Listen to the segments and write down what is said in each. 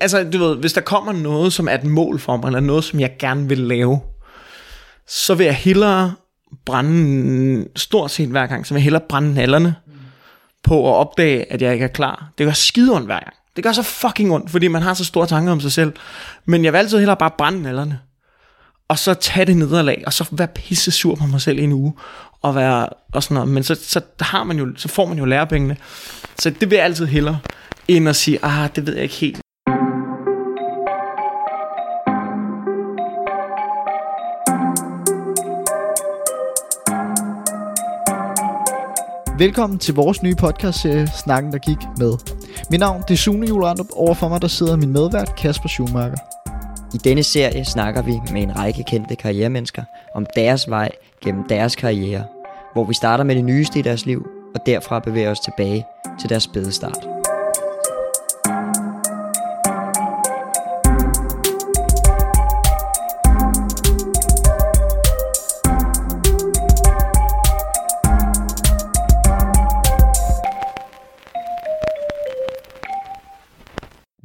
altså, du ved, hvis der kommer noget, som er et mål for mig, eller noget, som jeg gerne vil lave, så vil jeg hellere brænde, stort set hver gang, så vil jeg hellere brænde nallerne på at opdage, at jeg ikke er klar. Det gør skide ondt hver gang. Det gør så fucking ondt, fordi man har så store tanker om sig selv. Men jeg vil altid hellere bare brænde nallerne. Og så tage det nederlag, og så være pisse sur på mig selv i en uge. Og være og sådan noget. Men så, så, har man jo, så får man jo lærepengene. Så det vil jeg altid hellere, end at sige, ah, det ved jeg ikke helt. Velkommen til vores nye podcastserie, Snakken der gik med. Mit navn det er Sune Juleandrup. Overfor mig der sidder min medvært Kasper Schumacher. I denne serie snakker vi med en række kendte karrieremennesker om deres vej gennem deres karriere, hvor vi starter med det nyeste i deres liv, og derfra bevæger os tilbage til deres spæde start.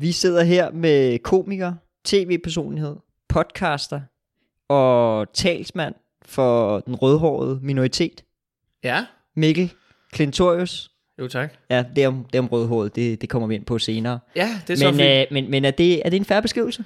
Vi sidder her med komiker, tv-personlighed, podcaster og talsmand for den rødhårede minoritet, Ja, Mikkel Klintorius. jo tak. Ja, det om, det om rødhåret, det, det kommer vi ind på senere. Ja, det er så Men, fint. øh, men, men er, det, er det en færre beskrivelse?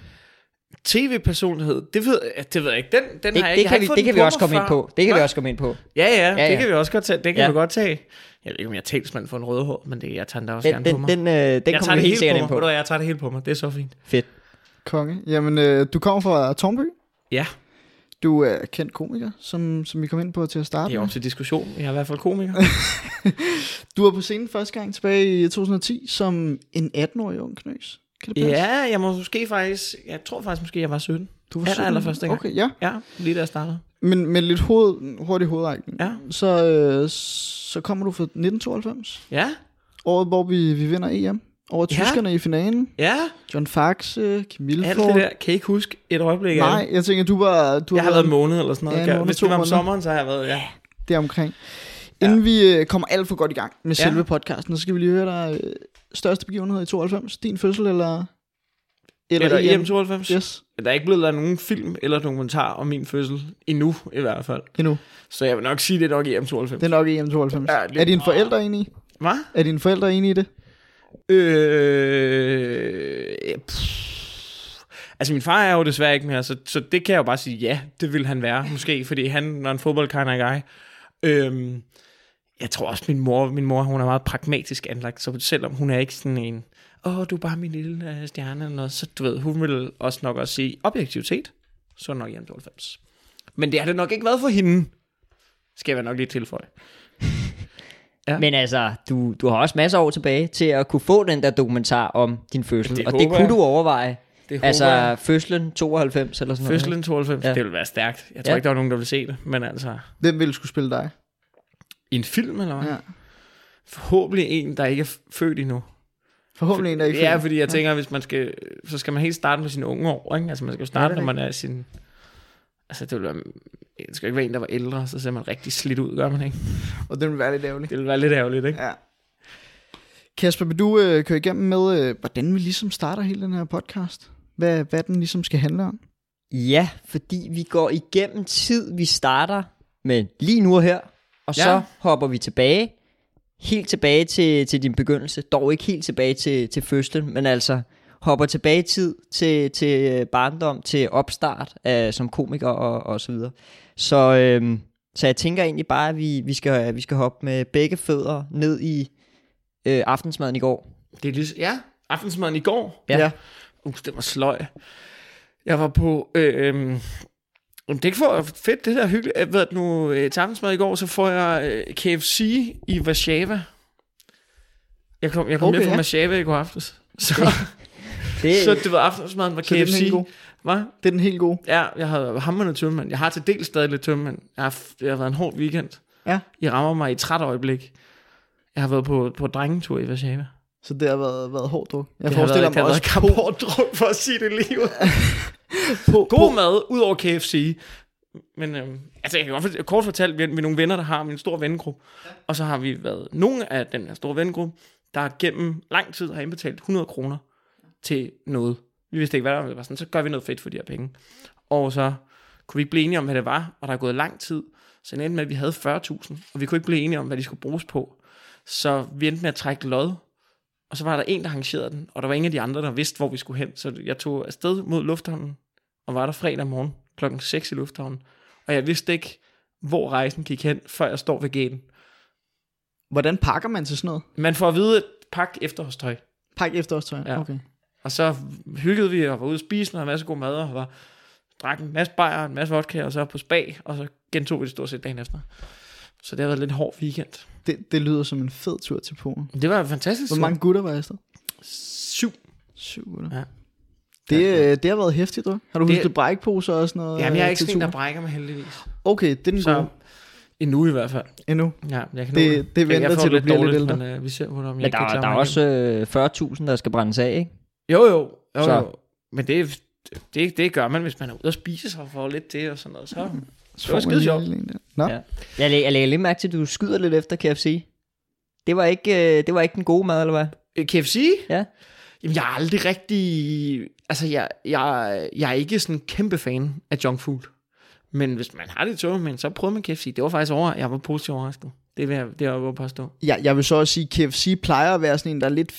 TV-personlighed, det ved, det ved jeg ikke. Den, den Det, har jeg, det jeg har kan, vi, ikke fået det kan vi på også komme ind før. på. Det kan vi Hva? også komme ind på. Ja, ja, ja, ja. det kan vi også godt tage. Det kan Ja. vi godt tage. Jeg ved ikke, om jeg er talsmand for en rødhår, men det, jeg tager den da også Den, gerne på den, mig. den, øh, den jeg kommer tager vi det helt sikkert på ind mig. på. Du Jeg tager det helt på mig. Det er så fint. Fedt. Konge. Jamen, øh, du kommer fra Tornby. Ja, Du er kendt komiker, som, som vi kom ind på til at starte det er op til diskussion. Jeg er i hvert fald komiker. Du var på scenen første gang tilbage i 2010 som en 18-årig ung knøs. Kan det passe? ja, jeg må måske faktisk... Jeg tror faktisk måske, jeg var 17. du var aller, 17. allerførste gang. Okay, ja. Ja, lige da jeg startede. Men med lidt hoved, hurtig hovedrækning. Ja. Så, øh, så kommer du fra 1992. Ja, Året, hvor vi, vi vinder EM. Over Ja. tyskerne i finalen. ja. John Faxe, Kim Alt Milford. det der. Kan I ikke huske et øjeblik af Nej, jeg tænker, du var... Du Jeg har været en måned eller sådan noget. Ja, måned, Hvis det var om sommeren, så har jeg været... Ja. det omkring. Ja. Inden vi øh, kommer alt for godt i gang med Ja. selve podcasten, så skal vi lige høre dig øh, største begivenhed i 92. Din fødsel eller... Eller EM 92. Yes, Der er ikke blevet lavet nogen film eller dokumentar om min fødsel. Endnu, i hvert fald. endnu. Så jeg vil nok sige, det er nok EM 92. Det er nok EM 92. Ja, det- er dine forældre enige? Hvad? Er dine forældre enige i det? Øh, pff. altså min far er jo desværre ikke mere, så, så det kan jeg jo bare sige, ja, det vil han være, måske, fordi han er en fodbold kind of guy. Øhm, jeg tror også, min mor, min mor, hun er meget pragmatisk anlagt, så selvom hun er ikke sådan en, åh, du er bare min lille øh, stjerne, eller noget, så du ved, hun vil også nok også sige, objektivitet, så er nok hjem 92. Men det har det nok ikke været for hende, skal jeg nok lige tilføje. Ja. Men altså, du, du har også masser af år tilbage til at kunne få den der dokumentar om din fødsel. Det og det kunne jeg. du overveje. Det Altså, jeg. fødslen 92 eller sådan noget. Fødslen 92, Ja. det vil være stærkt. Jeg tror Ja. ikke, der var nogen, der vil se det, men altså... Hvem ville skulle spille dig? I en film, eller hvad? Ja. Ja. Forhåbentlig en, der ikke er født endnu. Forhåbentlig en, der ikke Ja, finder- fordi jeg tænker, hvis man skal, så skal man helt starte med sine unge år, ikke? Altså man skal jo starte, Ja, det ja, er når man er sin... Altså det vil være, det skal ikke være en, der var ældre, så ser man rigtig slidt ud, gør man ikke? Og den vil være lidt ærgerlig. Det vil være lidt ærgerligt, ikke? Ja. Kasper, vil du øh, køre igennem med, øh, hvordan vi ligesom starter hele den her podcast? Hvad, hvad den ligesom skal handle om? Ja, fordi vi går igennem tid, vi starter med lige nu og her, og Ja. så hopper vi tilbage, helt tilbage til, til din begyndelse, dog ikke helt tilbage til, til fødslen, men altså hopper tilbage i tid til, til barndom, til opstart af, som komiker og, og så videre. Så, øhm, så jeg tænker egentlig bare, at vi, vi, skal, vi skal hoppe med begge fødder ned i øh, aftensmaden i går. Det er lige, ja, aftensmaden i går. Ja. Ja. Uh, det var sløj. Jeg var på... Øh, øh, det er for fedt, det der er hyggeligt. Jeg ved, at nu øh, aftensmad i går, så får jeg øh, KFC i Warszawa. Jeg kom, jeg kom Okay, okay, hjem fra ja. Warszawa i går aftes. Så, Det, så det var aftensmaden var Så det er den KFC. helt gode. Hvad? Det er den helt gode. Ja, jeg havde hammerende tømmand. Jeg har til dels stadig lidt tømmand. Jeg har, det har været en hård weekend. Ja. I rammer mig i træt øjeblik. Jeg har været på, på drengetur i Warszawa. Så det har været, været hårdt druk. Jeg det forestiller mig det også har været hårdt druk for at sige det lige ud. på, på, God mad, ud over KFC. Men øhm, altså, jeg kan godt fortælle, kort fortalt, vi er vi er nogle venner, der har min store vennegruppe. Og så har vi været nogle af den her store vennegruppe, der gennem lang tid har indbetalt 100 kroner til noget. Vi vidste ikke, hvad der var. Sådan, så gør vi noget fedt for de her penge. Og så kunne vi ikke blive enige om, hvad det var, og der er gået lang tid. Så det endte med, at vi havde 40.000, og vi kunne ikke blive enige om, hvad de skulle bruges på. Så vi endte med at trække lod, og så var der en, der arrangerede den, og der var ingen af de andre, der vidste, hvor vi skulle hen. Så jeg tog afsted mod lufthavnen, og var der fredag morgen klokken 6 i lufthavnen. Og jeg vidste ikke, hvor rejsen gik hen, før jeg står ved gaten. Hvordan pakker man til sådan noget? Man får at vide, at pak efterhårstøj. Pak efterårstøj? Ja. Okay. Og så hyggede vi og var ude at spise, og en masse god mad, og var, drak en masse bajer, en masse vodka, og så på spa, og så gentog vi det stort set dagen efter. Så det har været lidt hård weekend. Det, det lyder som en fed tur til Polen. Det var fantastisk. Hvor mange gutter var afsted? Syv. Syv gutter. Ja. Det, øh, det har været hæftigt, du. Har du Det- husket brækposer og sådan noget? Jamen, jeg er øh, ikke sådan der brækker mig heldigvis. Okay, det er den Så gode. endnu i hvert fald. Endnu. Ja, jeg kan Det- nå det venter jeg til du lidt bliver lidt dårligt, ældre. Men øh, vi ser om jeg Men ikke der, kan er- klare der er også øh, 40.000, der skal brændes af, ikke? Jo, jo. jo, Så. jo. Men det, det, det gør man, hvis man er ude og spise sig for lidt det og sådan noget. Så Det var skide lige sjovt. Nå, Ja. Jeg, læ- jeg lægger lidt mærke til, at du skyder lidt efter KFC. Det var ikke, øh, det var ikke den gode mad, eller hvad? Øh, KFC? Ja. Jamen, jeg er aldrig rigtig... Altså, jeg, jeg, jeg er ikke sådan en kæmpe fan af junk food. Men hvis man har det tog, men så prøver man KFC. Det var faktisk over, jeg var positivt overrasket. Det vil jeg, det er jeg jo påstå. Ja, jeg vil så også sige, at KFC plejer at være sådan en, der er lidt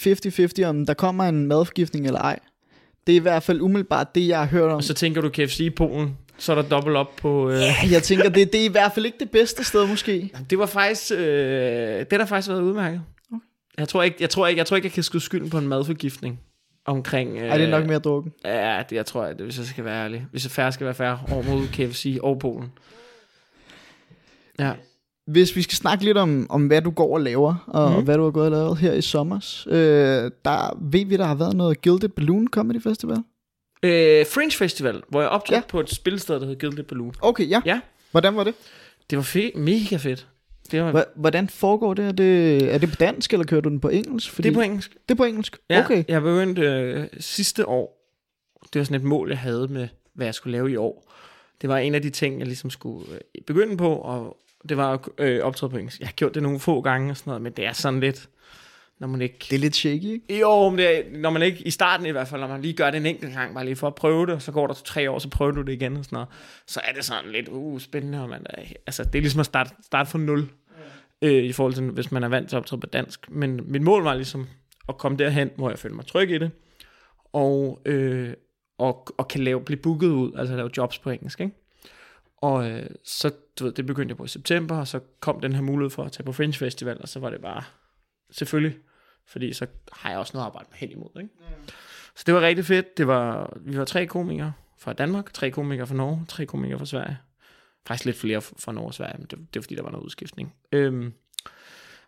50-50, om der kommer en madforgiftning eller ej. Det er i hvert fald umiddelbart det, jeg har hørt om. Og så tænker du KFC i Polen, så er der dobbelt op på... Øh, Ja, jeg tænker, det, det er i hvert fald ikke det bedste sted måske. Det var faktisk... Øh, det har faktisk været udmærket. Jeg tror ikke, jeg tror ikke, jeg tror ikke, jeg kan skyde skylden på en madforgiftning omkring... Øh, Ej, det er nok mere drukken. Ja, det, jeg tror, at hvis jeg skal være ærlig. Hvis jeg færre skal være færre over mod KFC og Polen. Ja. Hvis vi skal snakke lidt om, om hvad du går og laver, og mm. hvad du har gået og lavet her i sommer, øh, der ved vi, der har været noget Gilded Balloon Comedy Festival. Øh, Fringe Festival, hvor jeg optog Ja. på et spilsted, der hed Gilded Balloon. Okay, ja. Ja. Hvordan var det? Det var fe- mega fedt. Det, var, Hvordan foregår det? Er, det? er det på dansk, eller kører du den på engelsk? det er på engelsk. Det er på engelsk? Ja, Okay. Jeg begyndte øh, sidste år. Det var sådan et mål, jeg havde med, hvad jeg skulle lave i år. Det var en af de ting, jeg ligesom skulle øh, begynde på, og det var at øh, optræde på engelsk. Jeg har gjort det nogle få gange og sådan noget, men det er sådan lidt, når man ikke... Det er lidt shaky, ikke? Jo, men det er, når man ikke, i starten i hvert fald, når man lige gør det en enkelt gang, bare lige for at prøve det, og så går der tre år, så prøver du det igen og sådan noget, så er det sådan lidt uh, spændende, og man er, altså det er ligesom at starte, starte fra nul, øh, i forhold til, hvis man er vant til at optræde på dansk. Men mit mål var ligesom at komme derhen, hvor jeg følte mig tryg i det, og, øh, og, og kan lave, blive booket ud, altså lave jobs på engelsk, ikke? Og øh, så, du ved, det begyndte jeg på i september, og så kom den her mulighed for at tage på Fringe Festival, og så var det bare, selvfølgelig, fordi så har jeg også noget at arbejde hen imod, ikke? Så det var rigtig fedt. Det var, vi var tre komikere fra Danmark, tre komikere fra Norge, tre komikere fra Sverige. Faktisk lidt flere fra Norge og Sverige, men det, det var fordi, der var noget udskiftning. Øhm,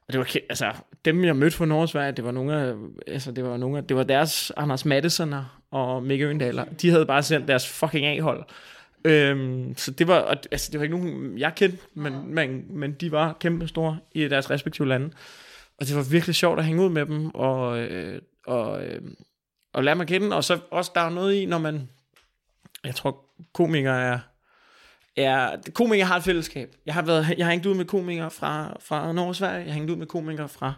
og det var, altså, dem jeg mødte fra Norge og Sverige, det var nogle af, altså, det var nogle af, det var deres Anders Madsener og Mikke Øgendaler. De havde bare sendt deres fucking A-hold. Øhm, så det var, altså, det var ikke nogen, jeg kendte, men, men, men de var kæmpe store i deres respektive lande. Og det var virkelig sjovt at hænge ud med dem, og, øh, og, øh, og lære mig kende. Og så også, der er noget i, når man, jeg tror, komikere er, er komikere har et fællesskab. Jeg har, været, jeg har hængt ud med komikere fra, fra Norge og Sverige, jeg har hængt ud med komikere fra,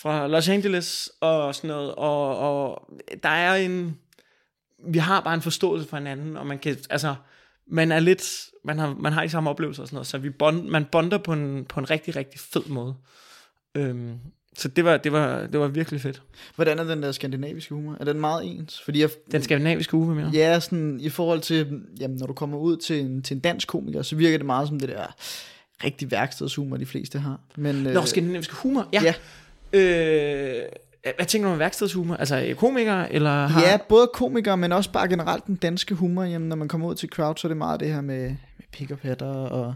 fra Los Angeles og sådan noget, og, og der er en, vi har bare en forståelse for hinanden, og man kan, altså, man er lidt, man har, man har ikke samme oplevelser og sådan noget, så vi bond, man bonder på en, på en rigtig, rigtig fed måde. Øhm, så det var, det, var, det var virkelig fedt. Hvordan er den der skandinaviske humor? Er den meget ens? Fordi jeg, Den skandinaviske uge, mener Ja, sådan i forhold til, jamen, når du kommer ud til en, til en dansk komiker, så virker det meget som det der rigtig værkstedshumor, de fleste har. Men, Nå, skandinavisk humor? Ja. ja. Øh, hvad tænker du om værkstedshumor? Altså komikere, eller har... Ja, både komikere, men også bare generelt den danske humor. Jamen, når man kommer ud til crowd, så er det meget det her med, med pick hatter og...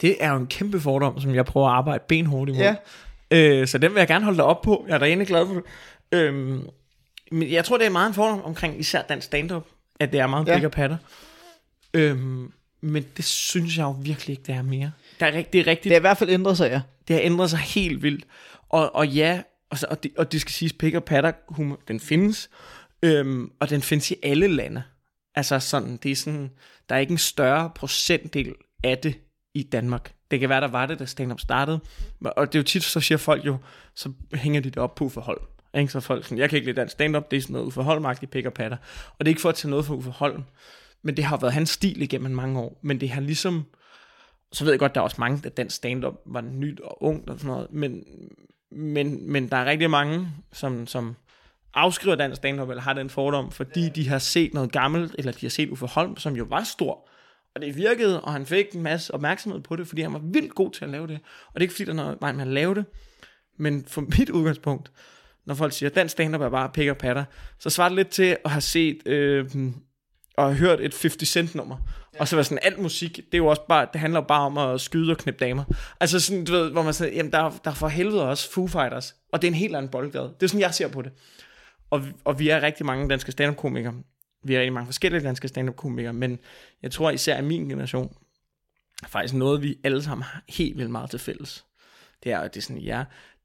Det er jo en kæmpe fordom, som jeg prøver at arbejde benhårdt imod. Ja. Øh, så den vil jeg gerne holde dig op på. Jeg er da egentlig glad for det. Øhm, men jeg tror, det er meget en fordom omkring især dansk stand-up, at det er meget Ja. ja. patter. Øhm, men det synes jeg jo virkelig ikke, det er mere. Der er, det er rigtigt. Det har i hvert fald ændret sig, ja. Det har ændret sig helt vildt. Og, og ja, og, så, og, det, og det skal siges, pick og patter humor, den findes. Øhm, og den findes i alle lande. Altså sådan, det er sådan, der er ikke en større procentdel af det i Danmark. Det kan være, der var det, da stand-up startede. Og det er jo tit, så siger folk jo, så hænger de det op på forhold. Ikke? Så folk sådan, jeg kan ikke lide dansk stand-up, det er sådan noget Uffe Holm-agtigt pik og patter. Og det er ikke for at tage noget Uffe Holm, men det har været hans stil igennem mange år. Men det har ligesom, så ved jeg godt, der er også mange, der dansk stand-up var nyt og ungt og sådan noget, men, men, men der er rigtig mange, som, som afskriver dansk stand-up, eller har den fordom, fordi de har set noget gammelt, eller de har set Uffe Holm, som jo var stor, og det virkede, og han fik en masse opmærksomhed på det, fordi han var vildt god til at lave det. Og det er ikke fordi, der er noget vej med at lave det, men fra mit udgangspunkt, når folk siger, at den stand-up er bare pik og patter, så svarer det lidt til at have set øh, og have hørt et 50 Cent nummer. Ja. Og så var sådan, alt musik, det er jo også bare, det handler jo bare om at skyde og knippe damer. Altså sådan, du ved, hvor man siger, jamen der, der er for helvede også Foo Fighters, og det er en helt anden boldgade. Det er sådan, jeg ser på det. Og, og vi er rigtig mange danske stand-up-komikere. Vi er rigtig mange forskellige danske stand-up-komikere, men jeg tror især i min generation, faktisk noget, vi alle sammen har helt vildt meget til fælles. Det er, det er sådan, ja,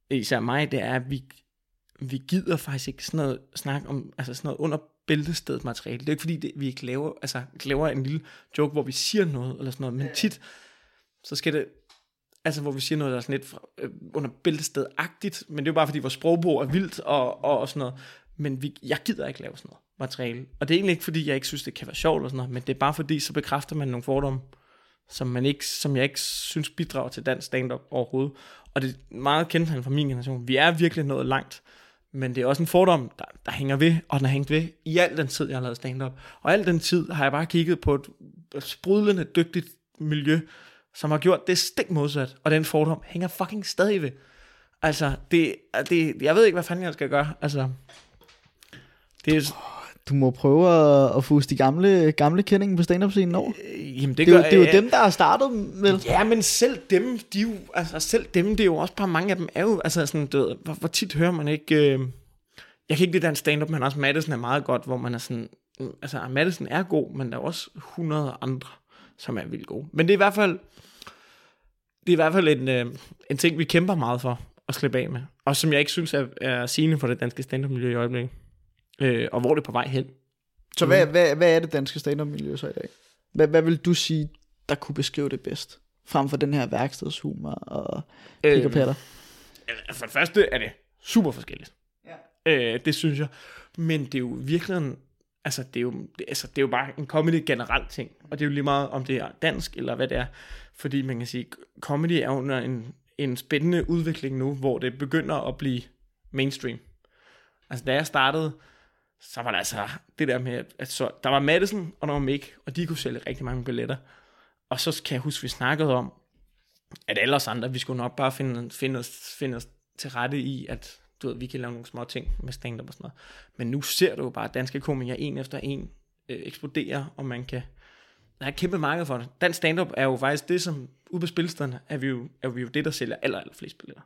især mig, det er, at vi, vi gider faktisk ikke sådan noget, snak om, altså sådan noget under bæltestedet materiale. Det er ikke fordi, det, vi ikke laver, altså, laver en lille joke, hvor vi siger noget, eller sådan noget, men tit, så skal det, altså hvor vi siger noget, der er sådan lidt fra, øh, under bæltested-agtigt, men det er jo bare fordi, vores sprogbrug er vildt, og, og, og sådan noget. Men vi, jeg gider ikke lave sådan noget materiale. Og det er egentlig ikke fordi, jeg ikke synes, det kan være sjovt, eller sådan noget, men det er bare fordi, så bekræfter man nogle fordomme, som, man ikke, som jeg ikke synes bidrager til dansk stand-up overhovedet. Og det er meget kendt fra min generation. Vi er virkelig nået langt, men det er også en fordom, der, der hænger ved, og den har hængt ved i al den tid, jeg har lavet stand-up. Og al den tid har jeg bare kigget på et sprudlende, dygtigt miljø, som har gjort det stik modsat, og den fordom hænger fucking stadig ved. Altså, det, det, jeg ved ikke, hvad fanden jeg skal gøre. Altså, det er, du må prøve at, at få de gamle, gamle kendingen på stand-up-scenen over. øh, jamen det, Det, er, gør, jo, det er jo dem, der har startet, vel? Ja, men selv dem, de jo, altså selv dem, det er jo også bare mange af dem er jo, altså sådan, du ved, hvor, hvor tit hører man ikke, øh, jeg kan ikke lide den stand-up, men også Madison er meget godt, hvor man er sådan, altså Madison er god, men der er også 100 andre, som er vildt gode. Men det er i hvert fald, det er i hvert fald en, øh, en ting, vi kæmper meget for at slippe af med, og som jeg ikke synes er, er sigende for det danske stand-up-miljø i øjeblikket, øh, og hvor det er på vej hen. Så hvad, hvad, hvad er det danske stand-up-miljø så i dag? Hvad, hvad vil du sige, der kunne beskrive det bedst? Frem for den her værkstedshumor og pik og patter. Altså, For det første er det super forskelligt. Ja. Øh, det synes jeg. Men det er jo virkelig altså det er jo, det, altså det er jo bare en comedy generelt ting. Og det er jo lige meget, om det er dansk eller hvad det er. Fordi man kan sige, comedy er under en, en spændende udvikling nu, hvor det begynder at blive mainstream. Altså da jeg startede, så var der altså det der med, at så, der var Madison og der var Mick, og de kunne sælge rigtig mange billetter. Og så kan jeg huske, vi snakkede om, at alle os andre, vi skulle nok bare finde, finde, os, finde os til rette i, at du ved, vi kan lave nogle små ting med stand og sådan noget. Men nu ser du jo bare danske komikere en efter en øh, eksplodere, og man kan... Der er et kæmpe marked for det. Dansk stand-up er jo faktisk det, som ude på spilstederne, er vi jo, er vi jo det, der sælger aller, aller flest billetter.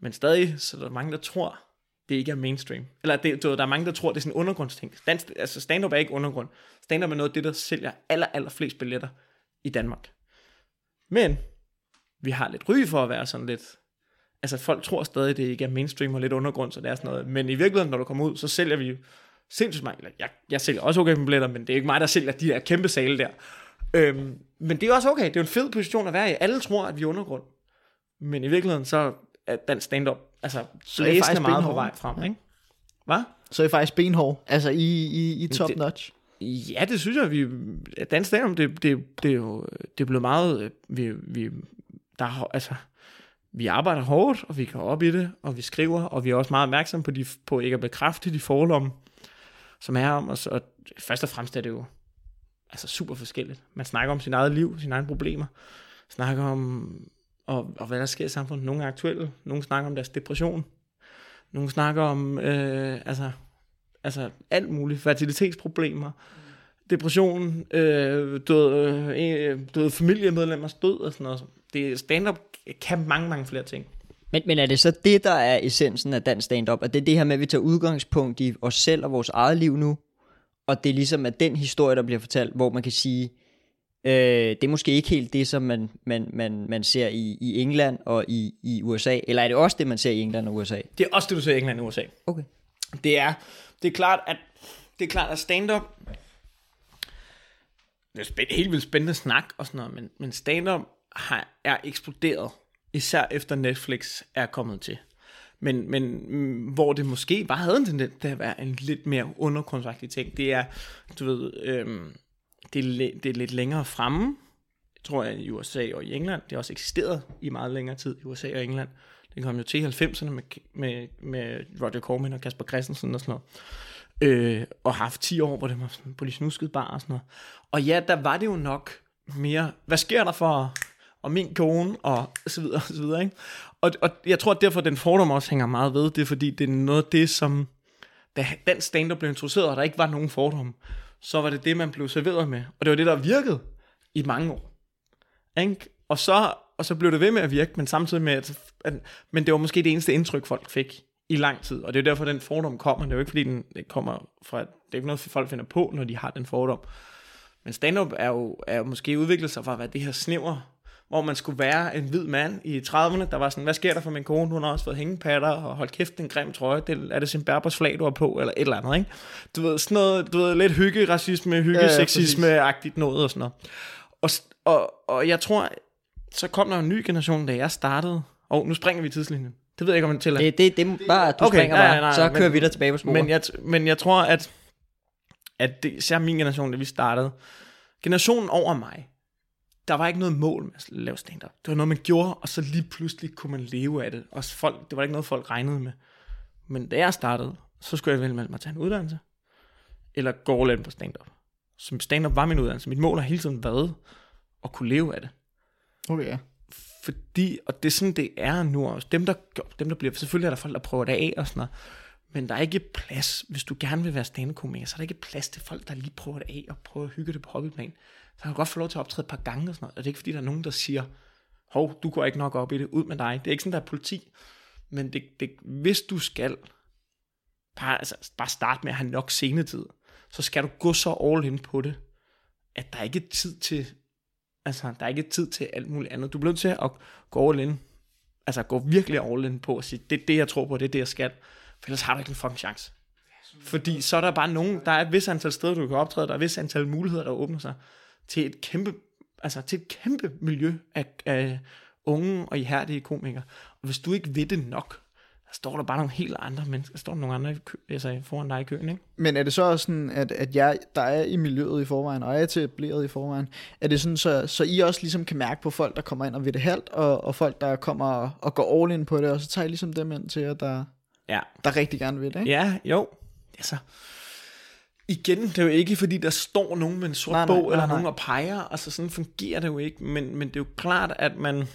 Men stadig, så er mange, der tror, det ikke er mainstream. Eller det, du der er mange, der tror, det er sådan en undergrundsting. Dans, altså stand-up er ikke undergrund. Stand-up er noget af det, der sælger aller, aller flest billetter i Danmark. Men vi har lidt ry for at være sådan lidt... Altså folk tror stadig, det ikke er mainstream og lidt undergrund, så det er sådan noget. Men i virkeligheden, når du kommer ud, så sælger vi jo sindssygt mange. Eller jeg, jeg sælger også okay med billetter, men det er ikke mig, der sælger de her kæmpe sale der. Øhm, men det er også okay. Det er jo en fed position at være i. Alle tror, at vi er undergrund. Men i virkeligheden, så er den stand-up, altså, Så er faktisk meget på benhård. vej frem, ikke? Hvad? Så er I faktisk benhård. Altså i, i, i top det- notch. Ja, det synes jeg, vi, at dansk stand det, det, det, er jo det er blevet meget, øh, vi, vi, der, er altså, vi arbejder hårdt, og vi går op i det, og vi skriver, og vi er også meget opmærksomme på, de, på ikke at bekræfte de fordomme, som er om os, og først og fremmest er det jo altså super forskelligt. Man snakker om sin eget liv, sine egne problemer, snakker om, og, og hvad der sker i samfundet. Nogle er aktuelle, nogle snakker om deres depression, nogle snakker om, øh, altså, altså alt muligt, fertilitetsproblemer, depression, øh, døde, øh, øh døde familiemedlemmers død og sådan noget. Det stand-up kan mange, mange flere ting. Men, men er det så det, der er essensen af dansk stand-up? Og det er det her med, at vi tager udgangspunkt i os selv og vores eget liv nu, og det er ligesom at den historie, der bliver fortalt, hvor man kan sige, øh, det er måske ikke helt det, som man, man, man, man ser i, i England og i, i USA, eller er det også det, man ser i England og USA? Det er også det, du ser i England og USA. Okay. Det er, det er klart, at det er klart, at stand-up det er spændende, helt vildt spændende snak og sådan noget, men, men stand-up har, er eksploderet, især efter Netflix er kommet til. Men, men mm, hvor det måske bare havde en tendens til at være en lidt mere undergrundsagtig ting, det er, du ved, øhm, det, er, det er lidt længere fremme, tror jeg, i USA og i England. Det har også eksisteret i meget længere tid i USA og England. Den kom jo til 90'erne med, med, med Roger Corman og Kasper Christensen og sådan noget. Øh, og har haft 10 år, hvor det var sådan på de snuskede bar og sådan noget. Og ja, der var det jo nok mere, hvad sker der for og min kone, og så videre, og så videre, ikke? Og, og jeg tror, at derfor den fordom også hænger meget ved, det er fordi, det er noget af det, som, da den stand blev introduceret, og der ikke var nogen fordom, så var det det, man blev serveret med. Og det var det, der virkede i mange år. Ikke? Og, så, og så blev det ved med at virke, men samtidig med, at, at men det var måske det eneste indtryk, folk fik i lang tid. Og det er derfor, den fordom kommer. Det er jo ikke, fordi den det kommer fra, det er ikke noget, folk finder på, når de har den fordom. Men stand-up er jo, er jo måske udviklet sig fra at være det her snæver hvor man skulle være en hvid mand i 30'erne, der var sådan, hvad sker der for min kone? Hun har også fået hængepatter, og hold kæft, den grim trøje. Det, er det sin Berbers flag, du har på, eller et eller andet, ikke? Du ved, sådan noget, du ved, lidt hygge, racisme, hygge, ja, sexisme-agtigt noget og sådan noget. Og, og, og jeg tror, så kom der en ny generation, da jeg startede, og nu springer vi tidslinjen. Det ved jeg ikke, om man tæller. Det, det, det bare, du okay, springer nej, bare, nej, nej, så kører men, vi der tilbage på sporet. Men jeg, men jeg tror, at, at det, især min generation, da vi startede, generationen over mig, der var ikke noget mål med at lave stand-up. Det var noget, man gjorde, og så lige pludselig kunne man leve af det. Og folk, det var ikke noget, folk regnede med. Men da jeg startede, så skulle jeg vælge mellem at tage en uddannelse, eller gå all på stand-up. Så stand-up var min uddannelse. Mit mål har hele tiden været at kunne leve af det. Okay, ja. Fordi, og det er sådan, det er nu også. Dem, der, dem, der bliver, selvfølgelig er der folk, der prøver det af og sådan noget. Men der er ikke plads, hvis du gerne vil være stand-up-komiker, så er der ikke plads til folk, der lige prøver det af og prøver at hygge det på hobbyplan så kan du godt få lov til at optræde et par gange og sådan noget. Og det er ikke fordi, der er nogen, der siger, hov, du går ikke nok op i det, ud med dig. Det er ikke sådan, der er politi. Men det, det, hvis du skal bare, altså, bare starte med at have nok senetid, så skal du gå så all in på det, at der er ikke tid til, altså, der er ikke tid til alt muligt andet. Du bliver nødt til at gå all in. Altså, gå virkelig all in på at sige, det er det, jeg tror på, det er det, jeg skal. For ellers har du ikke en fucking chance. Fordi så er der bare nogen, der er et vis antal steder, du kan optræde, der er et vis antal muligheder, der åbner sig til et kæmpe, altså til et kæmpe miljø af, af unge og ihærdige komikere. Og hvis du ikke ved det nok, der står der bare nogle helt andre mennesker, der står der nogle andre kø, altså foran dig i køen, ikke? Men er det så også sådan, at, at jeg, der er i miljøet i forvejen, og er etableret i forvejen, er det sådan, så, så I også ligesom kan mærke på folk, der kommer ind og ved det halvt, og, og folk, der kommer og går all in på det, og så tager I ligesom dem ind til jer, der, ja. der rigtig gerne vil det, ikke? Ja, jo. Altså, igen, det er jo ikke, fordi der står nogen med en sort nej, bog, nej, eller nej. nogen og peger, altså sådan fungerer det jo ikke, men, men det er jo klart, at man,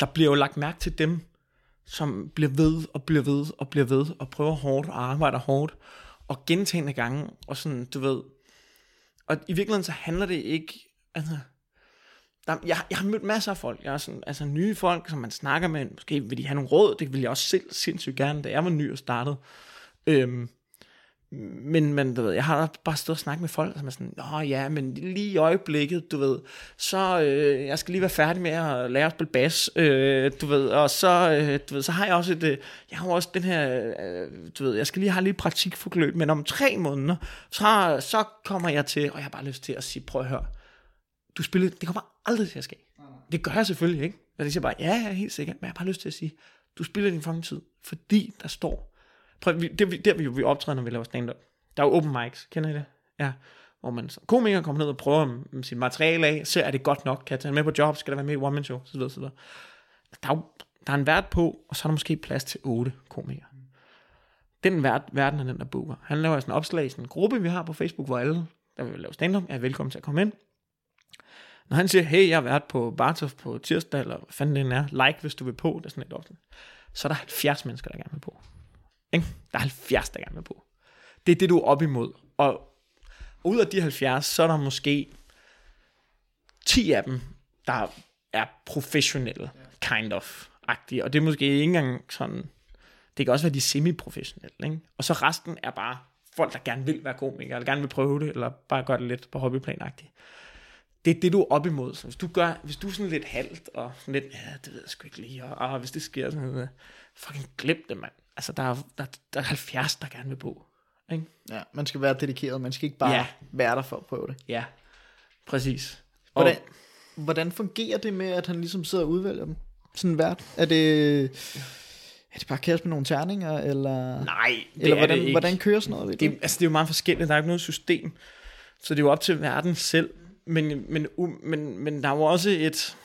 der bliver jo lagt mærke til dem, som bliver ved, og bliver ved, og bliver ved, og prøver hårdt, og arbejder hårdt, og gentagende gange, og sådan, du ved, og i virkeligheden så handler det ikke, altså, der, jeg, jeg har mødt masser af folk, jeg har sådan, altså nye folk, som man snakker med, måske vil de have nogle råd, det ville jeg også selv sindssygt gerne, da jeg var ny og startede, øhm, men, men du ved, jeg har bare stået og snakket med folk, som er sådan, Nå ja, men lige i øjeblikket, du ved, så øh, jeg skal lige være færdig med at lære at spille bas, øh, du ved, og så, øh, du ved, så har jeg også et, øh, jeg har også den her, øh, du ved, jeg skal lige have lidt praktikforløb, men om tre måneder, så, så kommer jeg til, og jeg har bare lyst til at sige, prøv at høre, du spiller, det kommer aldrig til at ske. Det gør jeg selvfølgelig ikke. Og de siger bare, ja, jeg er helt sikkert, men jeg har bare lyst til at sige, du spiller din fremtid, fordi der står Prøv, det, det er vi vi optræder, når vi laver stand-up. Der er jo open mics, kender I det? Ja. Hvor man som komiker kommer ned og prøver sit materiale af, ser er det godt nok, kan jeg tage med på job, skal der være med i one man show, så videre, så videre. Der er, jo, der er en vært på, og så er der måske plads til otte komikere. Den vært, verden er den, der booker. Han laver sådan en opslag i sådan en gruppe, vi har på Facebook, hvor alle, der vil lave stand-up, er velkommen til at komme ind. Når han siger, hey, jeg har været på Bartof på tirsdag, eller hvad fanden den er, like hvis du vil på, det er sådan et opslag. Så er der 70 mennesker, der gerne vil på. Ikke? Der er 70, der gerne vil på. Det er det, du er op imod. Og ud af de 70, så er der måske 10 af dem, der er professionelle, kind of, agtige. Og det er måske ikke engang sådan, det kan også være de semi-professionelle. Ikke? Og så resten er bare folk, der gerne vil være komikere, eller gerne vil prøve det, eller bare gøre det lidt på hobbyplan-agtigt. Det er det, du er op imod. Så hvis du, gør, hvis du er sådan lidt halvt, og sådan lidt, ja, det ved jeg sgu ikke lige, og, og hvis det sker sådan noget, fucking glem det, mand altså der er, der, der er 70, der gerne vil bo. Ikke? Ja, man skal være dedikeret, man skal ikke bare ja. være der for at prøve det. Ja, præcis. Hvordan, hvordan fungerer det med, at han ligesom sidder og udvælger dem? Sådan vært? Er det... Er det bare kaste med nogle terninger, eller, Nej, det eller er hvordan, det ikke. hvordan kører sådan noget? Ved det, du? altså, det er jo meget forskelligt. Der er ikke noget system. Så det er jo op til verden selv. Men, men, u- men, men der er jo også et...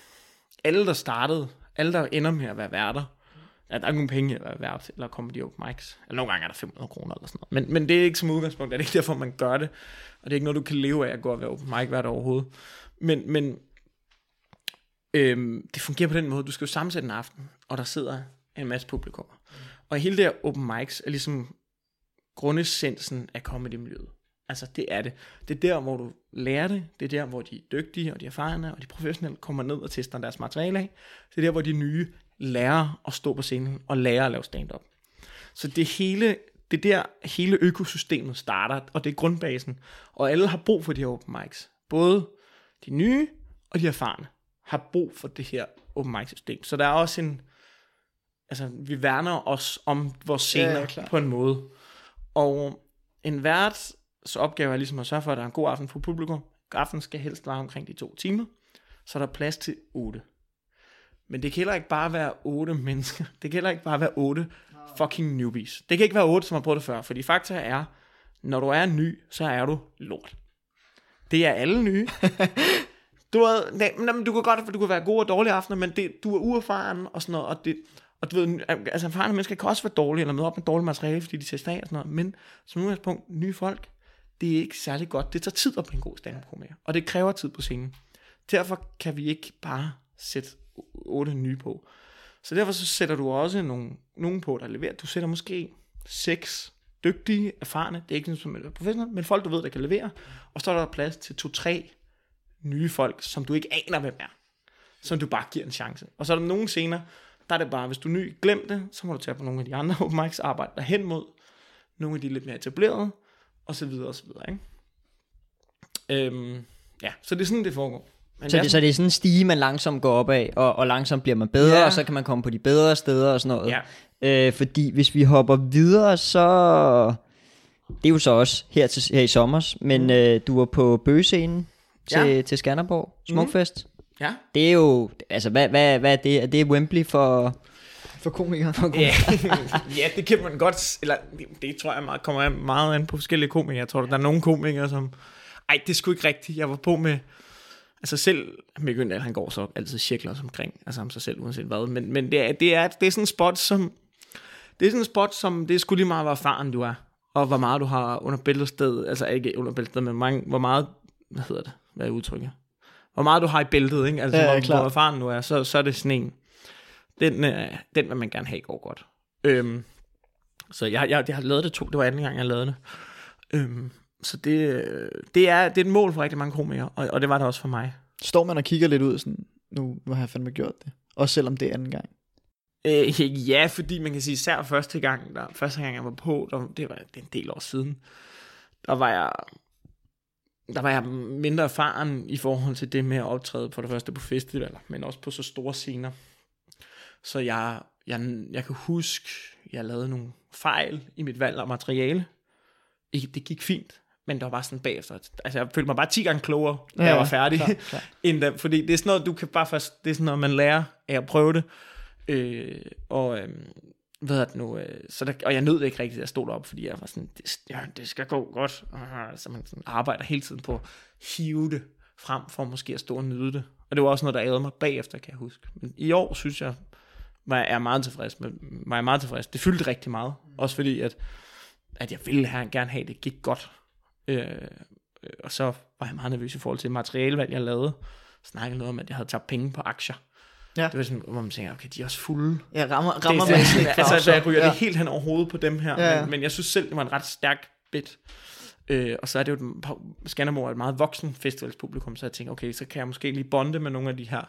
Alle, der startede, alle, der ender med at være værter, ja, der er ikke nogen penge at være vært, eller komme de open mics. Eller nogle gange er der 500 kroner eller sådan noget. Men, men det er ikke som udgangspunkt, det er ikke derfor, man gør det. Og det er ikke noget, du kan leve af at gå og være open mic hvert overhovedet. Men, men øhm, det fungerer på den måde, du skal jo sammensætte en aften, og der sidder en masse publikummer. Og hele det her open mics er ligesom grundessensen af comedy-miljøet. Altså, det er det. Det er der, hvor du lærer det. Det er der, hvor de dygtige, og de erfarne, og de professionelle kommer ned og tester deres materiale af. Det er der, hvor de nye lærer at stå på scenen og lærer at lave stand-up. Så det hele, det er der, hele økosystemet starter, og det er grundbasen. Og alle har brug for de her open mics. Både de nye og de erfarne har brug for det her open mic system. Så der er også en, altså vi værner os om vores scener Ja, på en måde. Og en værts opgave er ligesom at sørge for, at der er en god aften for publikum. Aftenen skal helst vare omkring de to timer, så er der plads til otte. Men det kan heller ikke bare være otte mennesker. Det kan heller ikke bare være otte fucking newbies. Det kan ikke være otte, som har prøvet det før, fordi fakta er, når du er ny, så er du lort. Det er alle nye. Du, ved, nej, men du kan godt, for du kan være god og dårlig aftener, men det, du er uerfaren og sådan noget, og det, og du ved, altså erfarne mennesker kan også være dårlige, eller møde op med dårligt materiale, fordi de tester af og sådan noget, men som udgangspunkt, nye folk, det er ikke særlig godt. Det tager tid at blive en god stand komiker og det kræver tid på scenen. Derfor kan vi ikke bare sætte otte nye på. Så derfor så sætter du også nogle, nogen på, der leverer. Du sætter måske seks dygtige, erfarne, det er ikke som er professionelle, men folk, du ved, der kan levere. Og så er der plads til to-tre nye folk, som du ikke aner, hvem er. Som du bare giver en chance. Og så er der nogle scener, der er det bare, hvis du er ny, glem det, så må du tage på nogle af de andre open mics, arbejde dig hen mod nogle af de lidt mere etablerede, og så videre, og så videre, ikke? Øhm, ja, så det er sådan, det foregår. Men Så det, så det er sådan en stige, man langsomt går op af, og, og langsomt bliver man bedre, Ja. og så kan man komme på de bedre steder og sådan noget. Ja. Øh, fordi hvis vi hopper videre, så... Det er jo så også her, til, her i sommer, men mm. øh, du var på bøgescenen til, Ja. til Skanderborg, Smukfest. Mm. Ja. Det er jo, altså hvad, hvad, hvad er det? Er det Wembley for... For komikere. Ja, ja, det kan man godt, eller det, det tror jeg meget, kommer meget an på forskellige komikere. Jeg tror, der er nogle komikere, som, ej, det er sgu ikke rigtigt. Jeg var på med, altså selv, Øndal, han går så altid cirkler omkring, altså om sig selv, uanset hvad, men, men det, er, det, er, det er sådan en spot, som, det er sådan en spot, som, det er sgu lige meget, hvor erfaren du er, og hvor meget du har under bæltested, altså ikke under bæltested, men mange, hvor meget, hvad hedder det, hvad er udtrykket? Hvor meget du har i bæltet, ikke? Altså, Ja, hvor, hvor erfaren du er, så, så er det sådan en, den, øh, den vil man gerne have går godt. Øhm, så jeg, jeg, jeg har lavet det to, det var anden gang, jeg lavede det. Øhm, så det, øh, det, er, det er et mål for rigtig mange komikere, og, og det var det også for mig. Står man og kigger lidt ud sådan, nu, nu har jeg fandme gjort det. Også selvom det er anden gang. Øh, ja, fordi man kan sige, især første gang, der, første gang jeg var på, der, det var det er en del år siden, der var jeg der var jeg mindre erfaren i forhold til det med at optræde for det første på festivaler, men også på så store scener. Så jeg, jeg, jeg kan huske, jeg lavede nogle fejl i mit valg af materiale. Det gik fint, men der var bare sådan bagefter. Altså, jeg følte mig bare 10 gange klogere, da Ja, jeg var færdig. klar, klar. end da, fordi det er sådan noget, du kan bare først, det er sådan noget, man lærer af at prøve det. Øh, og øh, hvad er det nu, øh, så der, og jeg nød det ikke rigtigt, at jeg stod deroppe, fordi jeg var sådan, det, ja, det skal gå godt, så man sådan arbejder hele tiden på at hive det frem, for måske at stå og nyde det. Og det var også noget, der ærede mig bagefter, kan jeg huske. Men i år, synes jeg, var jeg er meget tilfreds med, var jeg meget tilfreds. Det fyldte rigtig meget, også fordi, at, at jeg ville have, gerne have, at det gik godt. Øh, og så var jeg meget nervøs i forhold til materialevalg, jeg lavede. Snakkede noget om, at jeg havde tabt penge på aktier. Ja. Det var sådan, hvor man tænker, okay, de er også fulde. Ja, rammer, rammer det, man sådan altså, ikke for altså, jeg ryger ja. det helt hen over hovedet på dem her, Ja, ja. Men, men jeg synes selv, det var en ret stærk bit. Øh, og så er det jo, et- Skanderborg er et meget voksen festivalspublikum, så jeg tænker, okay, så kan jeg måske lige bonde med nogle af de her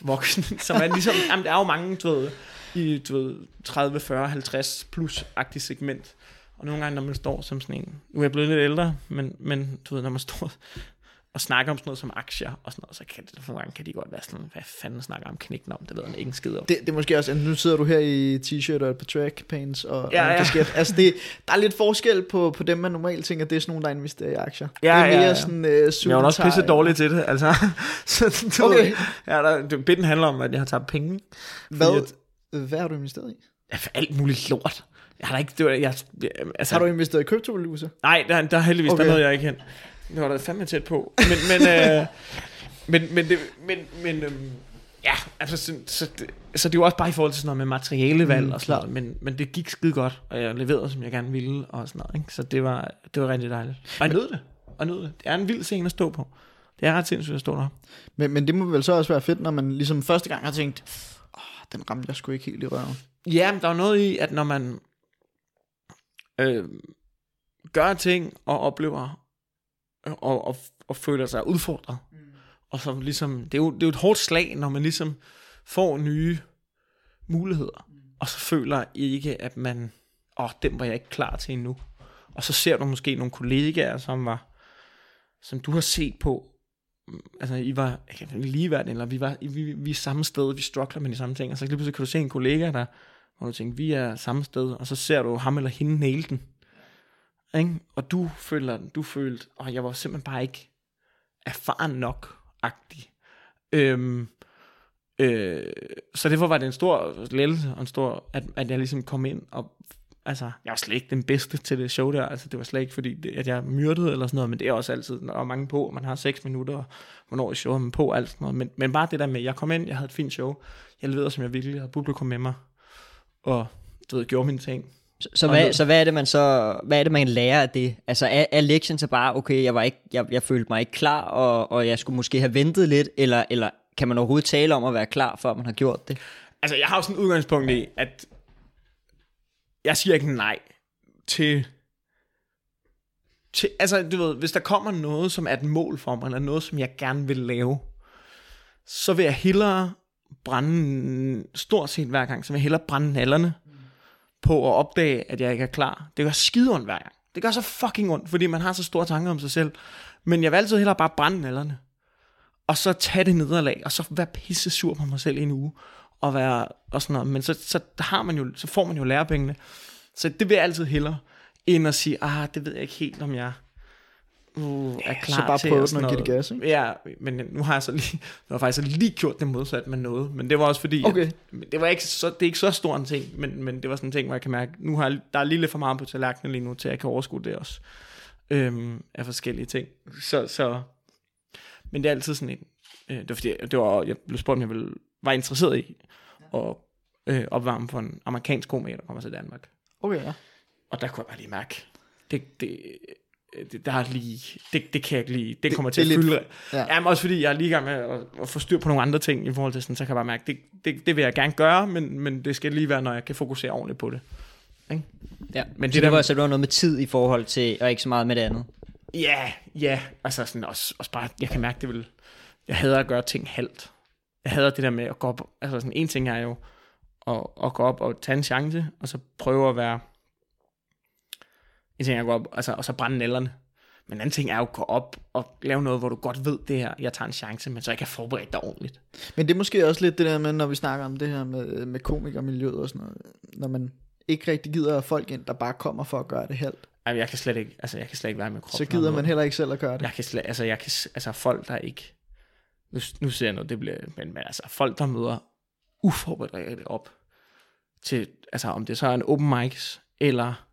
voksne, som er ligesom, jamen der er jo mange, du ved, i du ved, 30, 40, 50 plus-agtigt segment. Og nogle gange, når man står som sådan en, nu er jeg blevet lidt ældre, men, men du ved, når man står og snakker om sådan noget som aktier og sådan noget, så kan det, nogle gange kan de godt være sådan, hvad fanden snakker om knækken om, det ved han ikke en skid om. Det, det er måske også, nu sidder du her i t-shirt og et par track pants og, Ja, og en ja. kasket. Altså det, der er lidt forskel på, på dem, man normalt tænker, det er sådan nogen, der investerer i aktier. Ja, det er mere ja, ja. sådan uh, Jeg er også pisse dårlig til det, altså. så, du Okay. ja, der, det, bitten handler om, at jeg har taget penge. Hvad, Fordi hvad har du investeret i? Ja, for alt muligt lort. Jeg har da ikke... Det var, jeg, jeg, altså, Har du investeret i kryptovaluta? Nej, der, der er heldigvis, okay. Der nåede jeg ikke hen. Det var da fandme tæt på. Men, men, øh, men, men, det, men, men øhm, ja, altså, så, så, det, så det jo også bare i forhold til sådan noget med materialevalg Mm, og sådan noget, men, men det gik skide godt, og jeg leverede, som jeg gerne ville, og sådan noget, ikke? så det var, det var rigtig dejligt. Og jeg nød det, og nød det. Det er en vild scene at stå på. Det er ret sindssygt at stå der. Men, men det må vel så også være fedt, når man ligesom første gang har tænkt, åh, den ramte jeg sgu ikke helt i røven. Ja, men der er noget i, at når man øh, gør ting og oplever og, og, og føler sig udfordret, mm. og så ligesom, det er, jo, det er jo et hårdt slag, når man ligesom får nye muligheder, mm. og så føler ikke, at man, åh, oh, den var jeg ikke klar til endnu. Og så ser du måske nogle kollegaer, som var, som du har set på, mm, altså I var ligeværdige, eller vi var vi, vi er samme sted, vi struggler med de samme ting, og så lige pludselig kan du se en kollega, der, hvor du tænker, vi er samme sted, og så ser du ham eller hende næle den. Ikke? Og du føler, den, du følte, og jeg var simpelthen bare ikke erfaren nok, agtig. Øhm, øh, så derfor var det en stor lettelse, og en stor, at, at jeg ligesom kom ind, og altså, jeg var slet ikke den bedste til det show der, altså det var slet ikke fordi, det, at jeg myrdede eller sådan noget, men det er også altid, når der er mange på, og man har 6 minutter, og hvornår i showet man på, alt sådan noget, men, men bare det der med, jeg kom ind, jeg havde et fint show, jeg leverede som jeg ville, jeg havde publikum med mig, og du ved, gjorde mine ting, Så, så, hvad, så hvad er det man så hvad er det man lærer af det? Altså er, er lektien så bare okay, jeg var ikke jeg, jeg følte mig ikke klar og, og jeg skulle måske have ventet lidt eller eller kan man overhovedet tale om at være klar før man har gjort det? Altså, jeg har jo sådan et udgangspunkt i, at jeg siger ikke nej til, til... Altså, du ved, hvis der kommer noget, som er et mål for mig, eller noget, som jeg gerne vil lave, så vil jeg hellere brænde, stort set hver gang, så vil jeg hellere brænde nallerne på at opdage, at jeg ikke er klar. Det gør skide ondt hver gang. Det gør så fucking ondt, fordi man har så store tanker om sig selv. Men jeg vil altid hellere bare brænde nallerne. Og så tage det nederlag, og så være pisse sur på mig selv i en uge og være og sådan noget. Men så, så, har man jo, så får man jo lærepengene. Så det vil jeg altid hellere, end at sige, ah, det ved jeg ikke helt, om jeg uh, er klar så bare til. prøve den og give det gas, ikke? Ja, men nu har jeg så lige, nu har jeg faktisk lige gjort det modsat med noget. Men det var også fordi, Okay. at, det var ikke så, det er ikke så stor en ting, men, men det var sådan en ting, hvor jeg kan mærke, nu har jeg, der er lige lidt for meget på tallerkenen lige nu, til at jeg kan overskue det også. Øhm, af forskellige ting. Så, så, men det er altid sådan en, øh, det var fordi, det var, jeg blev spurgt, om jeg ville, var interesseret i at øh, opvarme for en amerikansk komiker, der kommer til Danmark. Okay, ja. Og der kunne jeg bare lige mærke, det, det, det, der er lige, det, det kan jeg ikke lige, det kommer Det- til det at er lidt- fylde. ja. Ja. Jamen også fordi jeg er lige i gang med at, at få styr på nogle andre ting i forhold til sådan, så kan jeg bare mærke, det, det, det vil jeg gerne gøre, men, men det skal lige være, når jeg kan fokusere ordentligt på det. Ikke? Ja. Men Men det det, så, der- det var, så det var noget med tid i forhold til og ikke så meget med det andet. Ja, ja, altså sådan også, også bare, jeg kan mærke, det vil, jeg hader at gøre ting halvt. Jeg hader det der med at gå op, altså sådan en ting er jo at, at gå op og tage en chance, og så prøve at være, en ting er at gå op, altså, og så brænde nælderne. Men en anden ting er jo at gå op og lave noget, hvor du godt ved det her, jeg tager en chance, men så ikke har forberedt dig ordentligt. Men det er måske også lidt det der med, når vi snakker om det her med, med komikermiljøet og sådan noget, når man ikke rigtig gider folk ind, der bare kommer for at gøre det halvt, Ej, jeg kan slet ikke, altså jeg kan slet ikke være med krop. så gider man heller ikke selv at gøre det. Jeg kan slet, altså jeg kan, altså folk der ikke, nu, nu ser jeg noget, det bliver, men, men altså folk der møder uforberedt op til, altså om det så er en open mics, eller,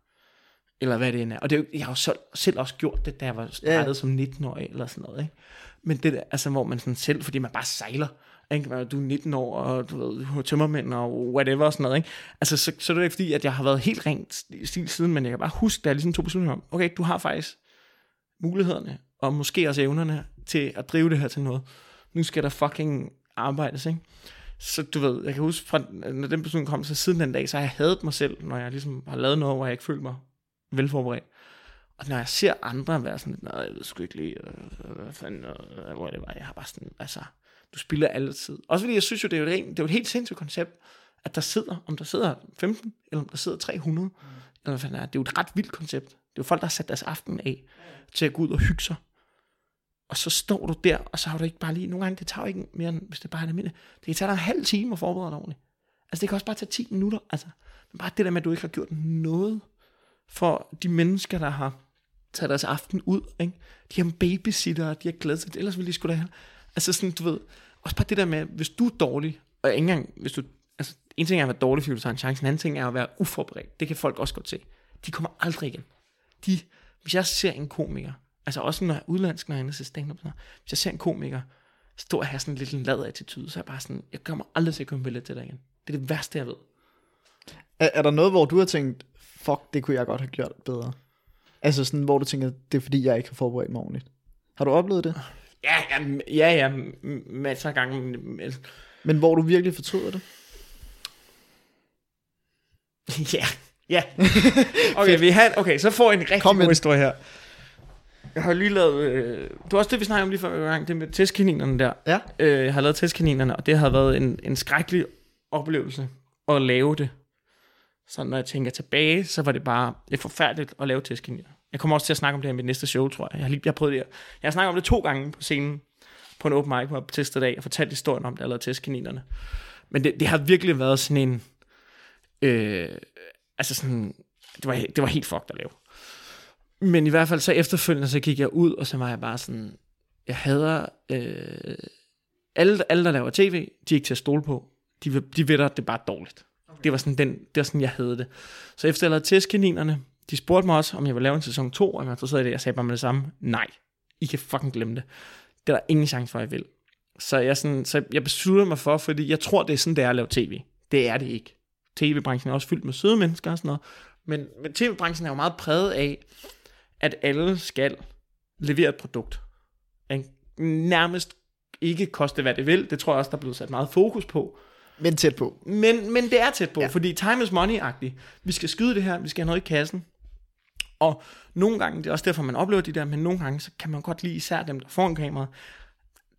eller hvad det end er. Og det er jo, jeg har jo selv, selv også gjort det, da jeg var startet Ja. som 19-årig, eller sådan noget, ikke? Men det der, altså hvor man sådan selv, fordi man bare sejler, ikke? Du er 19 år, og du ved, du er tømmermænd, og whatever, og sådan noget, ikke? Altså, så, så er det ikke fordi, at jeg har været helt rent stil siden, men jeg kan bare huske, da jeg ligesom tog beslutningen om, okay, du har faktisk mulighederne, og måske også evnerne til at drive det her til noget. Nu skal der fucking arbejdes, ikke? Så du ved, jeg kan huske, fra, når den beslutning kom, så siden den dag, så har jeg hadet mig selv, når jeg ligesom har lavet noget, hvor jeg ikke følte mig velforberedt. Og når jeg ser andre være sådan lidt, nej, jeg ved sgu ikke lige, øh, hvad fanden, øh, hvor det var, jeg har bare sådan, altså, du spilder altid. Også fordi jeg synes jo, det er jo et, det er jo et helt sindssygt koncept, at der sidder, om der sidder 15, eller om der sidder 300, mm. eller hvad fanden er, det er jo et ret vildt koncept. Det er jo folk, der har sat deres aften af til at gå ud og hygge sig. Og så står du der, og så har du ikke bare lige, nogle gange, det tager jo ikke mere end, hvis det bare er almindeligt, det kan tage dig en halv time at forberede dig ordentligt. Altså det kan også bare tage 10 minutter, altså. Men bare det der med, at du ikke har gjort noget for de mennesker, der har taget deres aften ud, ikke? De har babysitter, de har glædet sig, ellers ville de skulle da have. Altså sådan, du ved, også bare det der med, hvis du er dårlig, og ikke engang, hvis du, altså en ting er at være dårlig, fordi du tager en chance, en anden ting er at være uforberedt. Det kan folk også godt se. De kommer aldrig igen. De, hvis jeg ser en komiker, altså også når jeg er udlandsk, når jeg er til stand-up, hvis jeg ser en komiker stå og have sådan lidt en lad attitude, så er jeg bare sådan, jeg kommer aldrig til at komme billet til dig igen. Det er det værste, jeg ved. Er, er der noget, hvor du har tænkt, fuck, det kunne jeg godt have gjort bedre? Altså sådan, hvor du tænker, det er fordi, jeg ikke har forberedt mig ordentligt. Har du oplevet det? Ja, ja, ja, ja masser af gange. men- hvor du virkelig fortryder det? Ja, ja. Okay, vi har, okay, så får jeg en rigtig Kom god med. historie her. Jeg har lige lavet... Øh, det var også det, vi snakkede om lige før gang, det med testkaninerne der. Ja. Øh, jeg har lavet testkaninerne, og det har været en, en skrækkelig oplevelse at lave det. Så når jeg tænker tilbage, så var det bare et forfærdeligt at lave testkaniner. Jeg kommer også til at snakke om det her i mit næste show, tror jeg. Jeg har, lige, jeg har prøvet det her. Jeg har snakket om det to gange på scenen på en open mic, hvor jeg testede af og fortalte historien om, det jeg lavede testkaninerne. Men det, det har virkelig været sådan en... Øh, altså sådan... Det var, det var helt fucked at lave. Men i hvert fald så efterfølgende, så gik jeg ud, og så var jeg bare sådan... Jeg hader... Øh, alle, alle, der laver tv, de er ikke til at stole på. De, de ved, at det er bare dårligt. Det var sådan, den, det var sådan, jeg havde det. Så efter jeg lavede testkaninerne, de spurgte mig også, om jeg ville lave en sæson 2, og jeg var interesseret i det. Jeg sagde bare med det samme, nej, I kan fucking glemme det. Det er der ingen chance for, at jeg vil. Så jeg, sådan, så jeg besluttede mig for, fordi jeg tror, det er sådan, det er at lave tv. Det er det ikke. TV-branchen er også fyldt med søde mennesker og sådan noget. Men, men tv-branchen er jo meget præget af, at alle skal levere et produkt. Ikke? Nærmest ikke koste, hvad det vil. Det tror jeg også, der er blevet sat meget fokus på. Men tæt på. Men, men det er tæt på, Ja. fordi time is money-agtigt. Vi skal skyde det her, vi skal have noget i kassen. Og nogle gange, det er også derfor, man oplever de der, men nogle gange, så kan man godt lide især dem, der foran kameraet.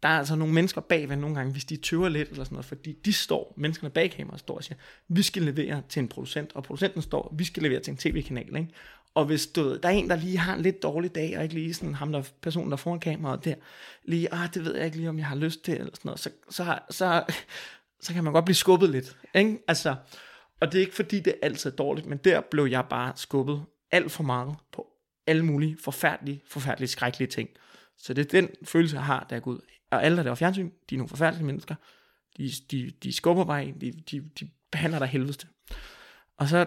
Der er altså nogle mennesker bagved nogle gange, hvis de tøver lidt eller sådan noget, fordi de står, menneskerne bag kameraet står og siger, vi skal levere til en producent, og producenten står, vi skal levere til en tv-kanal, ikke? Og hvis du, der er en, der lige har en lidt dårlig dag, og ikke lige sådan ham, der personen, der er foran kameraet der, lige, ah, det ved jeg ikke lige, om jeg har lyst til, eller sådan noget, så, så, så, så kan man godt blive skubbet lidt. Ikke? Altså, og det er ikke fordi, det er altid dårligt, men der blev jeg bare skubbet alt for meget på alle mulige forfærdelige, forfærdelige, skrækkelige ting. Så det er den følelse, jeg har, der er går ud. Og alle, der laver fjernsyn, de er nogle forfærdelige mennesker. De, de, de skubber mig ind, de, de, de behandler dig helvedes. Og så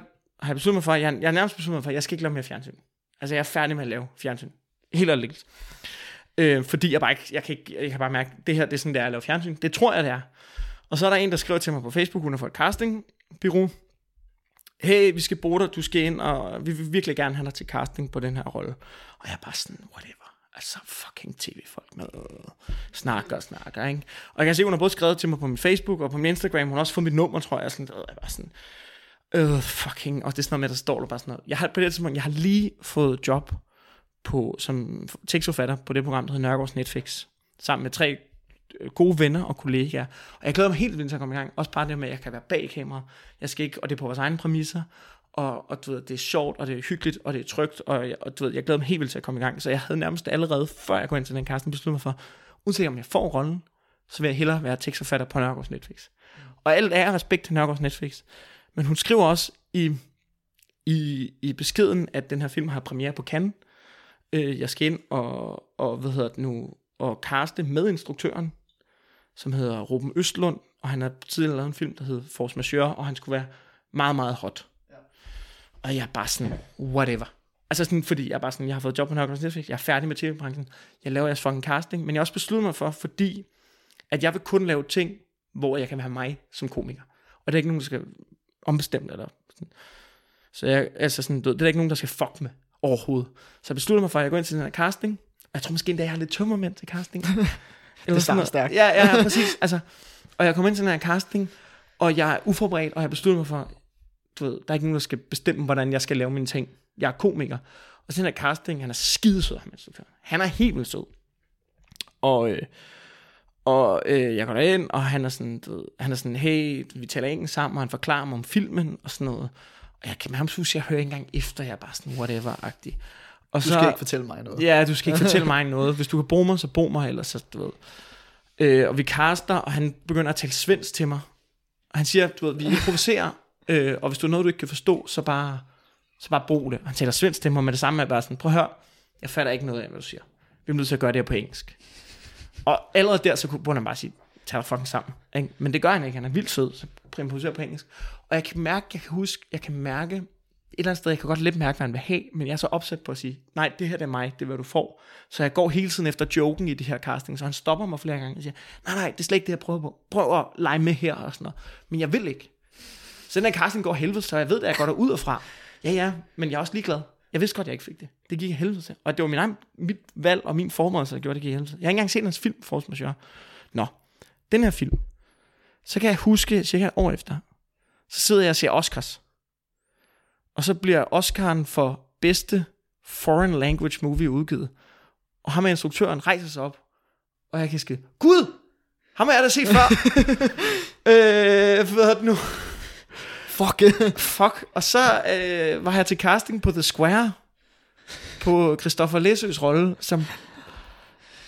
har jeg besluttet mig for, jeg, jeg er nærmest besluttet mig for, at jeg skal ikke lave mere fjernsyn. Altså, jeg er færdig med at lave fjernsyn. Helt og Øh, fordi jeg bare ikke, jeg kan, ikke, jeg kan bare mærke, det her, det er sådan, det er at lave fjernsyn. Det tror jeg, det er. Og så er der en, der skriver til mig på Facebook, hun er fra et castingbyrå. Hey, vi skal bruge dig, du skal ind, og vi vil virkelig gerne have dig til casting på den her rolle. Og jeg er bare sådan, whatever. Altså, fucking tv-folk med øh, snakker og snakker, ikke? Og jeg kan se, hun har både skrevet til mig på min Facebook og på min Instagram. Hun har også fået mit nummer, tror jeg. Sådan, øh, jeg er bare sådan, øh, fucking, og det er sådan noget med, der står der bare sådan noget. Jeg har, på det tidspunkt, jeg har lige fået job på, som tekstforfatter på det program, der hedder Nørgaards Netflix, sammen med tre gode venner og kollegaer. Og jeg glæder mig helt vildt til at komme i gang. Også bare det med, at jeg kan være bag kamera. Jeg skal ikke, og det er på vores egne præmisser. Og, og du ved, det er sjovt, og det er hyggeligt, og det er trygt. Og, jeg- og du ved, jeg glæder mig helt vildt til at komme i gang. Så jeg havde nærmest allerede, før jeg går ind til den kasten, besluttet mig for, uanset om jeg får rollen, så vil jeg hellere være tekstforfatter på Nørgaards Netflix. Og alt er respekt til Nørgaards Netflix. Men hun skriver også i, i, i beskeden, at den her film har premiere på Cannes. Øh, jeg skal ind og, og, hvad hedder det nu, og kaste med instruktøren, som hedder Ruben Østlund, og han har tidligere lavet en film, der hedder Force Majeure, og han skulle være meget, meget hot. Ja. Og jeg er bare sådan, whatever. Altså sådan, fordi jeg er bare sådan, jeg har fået job på Nørgaards Netflix, jeg er færdig med tv-branchen, jeg laver jeres fucking casting, men jeg har også besluttet mig for, fordi at jeg vil kun lave ting, hvor jeg kan være mig som komiker. Og det er ikke nogen, der skal ombestemme eller sådan. Så jeg, altså sådan, det er ikke nogen, der skal fuck med overhovedet. Så jeg besluttede mig for, at jeg går ind til den her casting, og jeg tror måske endda, jeg har lidt tømmermænd til casting. Eller sådan starter stærkt. Ja, ja, ja, præcis. Altså, og jeg kommer ind til den her casting, og jeg er uforberedt, og jeg beslutter mig for, du ved, der er ikke nogen, der skal bestemme, hvordan jeg skal lave mine ting. Jeg er komiker. Og så den her casting, han er skidesød, ham instruktøren. Han er helt vildt sød. Og, øh, og øh, jeg går derind, og han er sådan, du ved, han er sådan, hey, vi taler engelsk sammen, og han forklarer mig om filmen og sådan noget. Og jeg kan nærmest huske, at jeg hører ikke engang efter, jeg er bare sådan, whatever-agtig. Og Du skal ikke fortælle mig noget. Ja, du skal ikke fortælle mig noget. Hvis du kan bruge mig, så brug mig, ellers så, du ved. Øh, og vi caster, og han begynder at tale svensk til mig. Og han siger, du ved, vi improviserer, øh, og hvis du er noget, du ikke kan forstå, så bare, så bare brug det. Og han taler svensk til mig med det samme, er bare sådan, prøv at høre, jeg fatter ikke noget af, hvad du siger. Vi er nødt til at gøre det her på engelsk. Og allerede der, så kunne han bare sige, tage dig fucking sammen. Ikke? Men det gør han ikke, han er vildt sød, så improviserer på engelsk. Og jeg kan mærke, jeg kan huske, jeg kan mærke, et eller andet sted, jeg kan godt lidt mærke, hvad han vil have, men jeg er så opsat på at sige, nej, det her det er mig, det er hvad du får. Så jeg går hele tiden efter joken i det her casting, så han stopper mig flere gange og siger, nej, nej, det er slet ikke det, jeg prøver på. Prøv at lege med her og sådan noget. Men jeg vil ikke. Så den her casting går helvede, så jeg ved, at jeg går der ud og fra. Ja, ja, men jeg er også ligeglad. Jeg vidste godt, at jeg ikke fik det. Det gik i helvede til. Og det var min egen, mit valg og min forberedelse, der gjorde, det gik i helvede til. Jeg har ikke engang set hans film, Force Majeure. Nå, den her film. Så kan jeg huske, cirka et år efter, så sidder jeg og ser Oscars. Og så bliver Oscaren for bedste foreign language movie udgivet. Og ham med instruktøren rejser sig op, og jeg kan skrive, Gud, ham har jeg da set før. øh, hvad er det nu? Fuck. Fuck. Og så øh, var jeg til casting på The Square, på Christoffer Læsøs rolle, som,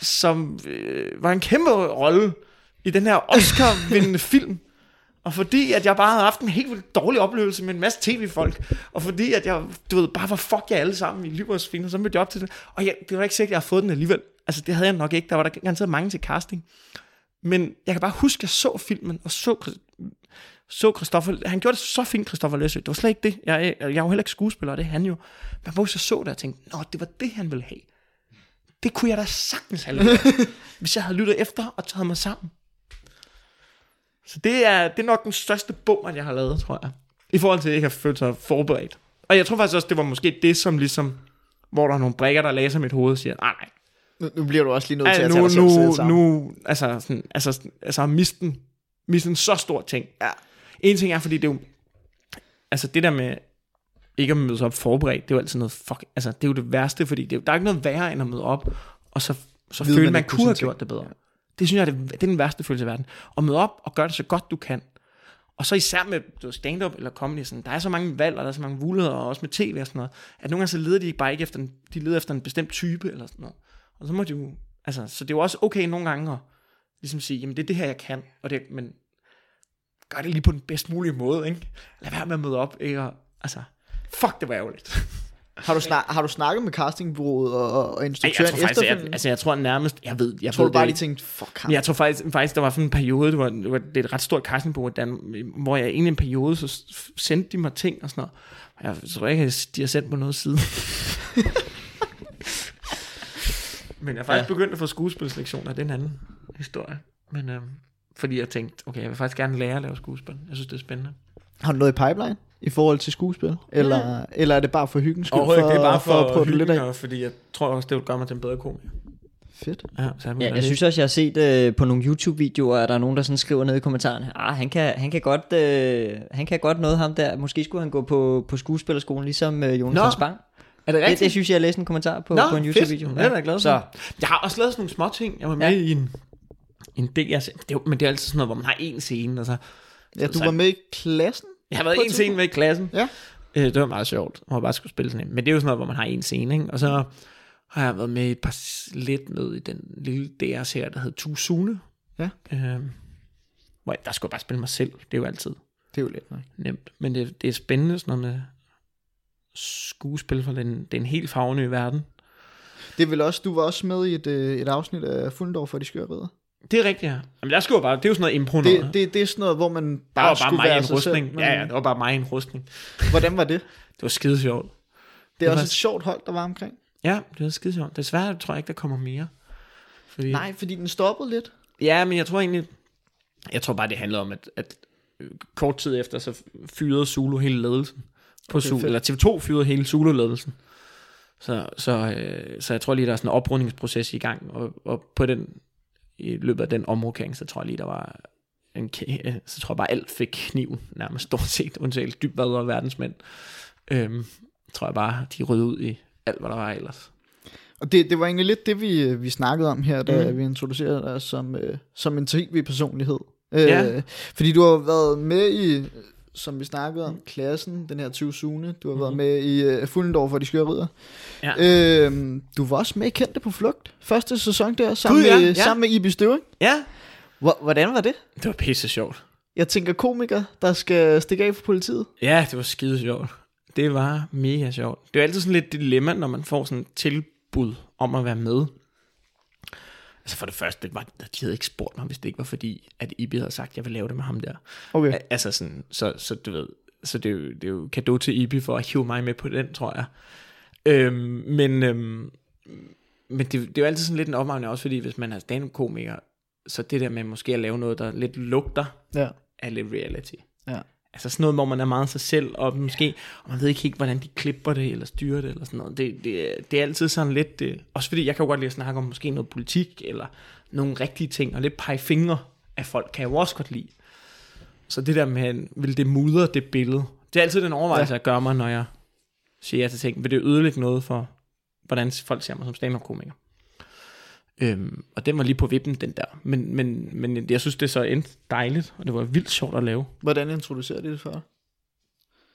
som øh, var en kæmpe rolle i den her Oscar-vindende film. Og fordi at jeg bare havde haft en helt vildt dårlig oplevelse med en masse tv-folk, og fordi at jeg, du ved, bare var fuck jer alle sammen i Liverpool, så mødte jeg op til det. Og jeg, det var ikke sikkert, at jeg havde fået den alligevel. Altså det havde jeg nok ikke, der var der garanteret mange til casting. Men jeg kan bare huske, at jeg så filmen, og så, så Christoffer, han gjorde det så fint, Christoffer Læsø. Det var slet ikke det. Jeg, jeg, jeg var heller ikke skuespiller, det er han jo. Men jeg huske, jeg så det og tænkte, nå, det var det, han ville have. Det kunne jeg da sagtens have lavet, hvis jeg havde lyttet efter og taget mig sammen. Så det er, det er nok den største bummer, jeg har lavet, tror jeg. I forhold til, at jeg ikke har følt sig forberedt. Og jeg tror faktisk også, det var måske det, som ligesom, hvor der er nogle brækker, der læser mit hoved og siger, nej, nej, Nu, nu bliver du også lige nødt til Ej, at nu, tage dig selv nu, selv sammen. nu, altså, sådan, altså, altså miste, miste en så stor ting. Ja. En ting er, fordi det er jo, altså det der med ikke at møde op forberedt, det er jo altid noget fuck, altså det er jo det værste, fordi det er, jo- der er ikke noget værre end at møde op, og så, så føle, man man kunne have gjort det bedre. Det synes jeg, det, det er den værste følelse i verden. At møde op og gøre det så godt du kan. Og så især med du ved, stand-up eller comedy, sådan, der er så mange valg, og der er så mange muligheder, og også med tv og sådan noget, at nogle gange så leder de bare ikke efter en, de leder efter en bestemt type eller sådan noget. Og så må de jo, altså, så det er jo også okay nogle gange at ligesom sige, jamen det er det her, jeg kan, og det, men gør det lige på den bedst mulige måde, ikke? Lad være med at møde op, ikke? Og, altså, fuck, det var ærgerligt. Har du, snak, har du snakket med castingbureauet og, og, og Ej, instruktøren jeg tror faktisk, jeg, altså, jeg tror nærmest, jeg ved, jeg tror ved du bare, ikke. tænkte, fuck ham. Jeg tror faktisk, faktisk der var sådan en periode, det var, det er et ret stort Dan, hvor jeg egentlig en periode, så sendte de mig ting og sådan noget. Og Jeg tror ikke, de har sendt mig noget siden. Men jeg har faktisk ja. begyndt at få skuespilslektioner, det er en anden historie. Men øhm, fordi jeg tænkte, okay, jeg vil faktisk gerne lære at lave skuespil. Jeg synes, det er spændende. Har du noget i pipeline i forhold til skuespil? Eller, eller er det bare for hyggens skyld? Overhovedet ikke, det er bare for at prøve for det lidt af? hyggen, fordi jeg tror også, det vil gøre mig til en bedre komiker. Fedt. Ja, så jeg, Ja, jeg synes også, jeg har set øh, på nogle YouTube-videoer, at der er nogen, der sådan skriver ned i kommentarerne, ah, han kan, han kan, godt, øh, han kan godt noget ham der. Måske skulle han gå på, på skuespillerskolen, ligesom øh, Jonas Nå, Spang. er det Det, det synes jeg, jeg læste en kommentar på, Nå, på en YouTube-video. fedt. Det er jeg glad for. Så Jeg har også lavet sådan nogle små ting. Jeg var med Ja. ja. i en, en del, altså, det men det er altid sådan noget, hvor man har en scene. Altså, Ja, du Så- var med i klassen? Jeg har været en scene med i klassen. Ja. Øh, det var meget sjovt, hvor jeg bare skulle spille sådan en. Men det er jo sådan noget, hvor man har en scene, ikke? Og så har jeg været med et par lidt med i den lille DR-serie, der hed Tusune. Ja. Øh, hvor jeg, der skulle jeg bare spille mig selv. Det er jo altid Det er jo lidt nok. nemt. Men det, det er spændende sådan noget med skuespil, for den, det er en helt farvenyt verden. Det er vel også, du var også med i et, øh, et afsnit af Fuldendorf for de skøre ridder. Det er rigtigt, ja. Jamen, der skulle bare, det er jo sådan noget impro noget. Det, det, det er sådan noget, hvor man bare, var bare skulle mig være en sig rustning. selv. Ja, ja, det var bare mig i en rustning. Hvordan var det? Det var skide sjovt. Det er Det også var- et sjovt hold, der var omkring. Ja, det var skide sjovt. Desværre tror jeg ikke, der kommer mere. Fordi, Nej, fordi den stoppede lidt. Ja, men jeg tror egentlig, jeg tror bare, det handler om, at, at kort tid efter, så fyrede Zulu hele ledelsen. På Okay, Zulu, fedt. eller TV2 fyrede hele Zulu-ledelsen. Så, så, øh, så jeg tror lige, der er sådan en oprundningsproces i gang, og, og på den, i løbet af den omrokering, så tror jeg lige, der var en, øh, så tror jeg bare, alt fik kniven, nærmest stort set, undtagen dybvad og verdensmænd. Øhm, tror jeg bare, de rydde ud i alt, hvad der var ellers. Og det, det var egentlig lidt det, vi, vi snakkede om her, da mm. vi introducerede dig som, øh, som en tv-personlighed. Øh, Ja. Fordi du har været med i, som vi snakkede om, klassen, den her 20 Sune. Du har mm. været Mhm. med i øh, Fuldendorf for de skøre ridder. Ja. Øh, du var også med i Kendte på flugt. Første sæson der, sammen, Gud, ja, med, ja. sammen med Ibi Støvring. Ja, Hvor, hvordan var det? det var pisse sjovt. Jeg tænker komiker, der skal stikke af for politiet. Ja, det var skide sjovt. Det var mega sjovt. Det er altid sådan lidt dilemma, når man får sådan et tilbud om at være med. Altså for det første, det var, de havde ikke spurgt mig, hvis det ikke var fordi, at Ibi havde sagt, at jeg vil lave det med ham der. Okay. Al- Altså sådan, så, så du ved, så det er, jo, det er jo kado til Ibi for at hive mig med på den, tror jeg. Øhm, men øhm, men det, det er jo altid sådan lidt en opmagning også, fordi hvis man er stand-up-komiker, så det der med måske at lave noget, der lidt lugter Ja. af lidt reality. Altså sådan noget, hvor man er meget sig selv, og måske, og man ved ikke helt, hvordan de klipper det, eller styrer det, eller sådan noget. Det, det, er- det er altid sådan lidt, det, også fordi jeg kan jo godt lide at snakke om måske noget politik, eller nogle rigtige ting, og lidt pege fingre af folk, kan jeg jo også godt lide. Så det der med, vil det mudre det billede, det er altid den overvejelse, ja. jeg gør mig, når jeg siger ja til ting. Vil det ødelægge noget for, hvordan folk ser mig som stand-up-komiker? Øhm, og den var lige på vippen, den der. Men, men, men jeg synes, det så endte dejligt, og det var vildt sjovt at lave. Hvordan introducerer de det for?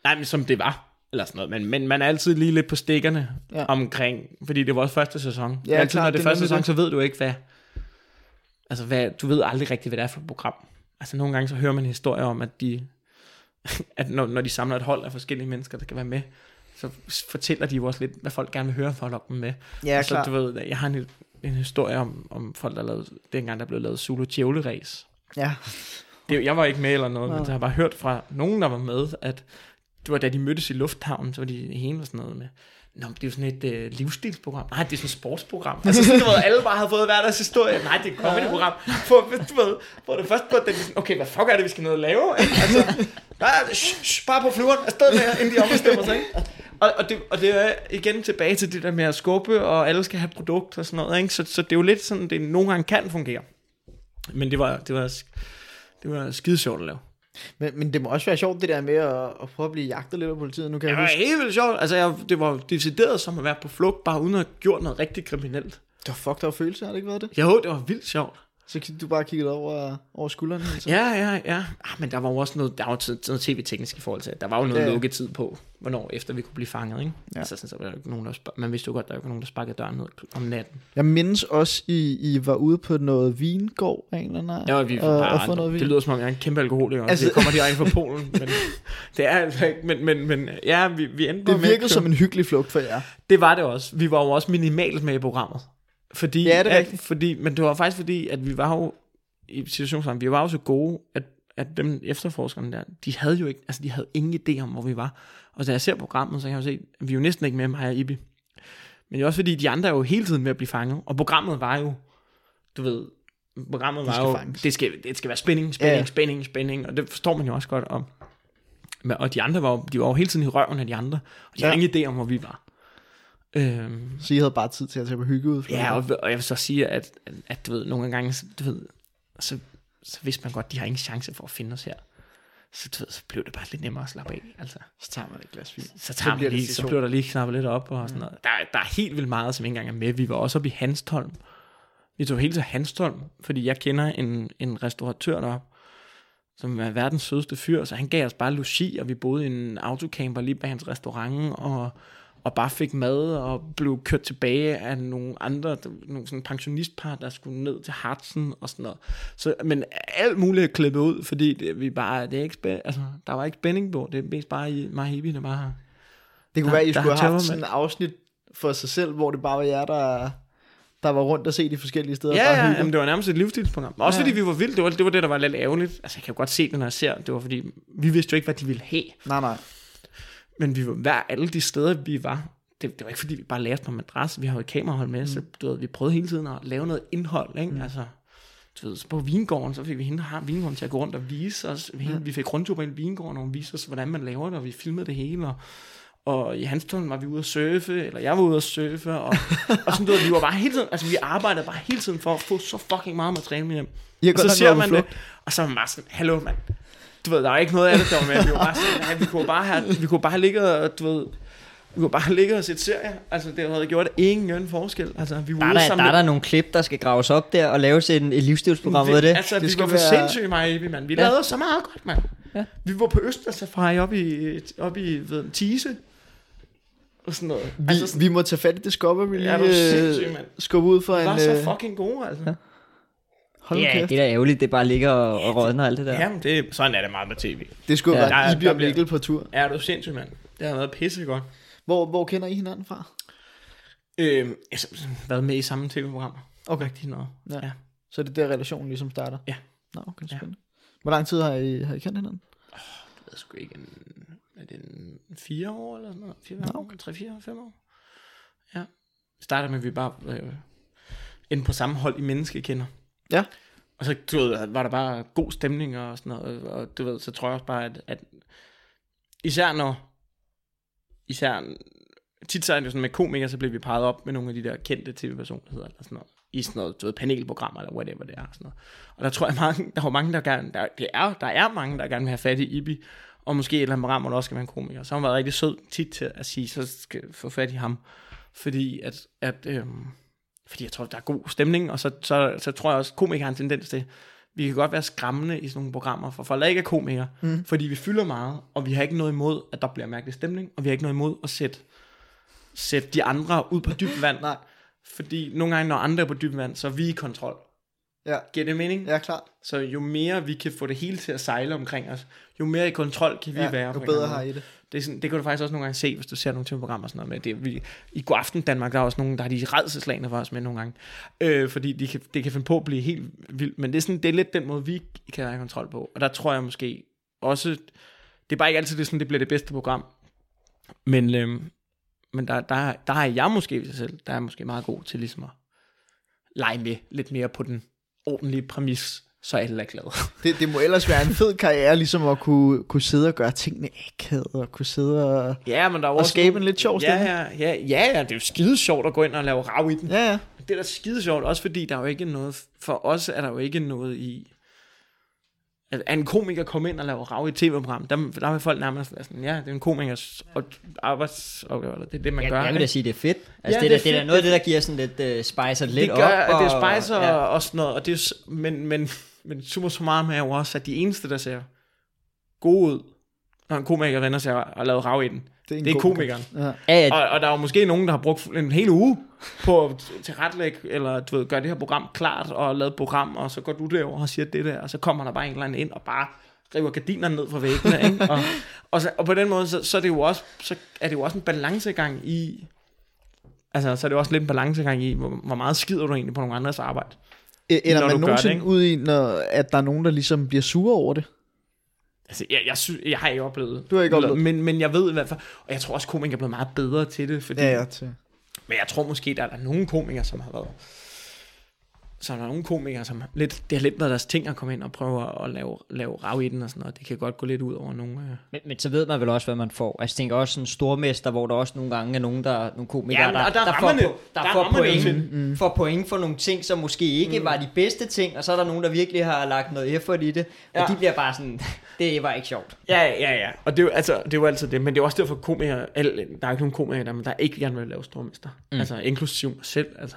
Nej, men som det var. Eller sådan noget. Men, men man er altid lige lidt på stikkerne Ja. omkring, fordi det var også første sæson. Ja, altid, klart, når det er første sæson, det. så ved du ikke, hvad... Altså, hvad, du ved aldrig rigtigt, hvad det er for et program. Altså, nogle gange så hører man historier om, at de... at når, når de samler et hold af forskellige mennesker, der skal være med, så fortæller de jo også lidt, hvad folk gerne vil høre at lokke dem med. Ja, og så, klart. du ved, jeg har en, en historie om, om folk, der lavede, dengang der blev lavet Zulu Djævle Race. Ja. Det, jeg var ikke med eller noget, Nej. men jeg har bare hørt fra nogen, der var med, at det var da de mødtes i lufthavnen, så var de hele og sådan noget med, Nå, det er jo sådan et øh, livsstilsprogram. Nej, det er sådan et sportsprogram. Altså sådan, du ved, alle bare havde fået hver deres historie. Nej, det er et comedy-program. For, du ved, hvor det først på, den sådan, okay, hvad fuck er det, vi skal ned og lave? Altså, nej, shh, shh, bare på flyveren, afsted med inden de ombestemmer sig, ikke? Og, og, det, og det er igen tilbage til det der med at skubbe, og alle skal have produkt og sådan noget, ikke? Så, så det er jo lidt sådan, det nogle gange kan fungere. Men det var, det var, det var skide sjovt at lave. Men, men det må også være sjovt, det der med at, at prøve at blive jagtet lidt af politiet. Nu kan Det jeg var huske, helt vildt sjovt. Altså, jeg, det var decideret som at være på flugt, bare uden at have gjort noget rigtig kriminelt. det var fuck, der var følelse, har det ikke været det? Jo, det var vildt sjovt. Så du bare kiggede over, over skulderen. Altså. Ja, ja, ja. Ah, men der var jo også noget, der var noget tv-teknisk i forhold til, der var jo noget Ja, lukketid på, hvornår efter vi kunne blive fanget, ikke? Ja. Altså, sådan, så var der ikke nogen, der sp- man vidste jo godt, der var nogen, der sparkede døren ned om natten. Jeg mindes også, I, I var ude på noget vingård af en eller anden Ja, vi og, bare, og noget vin. det lyder som om, jeg er en kæmpe alkoholiker, altså, jeg kommer direkte fra Polen, men det er altså ikke, men, men, men ja, vi, vi endte det med virkede køre- som en hyggelig flugt for jer. Det var det også. Vi var jo også minimalt med i programmet. Fordi, Ja, det er at, rigtigt. fordi, men det var faktisk fordi, at vi var jo i situationen, vi var jo så gode, at, at dem efterforskerne der, de havde jo ikke, altså de havde ingen idé om, hvor vi var. Og da jeg ser programmet, så kan jeg jo se, at vi er jo næsten ikke med mig og Ibi. Men det er også fordi, de andre er jo hele tiden ved at blive fanget. Og programmet var jo, du ved, programmet var jo, fanges. det skal, det skal være spænding, spænding, Ja, spænding, spænding. Og det forstår man jo også godt om. Og de andre var de var jo hele tiden i røven af de andre. Og de Ja. havde ingen idé om, hvor vi var. Øhm, Så I havde bare tid til at tage på hygge ud. Ja, og, og jeg vil så sige, at, at du ved, nogle gange, så- du ved, så, så vidste man godt, de har ingen chance for at finde os her. Så, du ved, så blev det bare lidt nemmere at slappe af. Altså, Så tager man et glas vin. så, tager bliver man lige, så blev der lige knappet lidt op og sådan noget. Der, er- der er helt vildt meget, som ikke engang er med. Vi var også oppe i Hanstholm. Vi tog helt til Hanstholm, fordi jeg kender en, en restauratør deroppe, som er verdens sødeste fyr, så han gav os bare logi, og vi boede i en autocamper lige bag hans restaurant, og, og bare fik mad, og blev kørt tilbage af nogle andre, nogle sådan pensionistpar, der skulle ned til Hartsen og sådan noget. Så, men alt muligt er klippet ud, fordi det, vi bare, det er ikke spæ- altså, der var ikke spænding på, det er mest bare i Hebi, der bare har Det kunne Der- være, I skulle have haft sådan et afsnit for sig selv, hvor det bare var jer, der, der var rundt og se de forskellige steder. Ja, bare ja, jamen, det var nærmest et livsstilsprogram. Også ja. fordi vi var vildt, det var, det var det, der var lidt ærgerligt. Altså, jeg kan jo godt se det, når jeg ser, det var fordi, vi vidste jo ikke, hvad de ville have. Nej, nej. Men vi var, hver alle de steder, vi var, det, det var ikke fordi, vi bare lærte på madras. Vi har jo et kamerahold med, mm. så du ved, vi prøvede hele tiden at lave noget indhold. Ikke? Mm. Altså, du ved, så på vingården, så fik vi hende, har vingården til at gå rundt og vise os. Vi, vi fik rundtur på en vingård, og hun viste os, hvordan man laver det, og vi filmede det hele. Og, og i Hanstholm var vi ude at surfe, eller jeg var ude at surfe, og, og sådan, du ved, vi var bare hele tiden, altså vi arbejdede bare hele tiden for at få så fucking meget materiale med hjem. Har Og så ser man det, flugt. og så er man bare sådan, hallo mand. Du ved, der er ikke noget af det, der var med. Vi, var bare sådan, ja, vi kunne bare have, vi kunne bare have ligget og, du ved, vi kunne bare have ligget og set serier. Altså, det havde gjort ingen forskel. Altså, vi Der er der, der er der nogle klip, der skal graves op der og laves en, et livsstilsprogram ud af det. Altså, Det det vi skulle var for være- sindssyge, mig Ebi, mand. Vi Ja. lavede så meget godt, mand. Ja. Vi var på Østersafari oppe i, oppe i ved, Tise. Og sådan noget. Vi, altså, sådan, vi må tage fat i Discovery lige Ja, du er sindssyg, øh, skubbe ud for vi en... var så øh, fucking gode, altså. Ja. Hold Ja, kæft. det er da ærgerligt, det bare ligger og, og rådner og alt det der. Jamen, det, sådan er det meget med tv. Det skulle Ja, ja, være der- Ibi der og bliver- Mikkel på tur. Ja, du er sindssyg, mand. Det har været pissegodt. Hvor, hvor kender I hinanden fra? Øh, altså, været med i samme tv-program. Okay. Rigtig noget. Ja. Ja. ja. Så det er der relationen ligesom starter? Ja. Nå, okay, Ja. spændende. Hvor lang tid har I, har I kendt hinanden? Det ved sgu ikke, en, er det en fire år eller sådan noget? Fire, Nå, år? Tre, fire, fem år? Ja. Starter med, at vi bare øh, endte på samme hold i menneskekender. Ja. Og så du ved, var der bare god stemning og sådan noget. Og du ved, så tror jeg også bare, at, at især når, især, tit så er det jo sådan med komikere, så bliver vi peget op med nogle af de der kendte tv-personligheder eller sådan noget. I sådan noget, du ved, panelprogrammer eller whatever det er. Sådan noget. Og der tror jeg, mange, der er mange, der gerne, der, det er, der er mange, der gerne vil have fat i Ibi, og måske et eller andet program, hvor der også skal være en komiker. Så har hun været rigtig sød tit til at sige, så skal få fat i ham. Fordi at, at øhm, fordi jeg tror, der er god stemning, og så, så, så tror jeg også, at komikere har en tendens til, vi kan godt være skræmmende i sådan nogle programmer for folk, der ikke er komikere, mm. fordi vi fylder meget, og vi har ikke noget imod, at der bliver mærkelig stemning, og vi har ikke noget imod at sætte, sætte de andre ud på dybt vand. Nej. Fordi nogle gange, når andre er på dybt vand, så er vi i kontrol. Ja. Giver det mening? Ja, klart. Så jo mere vi kan få det hele til at sejle omkring os, jo mere i kontrol kan vi Ja, være. jo bedre har. I det. Det, er sådan, det kan du faktisk også nogle gange se, hvis du ser nogle tv-programmer og sådan noget med. Det, vi, I god aften Danmark, der er også nogen, der har de redselslagende for os med nogle gange. Øh, fordi de kan, det kan finde på at blive helt vildt. Men det er, sådan, det er lidt den måde, vi kan have kontrol på. Og der tror jeg måske også, det er bare ikke altid det, sådan, det bliver det bedste program. Men, øh, men der, der, der har jeg måske ved sig selv, der er måske meget god til ligesom at lege med lidt mere på den ordentlige præmis, så alle er glade. det. Det må ellers være en fed karriere, ligesom at kunne, kunne sidde og gøre tingene akavet, og kunne sidde og... Ja, men der er Og også skabe nogle- en lidt sjov ja, stemning. ja, ja, ja, ja, det er jo skide sjovt at gå ind og lave rav i den. Ja, ja. Det er da skide sjovt, også fordi der er jo ikke noget, for os er der jo ikke noget i, at en komiker kommer ind og laver rav i tv-program, der, der vil folk nærmest være sådan, ja, det er en komikers og arbejdsopgave, eller det er det, man Jeg, gør. jeg vil da ikke? sige, det er fedt. Altså, Ja, det, er det er det er fedt, noget af det der giver sådan lidt uh, spicer lidt det gør, op. at det og- spicer ja. og, og sådan noget, og det er, men, men, men super så meget med er jo også, at de eneste, der ser gode ud, når en komiker vender sig og lavet rav i den, en det er komiker. komikeren. Ja. Ja, Og, og der er jo måske nogen, der har brugt en hel uge på at tilrettelægge, eller du ved, gøre det her program klart, og lave et program, og så går du derover og siger det der, og så kommer der bare en eller anden ind, og bare river gardinerne ned fra væggene, ikke? Og, og, så, og på den måde, så, så, er det jo også, så er det jo også en balancegang i, altså, så er det jo også lidt en balancegang i, hvor, hvor meget skider du egentlig på nogle andres arbejde. Eller Når man nogensinde det, ikke? ud i, når, at der er nogen, der ligesom bliver sure over det. Altså, jeg, jeg, synes, jeg har ikke oplevet Du har ikke oplevet men, men jeg ved i hvert fald, og jeg tror også, komikere er blevet meget bedre til det, fordi til. Men jeg tror måske, der er nogle komikere, som har været... Så er der nogle komikere, som har lidt, det har lidt været deres ting at komme ind og prøve at lave, lave rav i den og sådan noget. Det kan godt gå lidt ud over nogle... Øh... men, men så ved man vel også, hvad man får. Altså, jeg tænker også sådan en stormester, hvor der også nogle gange er nogen, der, nogle komikere, Ja, men der, der- der får, det- po- der, der får, point, mm. får point for nogle ting, som måske ikke mm. var de bedste ting, og så er der nogen, der virkelig har lagt noget effort i det, og Ja. de bliver bare sådan, det var ikke sjovt. Ja, ja, ja. Og det er, jo, altså, det er jo altid det. Men det er også derfor, komikere... Der er ikke nogen komikere, der, der ikke gerne vil lave stormester. Mm. Altså, inklusiv mig selv. Altså,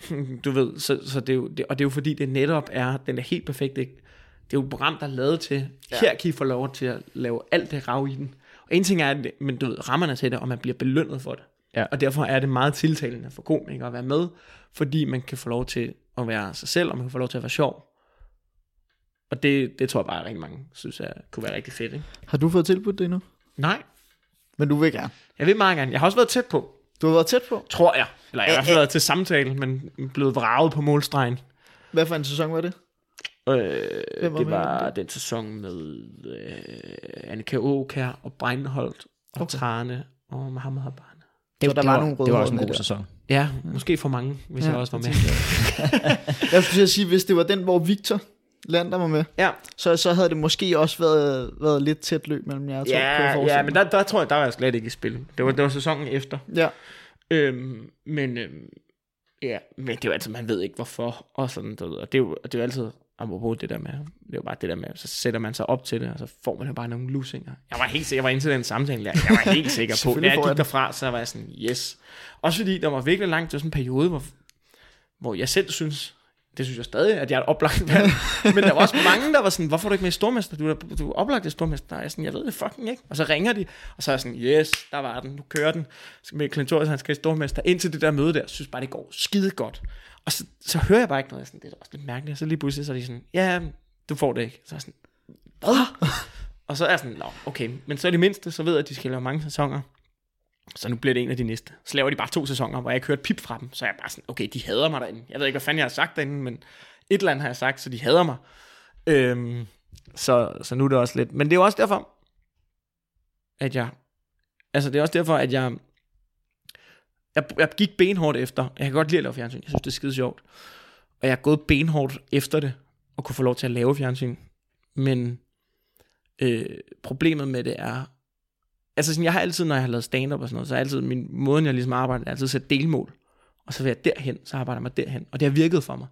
du ved, så, så det er jo, det, og det er jo fordi, det netop er, den er helt perfekt. Ikke? Det er jo program, der er lavet til, ja. her kan I få lov til at lave alt det rav i den. Og en ting er, at men du ved, rammerne til det, og man bliver belønnet for det. Ja. Og derfor er det meget tiltalende for komikere at være med, fordi man kan få lov til at være sig selv, og man kan få lov til at være sjov. Og det, det tror jeg bare, at rigtig mange synes, er, kunne være rigtig fedt. Ikke? Har du fået tilbudt det endnu? Nej, Men du vil gerne. jeg vil meget gerne. Jeg har også været tæt på, Du har været tæt på. tror jeg. Eller jeg har i hvert fald været til samtale, men blevet vraget på målstregen. Hvad for en sæson var det? Øh, var det med var den sæson med øh, Annika Åkær og Breinholt og Okay. Trane og Mohammed Habane. Det, Så der det var var, nogle det var også en med god der. sæson. Ja, måske for mange, hvis Ja, jeg også var med. Jeg skulle sige, hvis det var den, hvor Victor Lander var med, Ja, så, så havde det måske også været, været lidt tæt løb mellem jer to. jeg ja, forestille ja mig. men der, der tror jeg, der var jeg slet ikke i spil. Det var, det var sæsonen efter. Ja, Øhm, men, øhm, ja, men det er jo altid, man ved ikke hvorfor, og sådan, du ved, og det er jo, det er jo altid, apropos det der med, det er jo bare det der med, så sætter man sig op til det, og så får man jo bare nogle lusinger. Jeg var helt sikker, jeg var indtil den samtale, der, jeg var helt sikker på, da jeg jeg gik derfra, så var jeg sådan, yes. Også fordi der var virkelig langt, det var sådan en periode, hvor, hvor jeg selv synes, det synes jeg stadig, at jeg er et oplagt valg. Men der var også mange, der var sådan, hvorfor er du ikke med i Stormester? Du er, du er oplagt i Stormester. Og jeg sådan, jeg ved det fucking ikke. Og så ringer de, og så er jeg sådan, yes, der var den, nu kører den. Med Clintorius, han skal i Stormester. Indtil det der møde der, synes bare, det går skide godt. Og så, så hører jeg bare ikke noget. Sådan, det er også lidt mærkeligt. Og så lige pludselig, så er de sådan, ja, du får det ikke. Så er jeg sådan, hvad? og så er jeg sådan, nå, okay. Men så er det mindste, så ved jeg, at de skal lave mange sæsoner. Så nu bliver det en af de næste. Så laver de bare to sæsoner, hvor jeg ikke hørte pip fra dem. Så er jeg bare sådan, okay, de hader mig derinde. Jeg ved ikke, hvad fanden jeg har sagt derinde, men et eller andet har jeg sagt, så de hader mig. Øhm, så, så nu er det også lidt. Men det er jo også derfor, at jeg... Altså, det er også derfor, at jeg... Jeg, jeg gik benhårdt efter. Jeg kan godt lide at lave fjernsyn. Jeg synes, det er skide sjovt. Og jeg er gået benhårdt efter det, og kunne få lov til at lave fjernsyn. Men øh, problemet med det er, altså sådan, jeg har altid, når jeg har lavet stand-up og sådan noget, så er altid min måde, jeg ligesom arbejder, er altid at sætte delmål. Og så vil jeg derhen, så arbejder jeg mig derhen. Og det har virket for mig.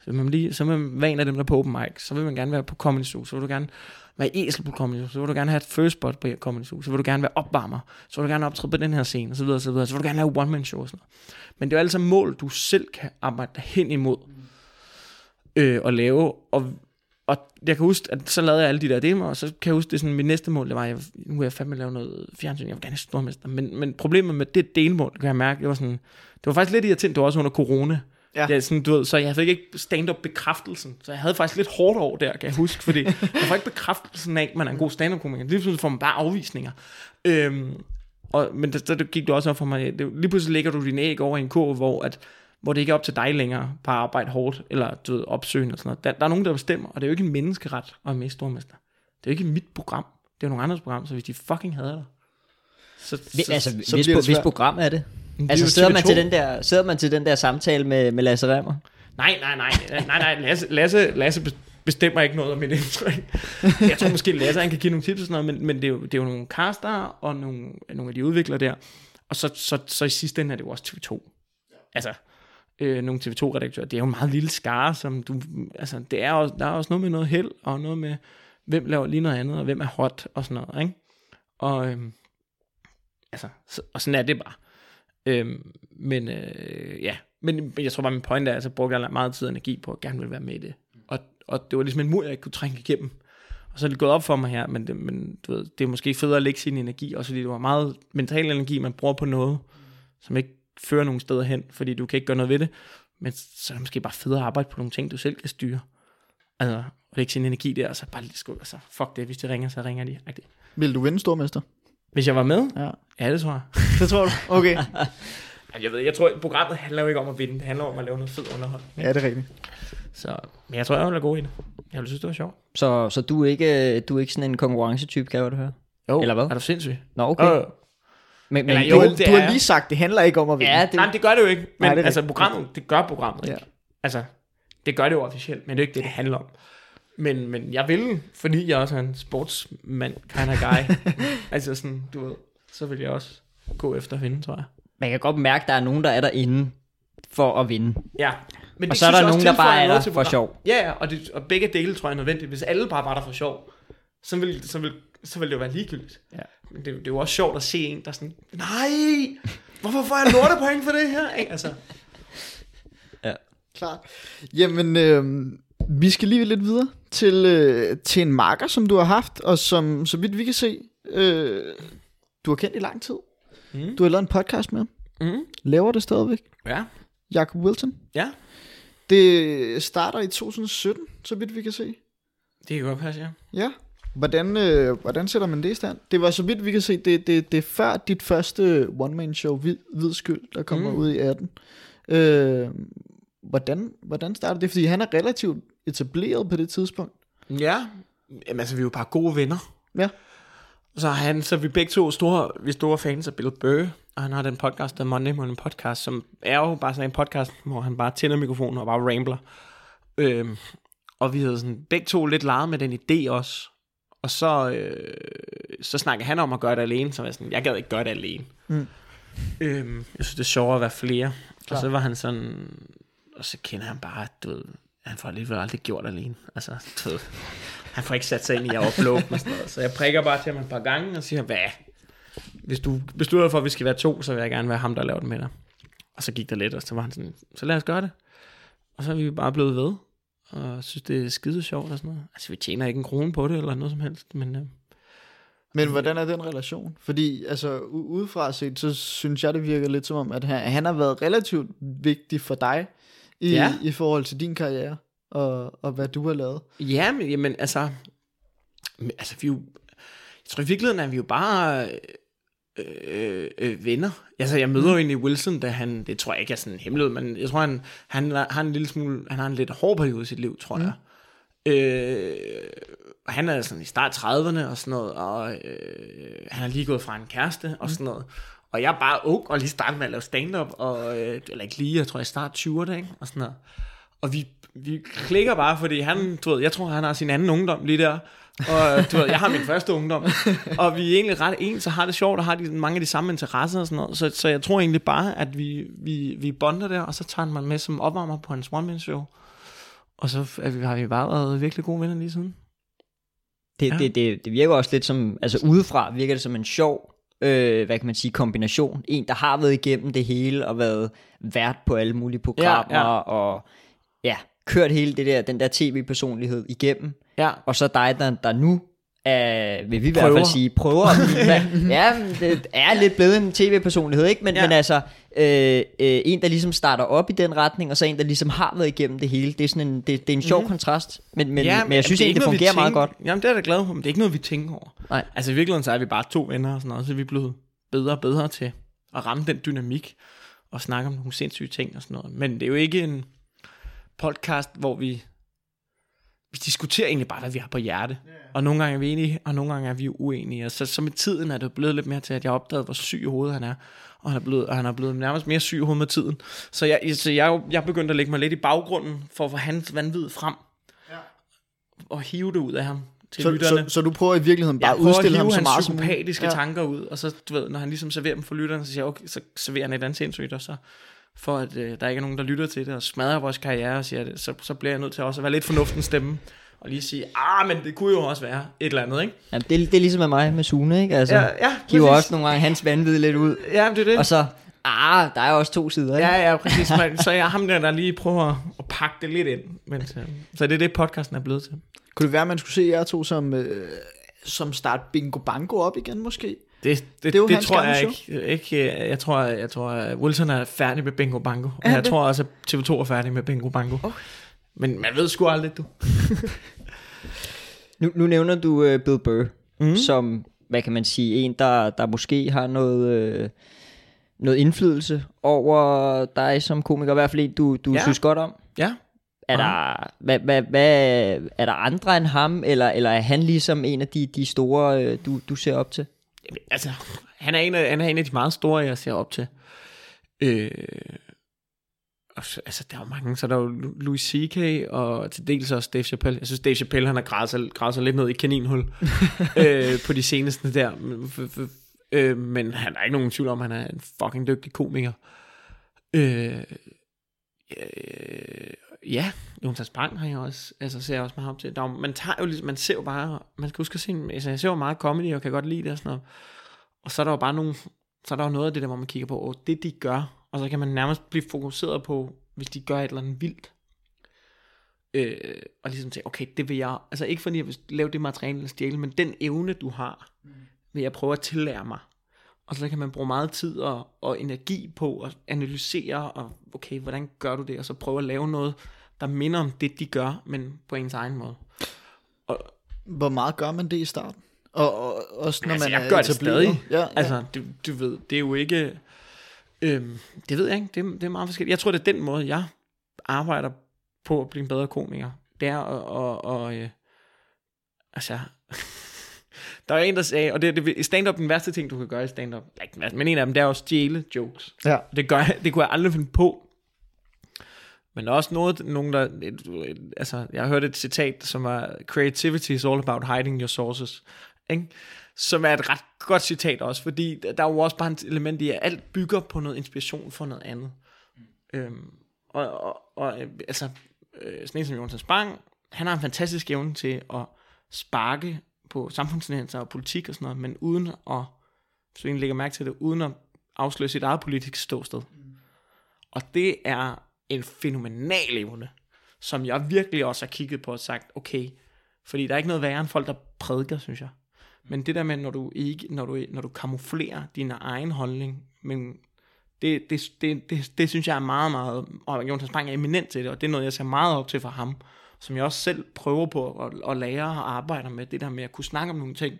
Så vil man, lige, så vil man være en af dem, der er på open mic. Så vil man gerne være på Comedy Zoo. Så vil du gerne være esel på Comedy Zoo. Så vil du gerne have et first spot på Comedy Zoo. Så vil du gerne være opvarmer. Så vil du gerne optræde på den her scene, og så videre, og så videre. Så vil du gerne lave one-man show og sådan noget. Men det er jo altså mål, du selv kan arbejde hen imod øh, at lave. Og, og jeg kan huske, at så lavede jeg alle de der demoer, og så kan jeg huske, det sådan, mit næste mål, det var, jeg, nu vil jeg fandme lave noget fjernsyn, jeg vil gerne stormester. Men, men problemet med det delmål, kan jeg mærke, det var sådan, det var faktisk lidt irriterende, det var også under corona. Ja. Ja, sådan, du ved, så jeg fik ikke stand-up bekræftelsen. Så jeg havde faktisk lidt hårdt over der, kan jeg huske. Fordi jeg får ikke bekræftelsen af, at man er en god stand-up-komiker. Lige pludselig får man bare afvisninger. Øhm, og, men det, det gik det også op for mig. Det, lige pludselig lægger du din æg over i en kurve, hvor, at, hvor det ikke er op til dig længere på at arbejde hårdt, eller du ved, opsøgende og sådan noget. Der, der er nogen, der bestemmer, og det er jo ikke en menneskeret at i Stormester. Det er jo ikke mit program. Det er jo nogle andres program, så hvis de fucking hader dig, så, så, altså, så hvis, bliver på, det hvis program er det? det Altså sidder man, TV2. til den der, sidder man til den der samtale med, med Lasse Remmer? Nej, nej, nej, nej, nej, Lasse, Lasse, Lasse bestemmer ikke noget om mit indtryk. Jeg tror måske, Lasse han kan give nogle tips og sådan noget, men, men det, er jo, det er jo nogle caster og nogle, nogle af de udviklere der. Og så, så, så i sidste ende er det jo også TV2. Altså, øh, nogle TV2-redaktører. Det er jo en meget lille skare, som du... Altså, det er også, der er også noget med noget held, og noget med, hvem laver lige noget andet, og hvem er hot, og sådan noget, ikke? Og, øh, altså, så, og sådan er det bare. Øh, men øh, ja, men, men jeg tror bare, min point er, at jeg brugte meget tid og energi på at gerne ville være med i det. Og, og det var ligesom en mur, jeg ikke kunne trænge igennem. Og så er det gået op for mig her, men, det, men du ved, det er måske federe at lægge sin energi, også fordi det var meget mental energi, man bruger på noget, som ikke fører nogen steder hen, fordi du kan ikke gøre noget ved det. Men så er det måske bare federe at arbejde på nogle ting, du selv kan styre. Altså, og lægge sin energi der, og så bare lige skål, altså, fuck det, hvis de ringer, så ringer de. Agtigt. Vil du vinde stormester? Hvis jeg var med? Ja. Ja, det tror jeg. Det tror du? Okay. Jeg ved, jeg tror, at programmet handler jo ikke om at vinde. Det handler om at lave noget fed underholdning. ja, det er rigtigt. Så, men jeg tror, jeg vil være god i det. Jeg vil synes, det var sjovt. Så, så du, er ikke, du er ikke sådan en konkurrencetype, kan jeg godt høre? Jo, Eller hvad? Er du sindssyg? Nå, okay. Okay. Øh, Men, men, Eller Du, Jo, det du er har lige sagt, det handler ikke om at vinde. ja, det, Nej, men det gør det jo ikke. Men Nej, det altså, programmet, det gør programmet ikke. Ja. Altså, det gør det jo officielt, men det er ikke det, det handler om. Men, men jeg vil, fordi jeg også er en sportsmand, kind of guy. altså sådan, du ved, så vil jeg også gå efter at vinde, tror jeg. man kan godt mærke, at der er nogen, der er derinde for at vinde. Ja. Men Og det så er der nogen, der bare er der til for sjov. Ja, ja, og, det, og begge dele tror jeg er nødvendigt. Hvis alle bare var der for sjov, så vil, så vil, så vil det jo være ligegyldigt. Ja. Men det, det er jo også sjovt at se en, der er sådan, nej, hvorfor får jeg lortepoint for det her? Ikke? Altså, Klart. Jamen, øh, vi skal lige lidt videre til, øh, til en marker, som du har haft, og som, så vidt vi kan se, øh, du har kendt i lang tid. Mm. Du har lavet en podcast med ham. mm, Laver det stadigvæk. ja, Jacob Wilson. ja, Det starter i 2017, så vidt vi kan se. det kan godt passe, ja. Ja. Hvordan, øh, hvordan sætter man det i stand? Det var så vidt vi kan se, det, det, det er før dit første one-man-show, Hvid, Hvid Skyld, der kommer mm. Ud i 18. Øh, hvordan, hvordan startede det? Fordi han er relativt etableret på det tidspunkt. Ja, Jamen, altså, vi er jo bare gode venner. Ja. Så han, så vi begge to store, vi er store fans af Bill Burr, og han har den podcast, der er Monday Morning Podcast, som er jo bare sådan en podcast, hvor han bare tænder mikrofonen og bare rambler. Øhm, og vi havde sådan begge to lidt leget med den idé også. Og så, øh, så snakkede han om at gøre det alene, så var jeg sådan, jeg gad ikke gøre det alene. Mm. Øhm, jeg synes, det er sjovere at være flere. Klar. Og så var han sådan, og så kender han bare, du ved, han får alligevel aldrig gjort alene. Altså, du ved, han får ikke sat sig ind i at uploade og sådan noget. Så jeg prikker bare til ham et par gange og siger, hvad? Hvis du beslutter for, at vi skal være to, så vil jeg gerne være ham, der laver det med dig. Og så gik der lidt, og så var han sådan, så lad os gøre det. Og så er vi bare blevet ved, og synes, det er skide sjovt og sådan noget. Altså, vi tjener ikke en krone på det, eller noget som helst, men øh, Men hvordan er den relation? Fordi altså, udefra set, så synes jeg, det virker lidt som om, at han, han har været relativt vigtig for dig i, Ja. i forhold til din karriere og, og hvad du har lavet. Ja, men jamen, altså, altså vi jo, jeg tror i virkeligheden er vi jo bare, øh, øh, venner. Altså, jeg møder jo egentlig Wilson, da han, det tror jeg ikke er sådan en hemmelighed, men jeg tror, han, han har en lille smule, han har en lidt hård periode i sit liv, tror jeg. Øh, han er sådan i start 30'erne og sådan noget, og øh, han har lige gået fra en kæreste og sådan noget. Og jeg er bare ung og lige startet med at lave stand-up, og, øh, eller ikke lige, jeg tror jeg start 20'erne, ikke? Og sådan noget. Og vi, vi klikker bare, fordi han, du ved, jeg tror, han har sin anden ungdom lige der. Og du ved, jeg har min første ungdom. Og vi er egentlig ret ens, så har det sjovt, og har de, mange af de samme interesser og sådan noget. Så, så jeg tror egentlig bare, at vi, vi, vi bonder der, og så tager mig med som opvarmer på hans one-man-show. Og så er vi, har vi bare været virkelig gode venner lige siden. Det, ja. det, det, det virker også lidt som, altså udefra virker det som en sjov, øh, hvad kan man sige, kombination. En, der har været igennem det hele og været vært på alle mulige programmer Ja, ja. og ja, kørt hele det der, den der tv-personlighed igennem. Ja, Og så dig, der, der nu er, vil vi i hvert fald sige, prøver. at blive- ja, det er lidt blevet en tv-personlighed, ikke? Men, Ja. men altså, øh, øh, en, der ligesom starter op i den retning, og så en, der ligesom har været igennem det hele. Det er sådan en, det, det er en sjov mm. kontrast, men, men, ja, men jeg synes det egentlig, det fungerer meget tænker- godt. Jamen, det er jeg da glad for, men det er ikke noget, vi tænker over. Nej. Altså i virkeligheden, så er vi bare to venner og sådan noget, så er vi blevet bedre og bedre til at ramme den dynamik og snakke om nogle sindssyge ting og sådan noget. Men det er jo ikke en podcast, hvor vi, vi diskuterer egentlig bare, hvad vi har på hjerte. Og nogle gange er vi enige, og nogle gange er vi uenige. Og så, så med tiden er det blevet lidt mere til, at jeg opdagede, hvor syg i hovedet han er. Og han er blevet, og han er blevet nærmest mere syg i hovedet med tiden. Så jeg, så jeg, jeg er begyndt at lægge mig lidt i baggrunden for at få hans vanvid frem. Og hive det ud af ham til Så, lytterne. så, så du prøver i virkeligheden bare at udstille ham så meget som psykopatiske Ja. tanker ud, og så, du ved, når han ligesom serverer dem for lytterne, så siger jeg, okay, så serverer han et andet sindssygt, og så for at øh, der ikke er nogen, der lytter til det, og smadrer vores karriere, og siger det, så, så bliver jeg nødt til også at være lidt fornuftens stemme, og lige sige, ah, men det kunne jo også være et eller andet, ikke? Ja, det, det er ligesom med mig med Sune, ikke? Altså, Ja, ja, hiver også nogle gange hans vanvid lidt ud, Ja, det er det. og så, ah, der er også to sider, ikke? Ja, ja, præcis. Men, så jeg ham der, der lige prøver at, at pakke det lidt ind. Men, så, så det er det, podcasten er blevet til. Kunne det være, at man skulle se jer to som, øh, som start Bingo Bango op igen, måske? Det, det, Det det, tror jeg ikke, ikke. Jeg tror, jeg tror, at Wilson er færdig med Bingo Bango. Og jeg det? tror også, at TV2 er færdig med Bingo Bango. Okay. Men man ved sgu aldrig, du. Nu, nu nævner du uh, Bill Burr, mm. som, hvad kan man sige, en, der, der måske har noget, øh, noget indflydelse over dig som komiker, i hvert fald en, du, du Ja. ja. synes godt om. Ja. Er der, hvad, hvad, hvad, er der andre end ham, eller, eller er han ligesom en af de, de store, øh, du, du ser op til? Altså, han er, en af, han er en af de meget store, jeg ser op til. Øh, og så, altså, der er jo mange. Så er der jo Lu- Louis C.K. og til dels også Dave Chappelle. Jeg synes, Dave Chappelle, han har gravet sig, gravet sig lidt ned i kaninhul øh, på de seneste der. Øh, men han er ikke nogen tvivl om, han er en fucking dygtig komiker. Øh, øh, ja, Jonas Bang har jeg også, altså ser jeg også meget op til. Der er, man, tager jo, ligesom- man ser jo bare, man skal huske at se, altså jeg ser jo meget comedy, og kan godt lide det og sådan noget. Og så er der jo bare nogle, så er der jo noget af det der, hvor man kigger på, åh, det de gør, og så kan man nærmest blive fokuseret på, hvis de gør et eller andet vildt. Øh, og ligesom sige, okay, det vil jeg, altså ikke fordi jeg vil lave det materiale eller stjæle, men den evne, du har, vil jeg prøve at tillære mig. Og så kan man bruge meget tid og, og energi på at analysere, og okay, hvordan gør du det, og så prøve at lave noget, der minder om det, de gør, men på ens egen måde. Og, Hvor meget gør man det i starten? Og, og også når altså, man jeg er gør det stadig. Ja, ja. Altså, du, du ved, det er jo ikke... Øhm, det ved jeg ikke. Det, er- det er meget forskelligt. Jeg tror, det er den måde, jeg arbejder på at blive en bedre komiker. Det er at... Og, og, øh, altså... der er en, der sagde... Og det, det stand-up, den værste ting, du kan gøre i stand-up... Ikke men en af dem, det er jo at stjæle jokes. ja. Det, gør jeg, det kunne jeg aldrig finde på. Men der er også noget, nogen der, altså, jeg har hørt et citat, som er, creativity is all about hiding your sources, ikke? som er et ret godt citat også, fordi der er jo også bare et element i, at alt bygger på noget inspiration for noget andet. Øhm, og, og, og øh, altså, øh, sådan en som Jonas Bang, han har en fantastisk evne til at sparke på samfundstendenser og politik og sådan noget, men uden at, så egentlig lægger mærke til det, uden at afsløre sit eget politiske ståsted. Og det er en fænomenal evne, som jeg virkelig også har kigget på og sagt, okay, fordi der er ikke noget værre end folk, der prædiker, synes jeg. Men det der med, når du ikke, når du, når du kamuflerer din egen holdning, men det, det, det, det, det synes jeg er meget, meget, og Jonas Bang er eminent til det, og det er noget, jeg ser meget op til fra ham, som jeg også selv prøver på at, at lære og arbejde med, det der med at kunne snakke om nogle ting,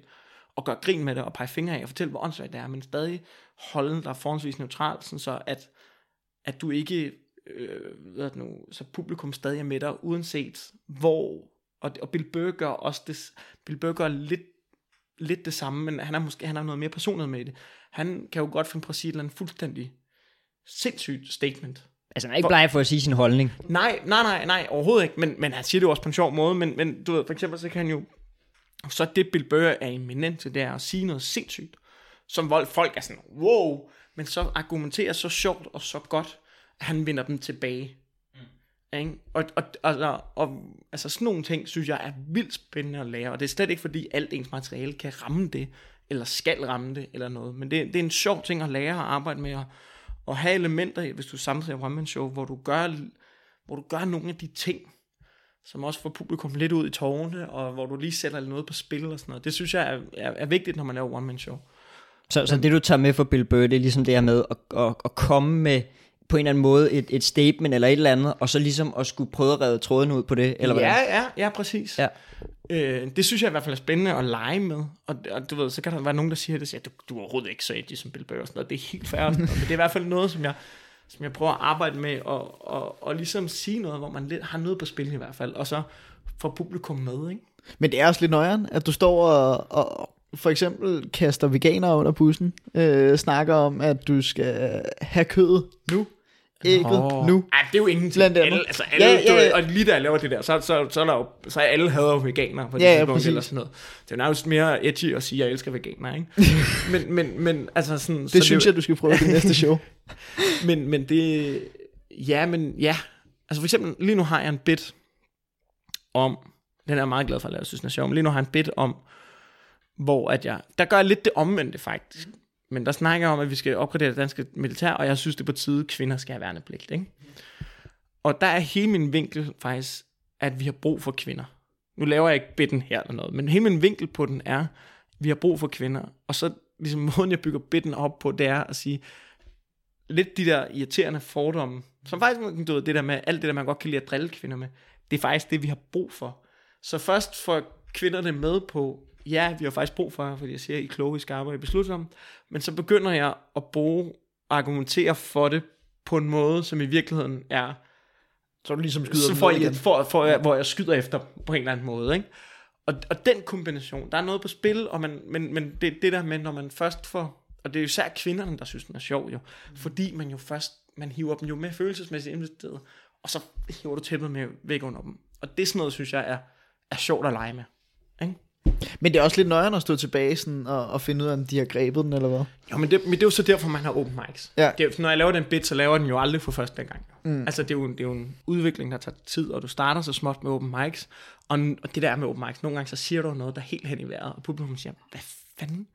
og gøre grin med det, og pege fingre af, og fortælle, hvor åndssvagt det er, men stadig holde dig forholdsvis neutral, sådan så at, at du ikke, øh, ved det nu, så publikum stadig er med dig, uanset hvor, og, og Bill Burr gør også det, Bill Burr gør lidt, lidt det samme, men han er måske, han har noget mere personligt med det. Han kan jo godt finde på at sige et eller andet fuldstændig sindssygt statement, Altså, han er ikke bleg for at sige sin holdning. Nej, nej, nej, nej, overhovedet ikke, men, men han siger det jo også på en sjov måde, men, men du ved, for eksempel så kan han jo, så det Bill Burr er eminent til, det er at sige noget sindssygt, som vold folk er sådan, wow, men så argumenterer så sjovt og så godt, at han vinder dem tilbage. Mm. Ikke? Og, og, og, og, altså sådan nogle ting, synes jeg er vildt spændende at lære, og det er slet ikke fordi alt ens materiale kan ramme det, eller skal ramme det, eller noget, men det, det er en sjov ting at lære at arbejde med, og, og have elementer, i, hvis du samtidig er one show, hvor du gør, hvor du gør nogle af de ting, som også får publikum lidt ud i tårne, og hvor du lige sætter noget på spil og sådan noget. Det synes jeg er, er, er vigtigt, når man laver one man show. Så, så det du tager med for Bill Burr, det er ligesom det her med at, at, at komme med på en eller anden måde et, et statement eller et eller andet, og så ligesom at skulle prøve at redde tråden ud på det, eller hvad? Ja, ja, ja, præcis. Ja. Øh, det synes jeg i hvert fald er spændende at lege med, og, og du ved, så kan der være nogen, der siger, det, siger du, du er overhovedet ikke så edgy som Bill Burr, og sådan noget. det er helt fair, men det er i hvert fald noget, som jeg, som jeg prøver at arbejde med, og, og, og ligesom sige noget, hvor man lidt har noget på spil i hvert fald, og så får publikum med, ikke? Men det er også lidt nøjeren, at du står og, og for eksempel kaster veganer under bussen, øh, snakker om, at du skal have kødet nu, ægget Nå. nu. Ej, det er jo ingenting. Blandt andet. Alle, altså alle, Ja, ja, ja, og lige da jeg laver det der, så, så, så, er der jo, så er alle hader veganer på det Ja, ja, tidspunkt præcis. eller sådan noget. Det er jo nærmest mere edgy at sige, at jeg elsker veganer, ikke? men, men, men altså sådan... Det synes jeg, du skal prøve i det næste show. Men, men det... Ja, men ja. Altså for eksempel, lige nu har jeg en bit om... Den er jeg meget glad for at lave, jeg synes, den er sjov. Men lige nu har jeg en bit om, hvor at jeg... Der gør jeg lidt det omvendte, faktisk. Men der snakker jeg om, at vi skal opgradere det danske militær, og jeg synes, det er på tide, at kvinder skal have værnepligt, ikke? Og der er hele min vinkel faktisk, at vi har brug for kvinder. Nu laver jeg ikke bitten her eller noget, men hele min vinkel på den er, at vi har brug for kvinder. Og så ligesom måden, jeg bygger bitten op på, det er at sige, lidt de der irriterende fordomme, som faktisk, du ved, det der med, alt det der, man godt kan lide at drille kvinder med, det er faktisk det, vi har brug for. Så først får kvinderne med på, ja, vi har faktisk brug for jer, fordi jeg siger, I er kloge, I skarpe, og I beslutter om, men så begynder jeg at bruge, argumentere for det på en måde, som i virkeligheden er, Så du ligesom skyder så får jeg, igen. for, for, hvor jeg skyder efter på en eller anden måde, ikke? Og, og den kombination, der er noget på spil, og man, men, men det, det der med, når man først får, og det er jo især kvinderne, der synes, den er sjov jo, mm. fordi man jo først, man hiver dem jo med følelsesmæssigt investeret, og så hiver du tæppet med væk under dem. Og det er sådan noget, synes jeg er, er sjovt at lege med. Ikke? Men det er også lidt nøjeren at stå tilbage sådan, og, og finde ud af, om de har grebet den, eller hvad? Jo, men det, men det er jo så derfor, man har open mics. Ja. Det er, når jeg laver den bit, så laver den jo aldrig for første gang. Mm. Altså, det er, jo, det er jo en udvikling, der tager tid, og du starter så småt med open mics, og, og det der er med open mics, nogle gange så siger du noget, der er helt hen i vejret, og publikum siger, hvad fanden?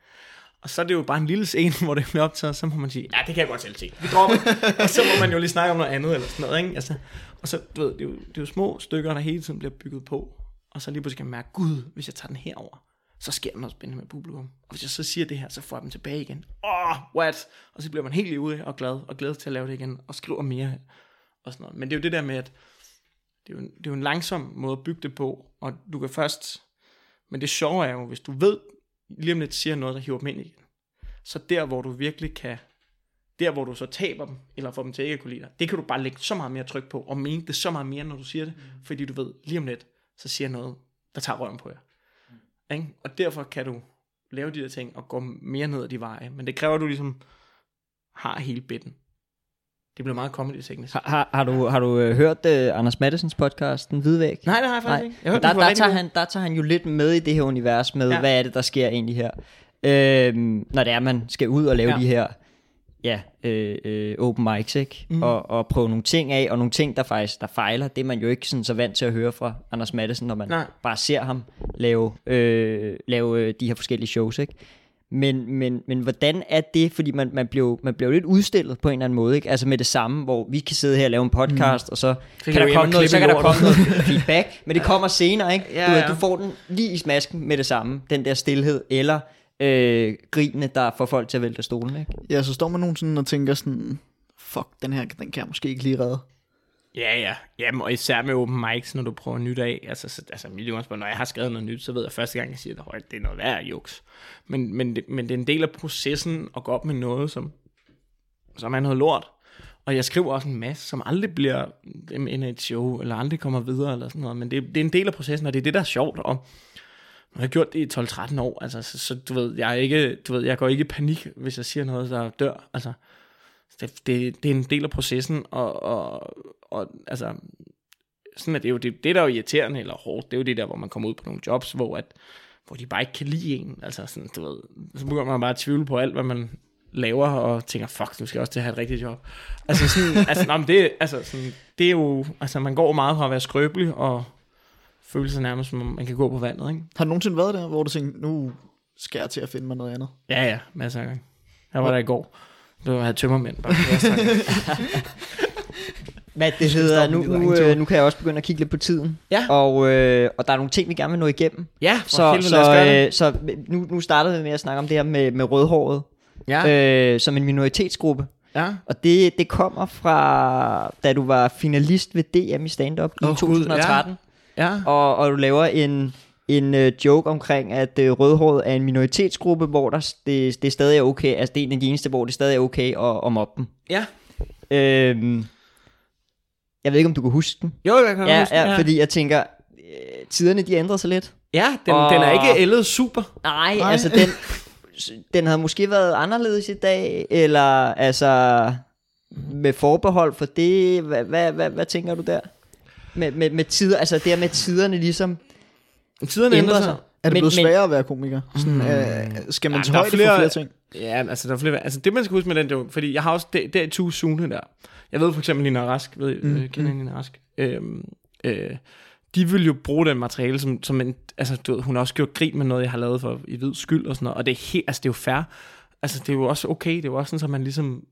Og så er det jo bare en lille scene, hvor det bliver optaget, så må man sige, ja, det kan jeg godt selv se. Vi dropper. og så må man jo lige snakke om noget andet, eller sådan noget, ikke? Altså, og så, du ved, det er, jo, det er jo små stykker, der hele tiden bliver bygget på, og så lige pludselig kan man mærke, gud, hvis jeg tager den herover, så sker der noget spændende med publikum. Og hvis jeg så siger det her, så får jeg dem tilbage igen. Åh, oh, what? Og så bliver man helt ude og glad, og glad til at lave det igen, og skriver mere, og sådan noget. Men det er jo det der med, at det er jo, en- det er jo en langsom måde at bygge det på, og du kan først, men det sjove er jo, hvis du ved, lige om lidt siger noget, der hiver dem ind igen, så der, hvor du virkelig kan, der, hvor du så taber dem, eller får dem til ikke at kunne lide dig, det kan du bare lægge så meget mere tryk på, og mene det så meget mere, når du siger det, mm. fordi du ved, lige om lidt, så siger noget, der tager røven på jer. Mm. Ikke? Og derfor kan du lave de der ting, og gå mere ned ad de veje, men det kræver, at du ligesom har hele bitten. Det bliver meget comedy teknisk. Har, har, har, du, har du øh, hørt uh, Anders Mattesens podcast, Den Hvide Væg? Nej, det har jeg faktisk Nej. ikke. Jeg hørte, der, der, tager han, der tager han jo lidt med i det her univers med, Ja. hvad er det, der sker egentlig her. Øhm, når det er, man skal ud og lave ja. de her ja, øh, øh, open mics, ikke? Mm. Og, og prøve nogle ting af, og nogle ting, der faktisk der fejler. Det er man jo ikke sådan så vant til at høre fra Anders Mattesen, når man Nej. Bare ser ham lave, øh, lave øh, de her forskellige shows, ikke? Men, men, men hvordan er det, fordi man, man, blev, man blev lidt udstillet på en eller anden måde, ikke? Altså med det samme, hvor vi kan sidde her og lave en podcast, mm. og så, kan kan du der komme og noget, så kan der komme noget feedback, men det kommer senere, ikke? Ja, du, ja. du får den lige i smasken med det samme, den der stillhed, eller øh, grinene, der får folk til at vælte af stolen, ikke? Ja, så står man nogen sådan og tænker sådan, fuck, den her, den kan jeg måske ikke lige redde. Ja, ja. Jamen, og især med open mics, når du prøver nyt af. Altså, så, altså mit udgangspunkt, når jeg har skrevet noget nyt, så ved jeg første gang, jeg siger det højt, det er noget værd juks. Men, men, det, men det er en del af processen at gå op med noget, som, som er noget lort. Og jeg skriver også en masse, som aldrig bliver en et show, eller aldrig kommer videre, eller sådan noget. Men det, det er en del af processen, og det er det, der er sjovt. Og jeg har gjort det i 12-13 år, altså, så, så, du ved, jeg er ikke, du ved, jeg går ikke i panik, hvis jeg siger noget, der dør. Altså, det, det, det er en del af processen, og, og, og altså, sådan er det jo, det, det der er jo irriterende eller hårdt, det er jo det der, hvor man kommer ud på nogle jobs, hvor, at, hvor de bare ikke kan lide en, altså sådan, du ved, så begynder man bare at tvivle på alt, hvad man laver, og tænker, fuck, nu skal jeg også til at have et rigtigt job. Altså sådan, altså, nå, men det, altså sådan, det er jo, altså man går meget fra at være skrøbelig, og føle sig nærmest, som om man kan gå på vandet, ikke? Har du nogensinde været der, hvor du tænkte, nu skal jeg til at finde mig noget andet? Ja, ja, masser af gange. Jeg var der i går. Det var at have tømmermænd bare. Hvad det hedder, nu, nu, øh, nu kan jeg også begynde at kigge lidt på tiden. Ja. Og, øh, og der er nogle ting, vi gerne vil nå igennem. ja, for Så, helvede, så, øh, så nu, nu startede vi med at snakke om det her med, med rødhåret. Ja, Øh, som en minoritetsgruppe. ja. Og det, det kommer fra, da du var finalist ved DM i stand-up i Åh, Gud, 2013. Ja, og, og du laver en, en uh, joke omkring, at uh, rødhåret er en minoritetsgruppe, hvor der, det, det stadig er okay, altså det er en af de eneste, hvor det stadig er okay at, at mobbe dem. ja. Øhm, jeg ved ikke, om du kan huske den. Jo, jeg kan Ja, huske, ja, fordi jeg tænker, øh, tiderne de ændrer sig lidt. ja den, Og- den er ikke ældet super. Nej, Nej. altså den, den havde måske været anderledes i dag, eller altså med forbehold for det. Hvad, hvad, hvad, hvad tænker du der? Med, med, med tider, altså det her med tiderne ligesom Tiderne ændrer ændrer sig. sig. Er det Men- blevet men- sværere at være komiker? Sådan, mm. øh, skal man Ja, tage der højde flere- for flere ting? Ja, altså der er flere, altså det man skal huske med den joke, fordi jeg har også, det, det er to Sune der. Jeg ved for eksempel Nina Rask, ved, mm. øh, kender mm. Nina Rask. Øhm, øh, de vil jo bruge den materiale som, som en, altså du ved, hun har også gjort grin med noget, jeg har lavet for i hvid skyld og sådan noget, og det er helt, altså det er jo fair. Altså det er jo også okay, det er jo også sådan, at man ligesom,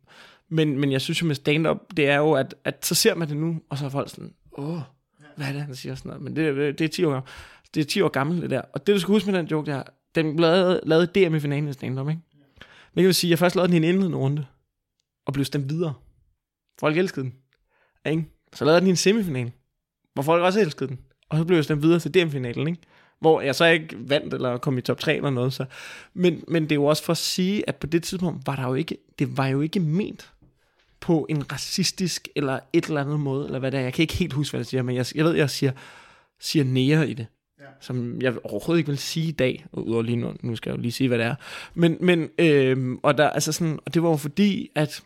men, men jeg synes jo med stand-up, det er jo, at, at så ser man det nu, og så er folk sådan, åh, hvad er det, han siger sådan noget, men det, øh, det er 10 år, det er 10 år gammel, det der, og det du skal huske med den joke der, den blev lavet, lavet DM i finalen i stand ikke? Men jeg vil sige, at jeg først lavede den i en indledende runde, og blev stemt videre. Folk elskede den. Ikke? Så lavede jeg den i en semifinal, hvor folk også elskede den. Og så blev jeg stemt videre til DM-finalen, ikke? Hvor jeg så ikke vandt eller kom i top 3 eller noget. Så. Men, men det er jo også for at sige, at på det tidspunkt var der jo ikke, det var jo ikke ment på en racistisk eller et eller andet måde, eller hvad det er. Jeg kan ikke helt huske, hvad jeg siger, men jeg, jeg ved, jeg siger, siger nære i det. Ja. Som jeg overhovedet ikke vil sige i dag, udover lige nu, nu skal jeg jo lige sige, hvad det er. Men, men øh, og, der, altså sådan, og det var jo fordi, at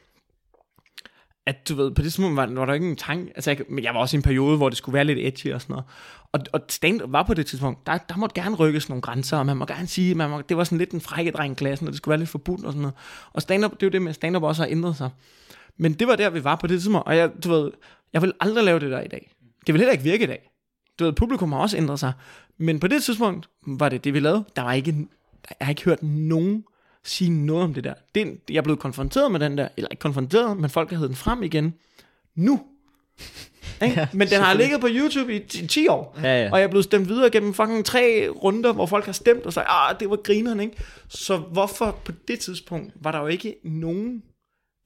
at du ved, på det tidspunkt var, var der ikke en tanke, altså jeg, men jeg var også i en periode, hvor det skulle være lidt edgy og sådan noget, og, og stand var på det tidspunkt, der, der måtte gerne rykkes nogle grænser, og man må gerne sige, man må, det var sådan lidt en frække dreng i klassen, og det skulle være lidt forbudt og sådan noget, og stand-up, det er jo det med, stand-up også har ændret sig, men det var der, vi var på det tidspunkt, og jeg, du ved, jeg vil aldrig lave det der i dag, det vil heller ikke virke i dag, du ved, publikum har også ændret sig, men på det tidspunkt var det det, vi lavede, der var ikke, jeg har ikke hørt nogen sige noget om det der. Den, jeg blevet konfronteret med den der, eller ikke konfronteret, men folk har hævet den frem igen. Nu. Ja, men den har ligget på YouTube i 10 10 år. Ja, ja. Og jeg er blevet stemt videre gennem fucking tre runder, hvor folk har stemt og sagt, ah, det var grineren, ikke? Så hvorfor på det tidspunkt var der jo ikke nogen,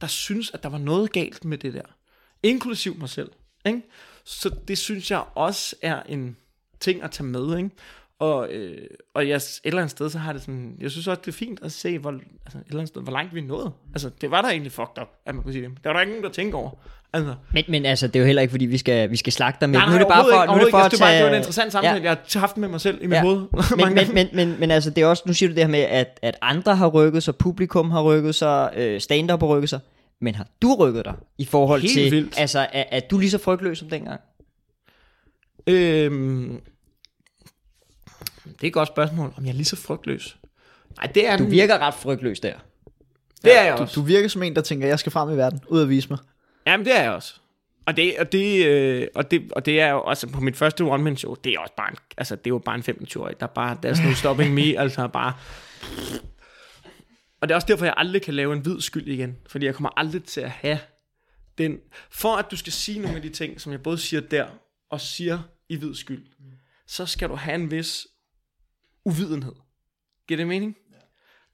der synes, at der var noget galt med det der? Inklusiv mig selv, ikke? Så det synes jeg også er en ting at tage med, ikke? Og, øh, og jeg, et eller andet sted, så har det sådan, jeg synes også, det er fint at se, hvor, altså et eller andet sted, hvor langt vi er nået. Altså, det var da egentlig fucked up, at man kunne sige det. Der var der ikke nogen, der tænker over. Altså, Men, men altså, det er jo heller ikke, fordi vi skal, vi skal slagte dig med. nej, nu er det bare for, nu er det for at ikke. Altså, det, var, en tage... interessant samtale, ja. jeg har haft med mig selv i mit Ja. hoved. men, men, men, men, men altså, det er også, nu siger du det her med, at, at andre har rykket sig, publikum har rykket sig, øh, stand-up har rykket sig. Men har du rykket dig i forhold Helt til, vildt. altså, er, er du lige så frygtløs som dengang? Øhm, det er et godt spørgsmål, om jeg er lige så frygtløs. Nej, det er Du den- virker ret frygtløs der. Det er jeg Du, også. du virker som en, der tænker, jeg skal frem i verden, ud at vise mig. Jamen, det er jeg også. Og det, og det, øh, og det, og det er jo også på mit første one-man show, det er også bare en, altså det er jo bare en 25-årig, der bare, there's no stopping me, altså bare. Og det er også derfor, jeg aldrig kan lave en hvid skyld igen, fordi jeg kommer aldrig til at have den, for at du skal sige nogle af de ting, som jeg både siger der, og siger i hvid skyld, så skal du have en vis uvidenhed. Giver det mening?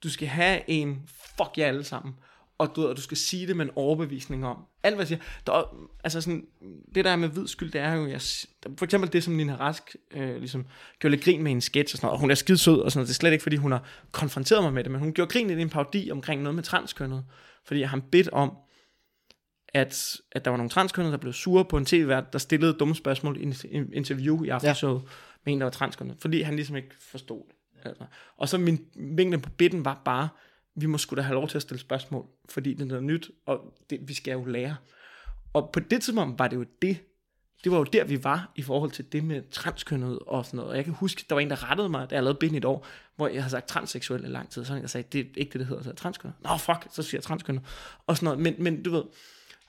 Du skal have en, fuck jer alle sammen. og du, og du skal sige det med en overbevisning om. Alt hvad jeg siger. Der, er- altså sådan, det der er med hvid skyld, det er jo, jeg, for eksempel det, som Nina Rask øh, ligesom, gjorde lidt grin med en sketch og sådan noget, og hun er skide sød og sådan noget. Det er slet ikke, fordi hun har konfronteret mig med det, men hun gjorde grin i en parodi omkring noget med transkønnet, fordi jeg har bedt om, at, at der var nogle transkønnede, der blev sure på en tv-vært, der stillede dumme spørgsmål i en interview i aftenshowet ja med en, der var transkønnet, fordi han ligesom ikke forstod det. Altså. Og så min vinkel på bitten var bare, vi må skulle da have lov til at stille spørgsmål, fordi det er noget nyt, og det, vi skal jo lære. Og på det tidspunkt var det jo det, det var jo der, vi var i forhold til det med transkønnet og sådan noget. Og jeg kan huske, der var en, der rettede mig, da jeg lavede bind i et år, hvor jeg har sagt transseksuel i lang tid. Så jeg sagde, det er ikke det, det hedder, så transkønnet. Nå, fuck, så siger jeg transkønnet. Og sådan noget. Men, men du ved,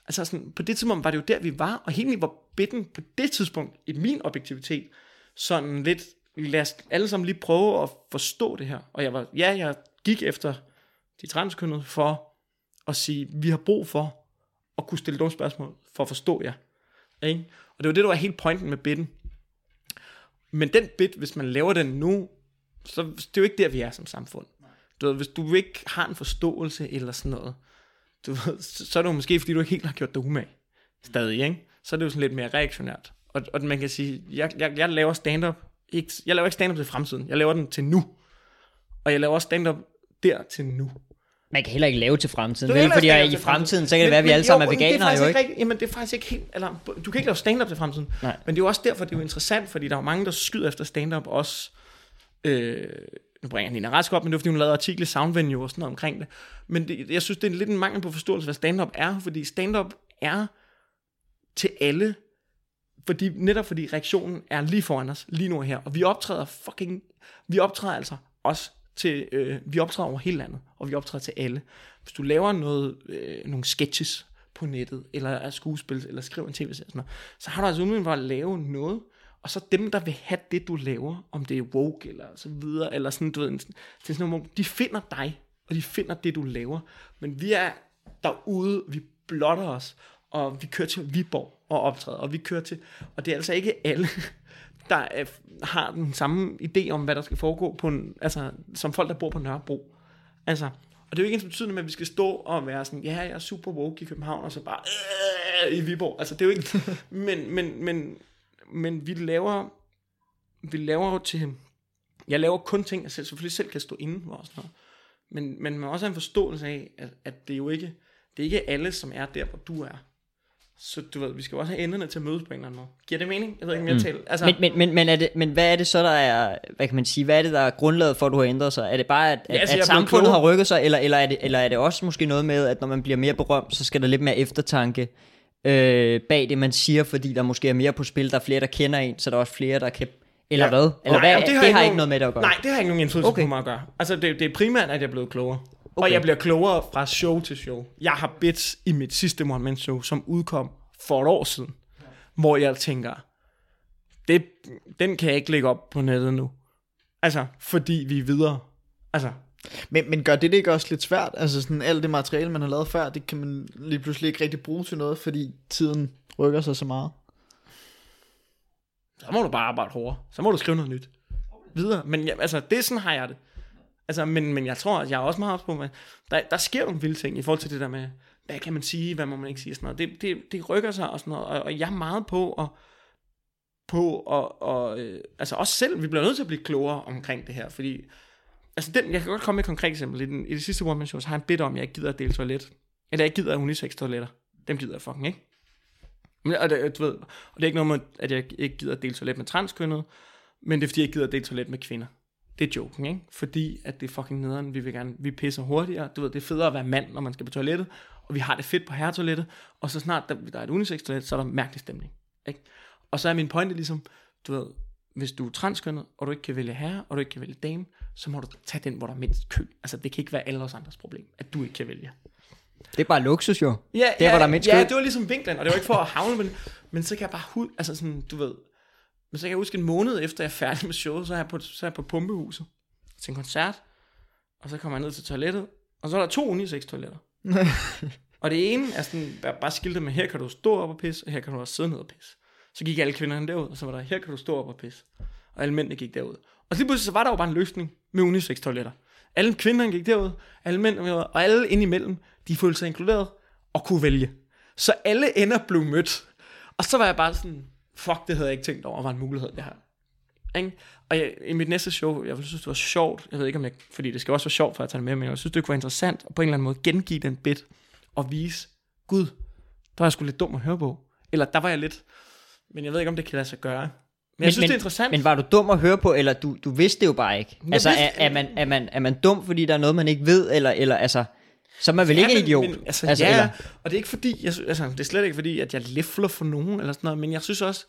altså sådan, på det tidspunkt var det jo der, vi var, og egentlig var bitten på det tidspunkt, i min objektivitet, sådan lidt, lad os alle sammen lige prøve at forstå det her. Og jeg var, ja, jeg gik efter de transkønnede for at sige, vi har brug for at kunne stille nogle spørgsmål, for at forstå jer. Ikke? Og det var det, der var helt pointen med bitten. Men den bit, hvis man laver den nu, så det er jo ikke der, vi er som samfund. Du ved, hvis du ikke har en forståelse eller sådan noget, du ved, så er det jo måske, fordi du ikke helt har gjort dig umage. Stadig, ikke? Så er det jo sådan lidt mere reaktionært. Og, og man kan sige, jeg, jeg, jeg laver stand-up, ikke, jeg laver ikke stand-up til fremtiden, jeg laver den til nu. Og jeg laver også stand-up der til nu. Man kan heller ikke lave til fremtiden, vel? Fordi lave i fremtiden, så kan det Men- være, at vi alle sammen er det veganere, faktisk jo ikke. ikke? Jamen det er faktisk ikke helt, eller du kan ikke lave stand-up til fremtiden. Nej. Men det er jo også derfor, det er jo interessant, fordi der er jo mange, der skyder efter stand-up også. Øh, nu bringer jeg Nina Rask op, men det er fordi, hun lavede artikel i Soundvenue og sådan noget omkring det. Men det, jeg synes, det er lidt en mangel på forståelse, hvad stand-up er, fordi stand-up er til alle, fordi, netop fordi reaktionen er lige foran os, lige nu og her. Og vi optræder fucking, vi optræder altså også til, øh, vi optræder over hele landet, og vi optræder til alle. Hvis du laver noget, øh, nogle sketches på nettet, eller er skuespil, eller skriver en tv-serie, sådan noget, så har du altså muligheden for at lave noget, og så dem, der vil have det, du laver, om det er woke, eller så videre, eller sådan, du ved, en- det er sådan noget, de finder dig, og de finder det, du laver. Men vi er derude, vi blotter os, og vi kører til Viborg og optræder, og vi kører til, og det er altså ikke alle, der er, har den samme idé om, hvad der skal foregå på en, altså, som folk, der bor på Nørrebro. Altså, og det er jo ikke ens betydende med, at vi skal stå og være sådan, ja, jeg er super woke i København, og så bare øh, i Viborg. Altså, det er jo ikke, men, men, men, men vi laver, vi laver jo til, jeg laver kun ting, jeg selv, selvfølgelig selv kan stå inden for og sådan noget. Men, men man også have en forståelse af, at, at det er jo ikke, det er ikke alle, som er der, hvor du er. Så du ved, vi skal jo også have enderne til at mødes på en eller anden måde. Giver det mening? Jeg ved ikke, om jeg mm. taler. Altså, Men, men, men, men, er det, men hvad er det så, der er, hvad kan man sige, hvad er det, der er grundlaget for, at du har ændret sig? Er det bare, at, Ja, at, altså, at blevet samfundet har rykket sig, eller, eller, er det, eller er det også måske noget med, at når man bliver mere berømt, så skal der lidt mere eftertanke øh, bag det, man siger, fordi der måske er mere på spil, der er flere, der kender en, så der er også flere, der kan... Eller Ja. hvad? Eller Nej, hvad? Det har, det har ikke nogen- noget med det at gøre. Nej, det har ikke nogen indflydelse okay. på mig at gøre. Altså, det, det er primært, at jeg er blevet klogere. Okay. Og jeg bliver klogere fra show til show. Jeg har bits i mit sidste Man Show, som udkom for et år siden, hvor jeg tænker, det, den kan jeg ikke lægge op på nettet nu. Altså, fordi vi er videre. Altså, Men, men gør det det ikke også lidt svært? Altså sådan alt det materiale, man har lavet før, det kan man lige pludselig ikke rigtig bruge til noget, fordi tiden rykker sig så meget. så må du bare arbejde hårdere. Så må du skrive noget nyt. Videre. Men ja, altså, det er sådan har jeg det. Altså, men, men jeg tror, at jeg er også meget ops på, at der, der sker nogle vilde ting i forhold til det der med, hvad kan man sige, hvad må man ikke sige, og sådan noget. Det, det, det rykker sig og sådan noget, og, og jeg er meget på at, på og, og øh, altså også selv, vi bliver nødt til at blive klogere omkring det her, fordi, altså den, jeg kan godt komme med et konkret eksempel, i, den, i det sidste One Man Show, så har jeg en bid om, at jeg ikke gider at dele toilet, eller jeg ikke gider unisex toiletter, dem gider jeg fucking ikke. Men, og, det, du ved, og det er ikke noget med, at jeg ikke gider at dele toilet med transkønnet, men det er fordi, jeg ikke gider at dele toilet med kvinder. Det er joken, ikke? Fordi at det er fucking nederen, vi vil gerne, vi pisser hurtigere, du ved, det er federe at være mand, når man skal på toilettet, og vi har det fedt på herretoilettet, og så snart der, der er et unisex toilet, så er der mærkelig stemning, ikke? Og så er min pointe ligesom, du ved, hvis du er transkønnet, og du ikke kan vælge herre, og du ikke kan vælge dame, så må du tage den, hvor der er mindst kø. Altså, det kan ikke være alle os andres problem, at du ikke kan vælge. Det er bare luksus jo. Ja, Der, ja, hvor der er mindst ja, kø. det var ligesom vinklen, og det var ikke for at havne, men, men så kan jeg bare hud, altså sådan, du ved, men så kan jeg huske en måned efter jeg er færdig med showet, så er jeg på, så er jeg på pumpehuset til en koncert, og så kommer jeg ned til toilettet, og så er der to unisex toiletter. og det ene er sådan, bare, skiltet med, her kan du stå op og pisse, og her kan du også sidde ned og pisse. Så gik alle kvinderne derud, og så var der, her kan du stå op og pisse. Og alle mændene gik derud. Og så lige pludselig så var der jo bare en løsning med unisex toiletter. Alle kvinderne gik derud, alle mænd var derud, og alle indimellem, de følte sig inkluderet og kunne vælge. Så alle ender blev mødt. Og så var jeg bare sådan, fuck, det havde jeg ikke tænkt over, var en mulighed, det her. Ikke? Og jeg, i mit næste show, jeg ville synes, det var sjovt, jeg ved ikke om jeg, fordi det skal også være sjovt for at tage det med, men jeg synes, det kunne være interessant at på en eller anden måde gengive den bit og vise, gud, der var jeg sgu lidt dum at høre på. Eller der var jeg lidt, men jeg ved ikke, om det kan lade sig gøre. Men, jeg synes, men, det er interessant. Men var du dum at høre på, eller du, du vidste det jo bare ikke? Jeg altså, vidste- er, er, man, er, man, er man dum, fordi der er noget, man ikke ved, eller, eller altså... Så er man vel ikke en men- idiot? Men, altså, altså, ja, eller, og det er ikke fordi, jeg, altså, det er slet ikke fordi, at jeg lefler for nogen, eller sådan noget, men jeg synes også,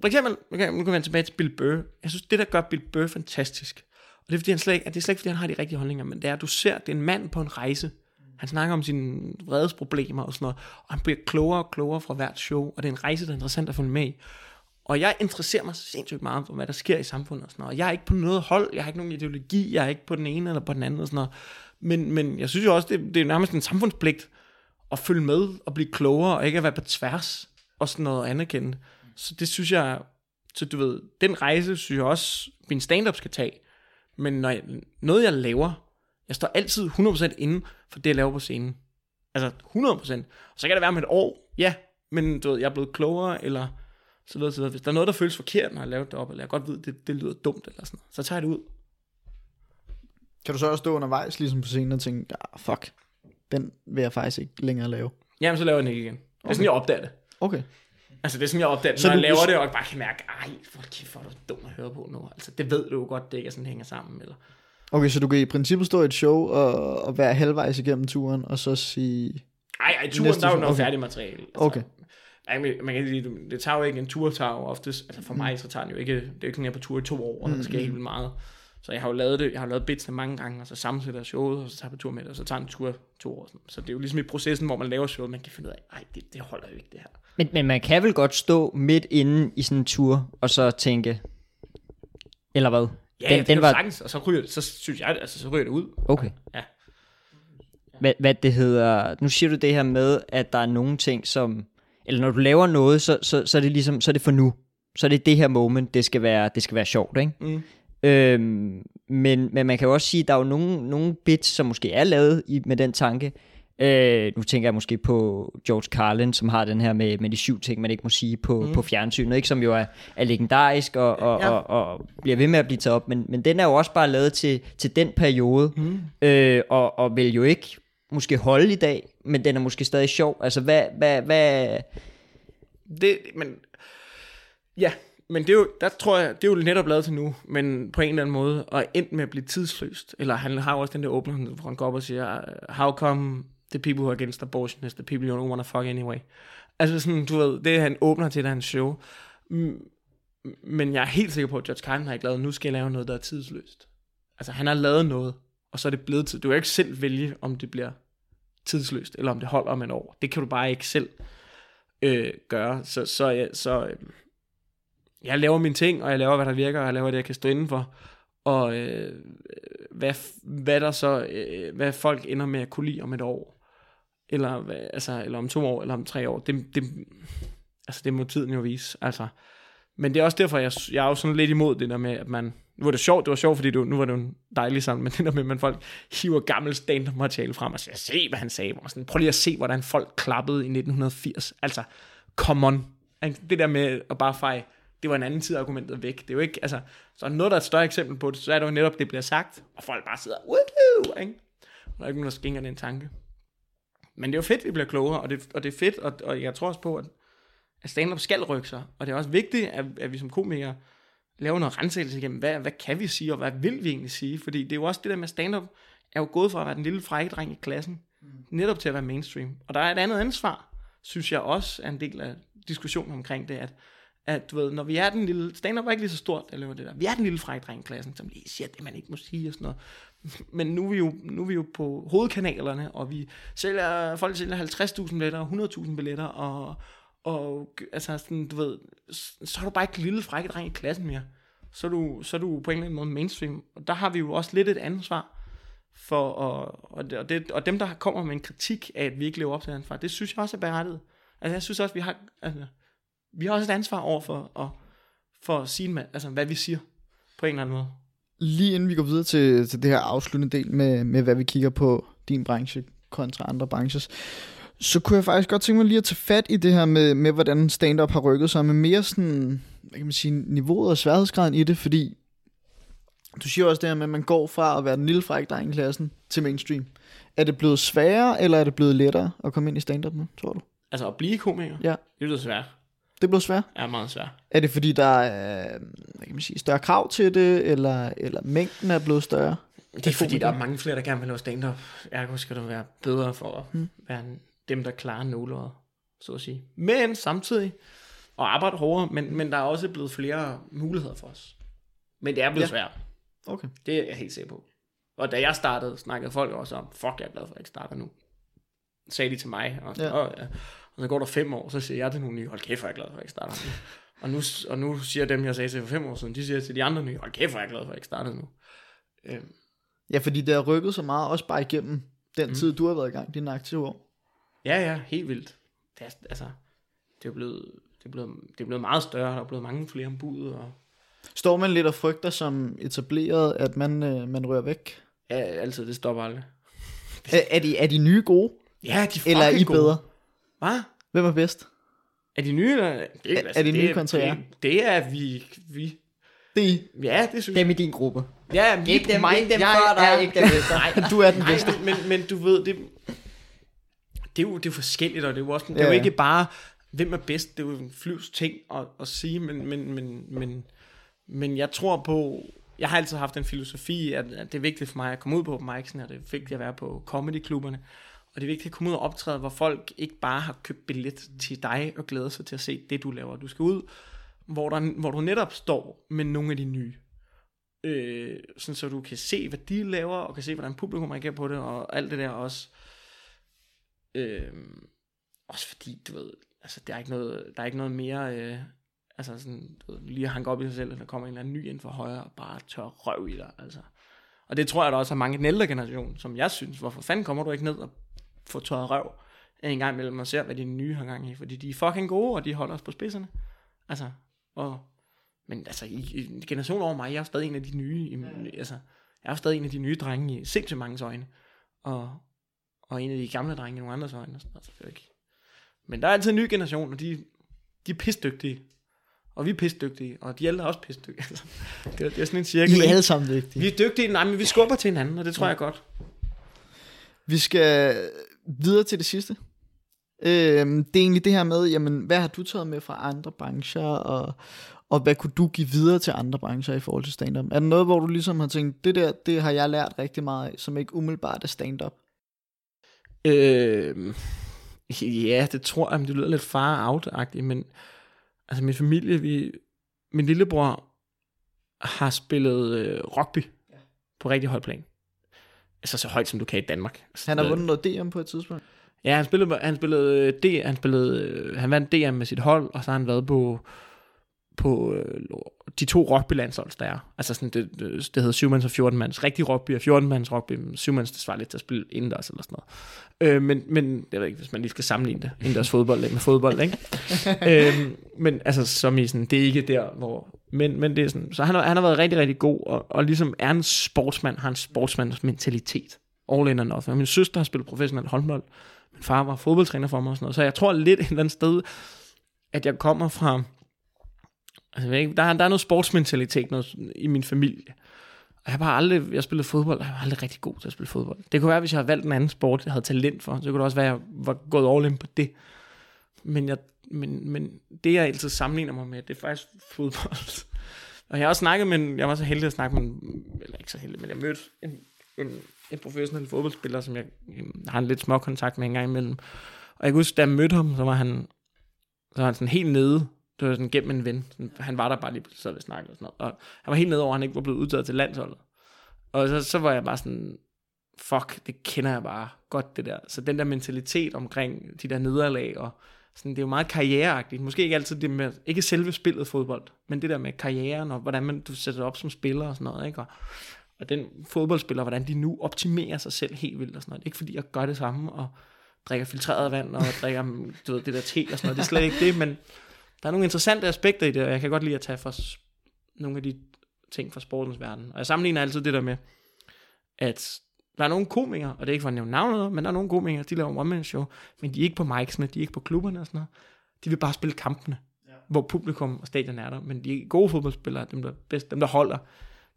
for eksempel, okay, nu kan vi vende tilbage til Bill Burr. Jeg synes, det der gør Bill Burr fantastisk, og det er, fordi han slet ikke, det er slet ikke, fordi han har de rigtige holdninger, men det er, at du ser, det er en mand på en rejse. Han snakker om sine vredesproblemer og sådan noget, og han bliver klogere og klogere fra hvert show, og det er en rejse, der er interessant at følge med i. Og jeg interesserer mig sindssygt meget for, hvad der sker i samfundet og sådan noget. Jeg er ikke på noget hold, jeg har ikke nogen ideologi, jeg er ikke på den ene eller på den anden og sådan noget. Men, men jeg synes jo også, det, det er nærmest en samfundspligt at følge med og blive klogere og ikke at være på tværs og sådan noget anerkende. Så det synes jeg, så du ved, den rejse synes jeg også, min stand-up skal tage. Men når jeg, noget jeg laver, jeg står altid 100% inde for det, jeg laver på scenen. Altså 100%. Så kan det være med et år, ja, men du ved, jeg er blevet klogere, eller så videre, så videre. Hvis der er noget, der føles forkert, når jeg laver det op, eller jeg godt ved, det, det lyder dumt, eller sådan noget, så tager jeg det ud. Kan du så også stå undervejs ligesom på scenen og tænke, ah, fuck, den vil jeg faktisk ikke længere lave. Jamen, så laver jeg den ikke igen. Det er sådan, jeg opdager det. Okay. Altså, det er sådan, jeg opdager det, Så når jeg du- laver det, og jeg bare kan mærke, ej, hvor kæft, hvor er du dum at høre på nu. Altså, det ved du jo godt, det ikke er sådan, hænger sammen. Eller... Okay, så du kan i princippet stå i et show og, og være halvvejs igennem turen, og så sige, Ej, ej, turen, der er jo noget okay. færdigt materiale. Altså, Okay. Ej, man kan sige, det tager jo ikke en tur, tager jo oftest, altså for mig, så tager den jo ikke, det er jo ikke sådan, jeg er på tur i to år, og der sker helt vildt meget. Så jeg har jo lavet det, jeg har lavet bitsene mange gange, og så sammensætter jeg showet, og så tager jeg på tur med det, og så tager en tur to år. Sådan. Så det er jo ligesom i processen, hvor man laver showet, man kan finde ud af, ej, det, det holder jo ikke det her. men, men man kan vel godt stå midt inde i sådan en tur, og så tænke... Eller hvad? Ja, den, det den var... sagtens, og så ryger, så synes jeg, altså så ryger det ud. Okay. Ja. Hvad, hvad det hedder... Nu siger du det her med, at der er nogle ting, som... Eller når du laver noget, så, så, så er det ligesom... Så er det for nu. Så er det det her moment, det skal være, det skal være sjovt, ikke? Mm. Øhm, men, men man kan jo også sige, at der er jo nogle, nogle bits, som måske er lavet i, med den tanke. Øh, nu tænker jeg måske på George Carlin, som har den her med, med de syv ting, man ikke må sige på, mm. på fjernsynet, ikke? som jo er, er legendarisk og, og, Ja. ja. og, og bliver ved med at blive taget op. Men, men den er jo også bare lavet til, til den periode, mm. øh, og, og vil jo ikke måske holde i dag, men den er måske stadig sjov. Altså, hvad... hvad, hvad Det, men, ja, men det er jo, der tror jeg, det er jo netop lavet til nu, men på en eller anden måde, og endt med at blive tidsløst. Eller han har jo også den der åbner, hvor han går op og siger, uh, how come the people who are against abortion is the people you don't want to fuck anyway. Altså sådan, du ved, det han åbner til, hans show. Men jeg er helt sikker på, at George Carlin har ikke lavet, nu skal jeg lave noget, der er tidsløst. Altså han har lavet noget, og så er det blevet tid. Du kan ikke selv vælge, om det bliver tidsløst, eller om det holder om et år. Det kan du bare ikke selv øh, gøre. Så, så, ja, så øh, jeg laver mine ting, og jeg laver, hvad der virker, og jeg laver det, jeg kan stå indenfor. Og øh, hvad, hvad der så, øh, hvad folk ender med at kunne lide om et år, eller, hvad, altså, eller om to år, eller om tre år, det, det, altså, det må tiden jo vise. Altså. Men det er også derfor, jeg, jeg er jo sådan lidt imod det der med, at man, nu var det sjovt, det var sjovt, fordi det, nu var det jo en dejlig sammen, men det der med, at man folk hiver gammel stand materiale frem og siger, se hvad han sagde, og sådan, prøv lige at se, hvordan folk klappede i 1980, altså, come on, det der med at bare feje, det var en anden tid argumentet væk, det er jo ikke, altså, så noget, der er et større eksempel på det, så er det jo netop, det bliver sagt, og folk bare sidder, woohoo, ikke? Og der er ikke nogen, der skænker den tanke. Men det er jo fedt, vi bliver klogere, og det, og det er fedt, og, og jeg tror også på, at, at stand-up skal rykke sig, og det er også vigtigt, at, at vi som komikere laver noget rensagelse igennem, hvad, hvad kan vi sige, og hvad vil vi egentlig sige, fordi det er jo også det der med stand-up, er jo gået fra at være den lille frække dreng i klassen, netop til at være mainstream. Og der er et andet ansvar, synes jeg også er en del af diskussionen omkring det, at, at du ved, når vi er den lille, stand var er ikke lige så stort, der laver det der, vi er den lille frække dreng i klassen, som lige siger det, man ikke må sige og sådan noget. Men nu er vi jo, nu er vi jo på hovedkanalerne, og vi sælger, folk sælger 50.000 billetter, og 100.000 billetter, og, og altså sådan, du ved, så er du bare ikke lille frække dreng i klassen mere. Så er, du, så er du på en eller anden måde mainstream. Og der har vi jo også lidt et ansvar for, at, og, det, og, det, og dem, der kommer med en kritik af, at vi ikke lever op til ansvar, det synes jeg også er berettiget. Altså jeg synes også, vi har, altså, vi har også et ansvar over for at, for at sige, altså, hvad vi siger på en eller anden måde. lige inden vi går videre til, til det her afsluttende del med, med, hvad vi kigger på din branche kontra andre brancher, så kunne jeg faktisk godt tænke mig lige at tage fat i det her med, med hvordan stand-up har rykket sig, med mere sådan, hvad kan man sige, niveauet og sværhedsgraden i det, fordi du siger også det her med, at man går fra at være den lille fræk dreng i klassen til mainstream. Er det blevet sværere, eller er det blevet lettere at komme ind i stand-up nu, tror du? Altså at blive komiker, Ja. det er blevet svært. Det er blevet svært. er meget svært. Er det fordi, der er hvad kan man sige, større krav til det, eller, eller mængden er blevet større? Det er fordi, der er mange flere, der gerne vil lave stand-up. Ergo skal du være bedre for at Hmm. være dem, der klarer nåleret, så at sige. Men samtidig, og arbejde hårdere, men, men der er også blevet flere muligheder for os. Men det er blevet Ja. ja. svært. Okay. Det er jeg helt sikker på. Og da jeg startede, snakkede folk også om, fuck, jeg er glad for, at jeg ikke starter nu. Sagde de til mig. Og, Ja. ja. Og, ja. Og så går der fem år, så siger jeg til nogle nye, hold kæft, hvor er jeg glad for, at jeg ikke starter nu. og, nu, og nu siger dem, jeg sagde til for fem år siden, de siger til de andre nye, hold kæft, hvor er jeg glad for, at jeg ikke starter nu. Øhm, Ja, fordi det har rykket så meget, også bare igennem den mm. tid, du har været i gang, dine aktive år. Ja, ja, helt vildt. Det er, altså, det er blevet, det er blevet, det er blevet meget større, der er blevet mange flere ombud, og Står man lidt og frygter som etableret, at man, øh, man rører væk? ja, altid, det stopper aldrig. Er, er, de, er de nye gode, Ja, de er eller er I gode. bedre? Hvad? Hvem er bedst? Er de nye, eller? Det, Er- er de nye kontra jer? det, det, er vi, vi, Det er I. ja, det synes jeg. Dem i din gruppe. Ja, vi, Ikke dem, mig, ikke dem jeg før dig, er- ikke dem efter. Nej, Du er den nej, bedste. men, men, men du ved, det, det, er jo, det er forskelligt, og det er jo, også, det er jo ja. ikke bare, hvem er bedst, det er jo en flyvs ting at, at sige, men, men, men, men, men jeg tror på, jeg har altid haft en filosofi, at, at det er vigtigt for mig at komme ud på open mic'sen, og det er vigtigt at være på comedyklubberne, og det er vigtigt at komme ud og optræde, hvor folk ikke bare har købt billet til dig og glæder sig til at se det, du laver. Du skal ud, hvor, der, hvor du netop står med nogle af de nye. Øh, sådan så du kan se, hvad de laver, og kan se, hvordan publikum reagerer på det, og alt det der også. Øh, også fordi, du ved, altså, der er ikke noget, der er ikke noget mere, øh, altså sådan, du ved, lige at hanke op i sig selv, at der kommer en eller anden ny ind for højre, og bare tør røv i dig, altså. Og det tror jeg, der også er mange i den ældre generation, som jeg synes, hvorfor fanden kommer du ikke ned og får tørret røv en gang imellem og ser, hvad de nye har gang i, fordi de er fucking gode, og de holder os på spidserne. Altså, og, men altså, i, i en generation over mig, jeg er stadig en af de nye, i, altså, jeg er stadig en af de nye drenge i sindssygt mange øjne, og, og en af de gamle drenge i nogle andres øjne, og sådan, altså, det ikke. Men der er altid en ny generation, og de, de er pisdygtige, og vi er pisdygtige, og de ældre er også pisdygtige. Altså, det, er, det er sådan en cirkel. I er alle sammen vigtige. Vi er dygtige, nej, men vi skubber til hinanden, og det tror jeg er godt. Vi skal videre til det sidste. Øhm, det er egentlig det her med, jamen, hvad har du taget med fra andre brancher, og, og hvad kunne du give videre til andre brancher i forhold til stand-up? Er der noget, hvor du ligesom har tænkt, det der, det har jeg lært rigtig meget af, som ikke umiddelbart er stand-up? Øh, ja, det tror jeg, men det lyder lidt far out men altså min familie, vi, min lillebror har spillet øh, rugby på rigtig højt plan. Altså så højt, som du kan i Danmark. Altså, Han har vundet noget DM på et tidspunkt. Ja, han spillede, han spillede, øh, D, han spillede, øh, han vandt DM med sit hold, og så har han været på, på øh, de to rugbylandsholds, der er. Altså sådan, det, det, det hedder 7 mands og 14 mands. Rigtig rugby og 14 mands rugby, 7 mands, det svarer lidt til at spille indendørs eller sådan noget. Øh, men, men, jeg ved ikke, hvis man lige skal sammenligne det, indendørs fodbold med fodbold, ikke? øh, men altså, som i sådan, det er ikke der, hvor... Men, men det er sådan, så han har, han har været rigtig, rigtig god, og, og ligesom er en sportsmand, har en sportsmands mentalitet. All in and nothing. Og min søster har spillet professionel håndbold, min far var fodboldtræner for mig og sådan noget. Så jeg tror lidt et eller andet sted, at jeg kommer fra... Altså, jeg ikke, der, er, der er noget sportsmentalitet noget, i min familie. Og jeg har bare aldrig, jeg spillede fodbold, og jeg var aldrig rigtig god til at spille fodbold. Det kunne være, hvis jeg havde valgt en anden sport, jeg havde talent for, så kunne det også være, at jeg var gået all in på det. Men, jeg, men, men det, jeg altid sammenligner mig med, det er faktisk fodbold. Og jeg har også snakket med, jeg var så heldig at snakke med, eller ikke så heldig, men jeg mødte en, en, en professionel fodboldspiller, som jeg øhm, har en lidt små kontakt med en gang imellem. Og jeg kan huske, da jeg mødte ham, så var han, så var han sådan helt nede. Det var sådan gennem en ven. Han var der bare lige, så vi snakkede og sådan noget. Og han var helt nede over, at han ikke var blevet udtaget til landsholdet. Og så, så var jeg bare sådan, fuck, det kender jeg bare godt det der. Så den der mentalitet omkring de der nederlag, og sådan, det er jo meget karriereagtigt. Måske ikke altid det med, ikke selve spillet fodbold, men det der med karrieren, og hvordan man, du sætter op som spiller og sådan noget, ikke? Og, og den fodboldspiller, hvordan de nu optimerer sig selv helt vildt og sådan noget. Ikke fordi jeg gør det samme, og drikker filtreret vand, og drikker du ved, det der te og sådan noget. Det er slet ikke det, men der er nogle interessante aspekter i det, og jeg kan godt lide at tage for nogle af de ting fra sportens verden. Og jeg sammenligner altid det der med, at der er nogle komikere, og det er ikke for at nævne navnet, men der er nogle komikere, de laver one show, men de er ikke på mic'sene, de er ikke på klubberne og sådan noget. De vil bare spille kampene, ja. hvor publikum og stadion er der, men de gode fodboldspillere, dem der, er bedst, dem der holder,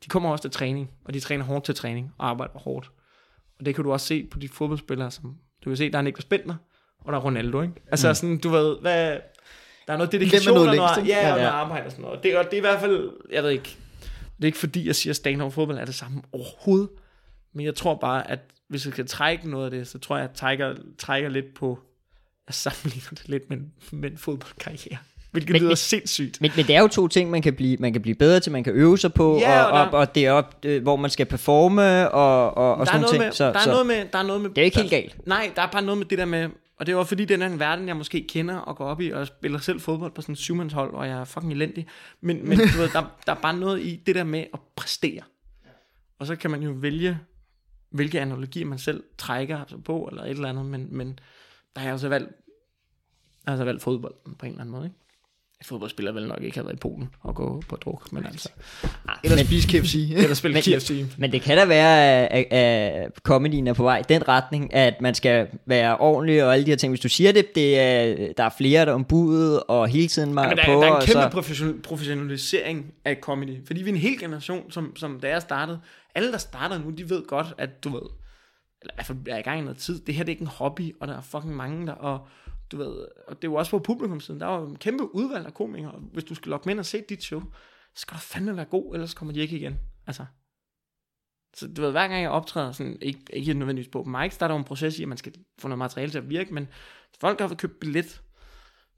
de kommer også til træning, og de træner hårdt til træning, og arbejder hårdt. Og det kan du også se på de fodboldspillere, som du kan se, der er Niklas Bentner, og der er Ronaldo, ikke? Altså mm. sådan, du ved, hvad, der er noget dedikation, noget og længst, noget, ikke? ja, og Ja. noget arbejde og sådan noget. Og det, og det er i hvert fald, jeg ved ikke, det er ikke fordi, jeg siger, at stand fodbold er det samme overhovedet. Men jeg tror bare, at hvis jeg skal trække noget af det, så tror jeg, at jeg trækker, trækker lidt på, jeg sammenligner det lidt med, med en fodboldkarriere. Hvilket Men- lyder men- sindssygt. Men, men det er jo to ting, man kan blive, man kan blive bedre til, man kan øve sig på, Ja, og, og og, der- og, det er op, øh, hvor man skal performe, og, og, og sådan noget ting. med, så, der, så, er noget med, der er noget med... Det er ikke helt galt. Nej, der er bare noget med det der med... Og det er jo fordi, den er en verden, jeg måske kender og går op i, og jeg spiller selv fodbold på sådan en syvmandshold, og jeg er fucking elendig. Men, men du ved, der, der er bare noget i det der med at præstere. Og så kan man jo vælge, hvilke analogier man selv trækker på, eller et eller andet, men, men der har jeg også valgt, jeg har altså valgt fodbold på en eller anden måde, ikke? En fodboldspiller vil nok ikke have været i Polen og gå på druk, men altså, Eller Men- spise KFC. eller spille Men- KFC. Men det kan da være, at, at comedyen er på vej i den retning, at man skal være ordentlig og alle de her ting. Hvis du siger det, det er, der er flere, der er ombudet og hele tiden Ja, meget men der, på. der er en kæmpe så, så... profession, professionalisering af comedy. Fordi vi er en hel generation, som, som da jeg startede, alle der starter nu, de ved godt, at du ved, eller i hvert fald er i gang i noget tid, det her det er ikke en hobby, og der er fucking mange der, og du ved, og det er jo også på publikumsiden, der er jo en kæmpe udvalg af komikere, og hvis du skal lokke med ind og se dit show, så skal du fandme være god, ellers kommer de ikke igen. Altså, så du ved, hver gang jeg optræder, sådan, ikke, ikke nødvendigvis på mics, der er der en proces i, at man skal få noget materiale til at virke, men folk har købt billet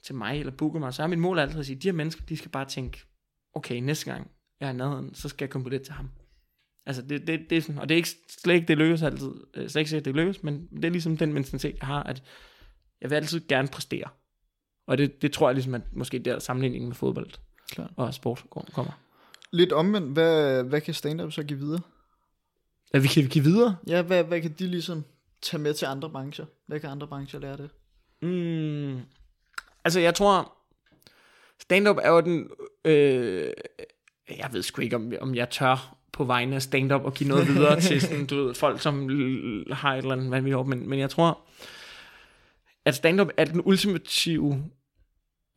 til mig eller booke mig, så er mit mål altid at sige, de her mennesker, de skal bare tænke, okay, næste gang jeg er i nærheden, så skal jeg komme på det til ham. Altså, det, det, det er sådan, og det er ikke, slet ikke, det lykkes altid, øh, slet ikke sikkert, det lykkes, men det er ligesom den mentalitet, jeg har, at jeg vil altid gerne præstere. Og det, det tror jeg ligesom, at måske der sammenligningen med fodbold Klart. og sport går- kommer. Lidt omvendt, hvad, hvad kan stand-up så give videre? Ja, vi kan vi give videre. Ja, hvad, hvad kan de ligesom tage med til andre brancher? Hvad kan andre brancher lære det? Mm, altså, jeg tror, stand-up er jo den... Øh, jeg ved sgu ikke, om, om jeg tør på vegne af stand-up og give noget videre til sådan, du ved, folk, som har et eller andet vanvittigt op, men, men jeg tror, at stand-up er den ultimative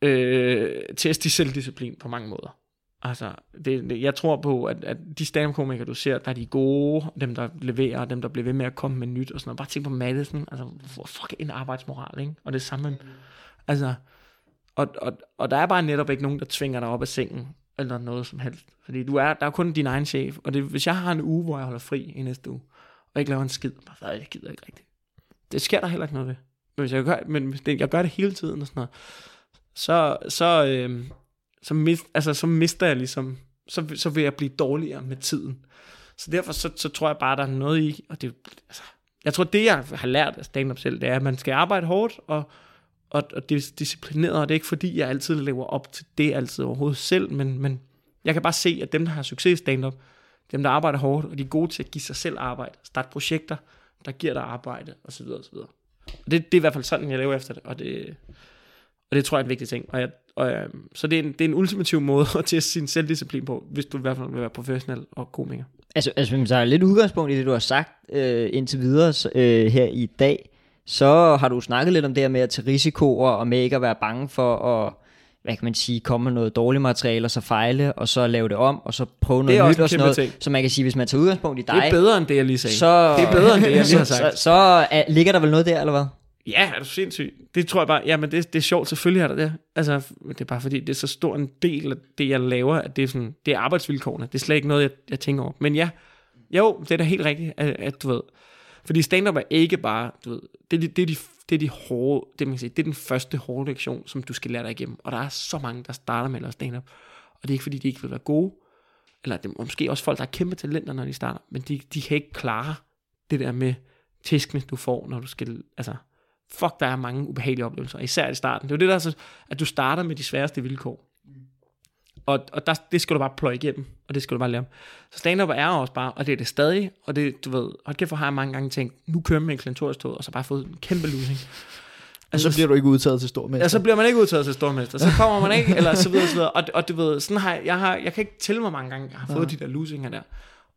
øh, test i selvdisciplin på mange måder. Altså, det, det, jeg tror på, at, at de stand-up-komikere, du ser, der er de gode, dem der leverer, dem der bliver ved med at komme med nyt og sådan noget. Bare tænk på Madison, altså, hvor fuck en arbejdsmoral, ikke? Og det samme, altså, og, og, og der er bare netop ikke nogen, der tvinger dig op af sengen, eller noget som helst. Fordi du er, der er kun din egen chef, og det, hvis jeg har en uge, hvor jeg holder fri i næste uge, og ikke laver en skid, så jeg gider ikke rigtigt. Det sker der heller ikke noget ved. Men hvis jeg gør, men hvis det, jeg gør det hele tiden og sådan noget, så, så, øh, så, mist, altså, så mister jeg ligesom, så, så vil jeg blive dårligere med tiden. Så derfor så, så tror jeg bare, der er noget i, og det, altså, jeg tror det, jeg har lært af stand-up selv, det er, at man skal arbejde hårdt, og, og, og det disciplineret, og det er ikke fordi, jeg altid lever op til det altid overhovedet selv, men, men jeg kan bare se, at dem, der har succes i stand-up, dem, der arbejder hårdt, og de er gode til at give sig selv arbejde, starte projekter, der giver dig arbejde, osv. osv. Og det, det er i hvert fald sådan, jeg lever efter det, og det, og det tror jeg er en vigtig ting. Og jeg, og, øh, så det er, en, det er en ultimativ måde at teste sin selvdisciplin på, hvis du i hvert fald vil være professionel og komiker. Altså, altså hvis man tager lidt udgangspunkt i det, du har sagt øh, indtil videre øh, her i dag, så har du snakket lidt om det her med at tage risikoer, og med ikke at være bange for at, hvad kan man sige, komme med noget dårligt materiale, og så fejle, og så lave det om, og så prøve noget nyt og sådan noget. ting. Så man kan sige, hvis man tager udgangspunkt i dig, Det er bedre end det, jeg lige sagde. så, Det er bedre end det, jeg lige har så, sagt. så, så er, ligger der vel noget der, eller hvad? Ja, er du sindssyg? Det tror jeg bare, ja, men det, det er sjovt, selvfølgelig er der det. Altså, det er bare fordi, det er så stor en del af det, jeg laver, at det er, sådan, det er arbejdsvilkårene. Det er slet ikke noget, jeg, jeg tænker over. Men ja, jo, det er da helt rigtigt, at, at du ved, fordi stand-up er ikke bare, du ved, det er, det er, de, det er de hårde, det, man kan sige, det er den første hårde lektion, som du skal lære dig igennem. Og der er så mange, der starter med at lave stand-up. Og det er ikke fordi, de ikke vil være gode, eller det er måske også folk, der har kæmpe talenter, når de starter, men de, de kan ikke klare det der med tæskene, du får, når du skal, altså, fuck, der er mange ubehagelige oplevelser, især i starten. Det er jo det, der så, at du starter med de sværeste vilkår. Og, og der, det skal du bare pløje igennem, og det skal du bare lære. Så stand-up er også bare, og det er det stadig, og det, du ved, hold kæft, hvor har jeg mange gange tænkt, nu kører med en klantorisk og så bare fået en kæmpe losing. Og så bliver du ikke udtaget til stormester. Ja, så bliver man ikke udtaget til stormester. Så kommer man ikke, eller så videre, så videre. Og, og du ved, sådan har jeg, jeg, har, jeg kan ikke tælle, hvor mange gange jeg har fået de der losinger der.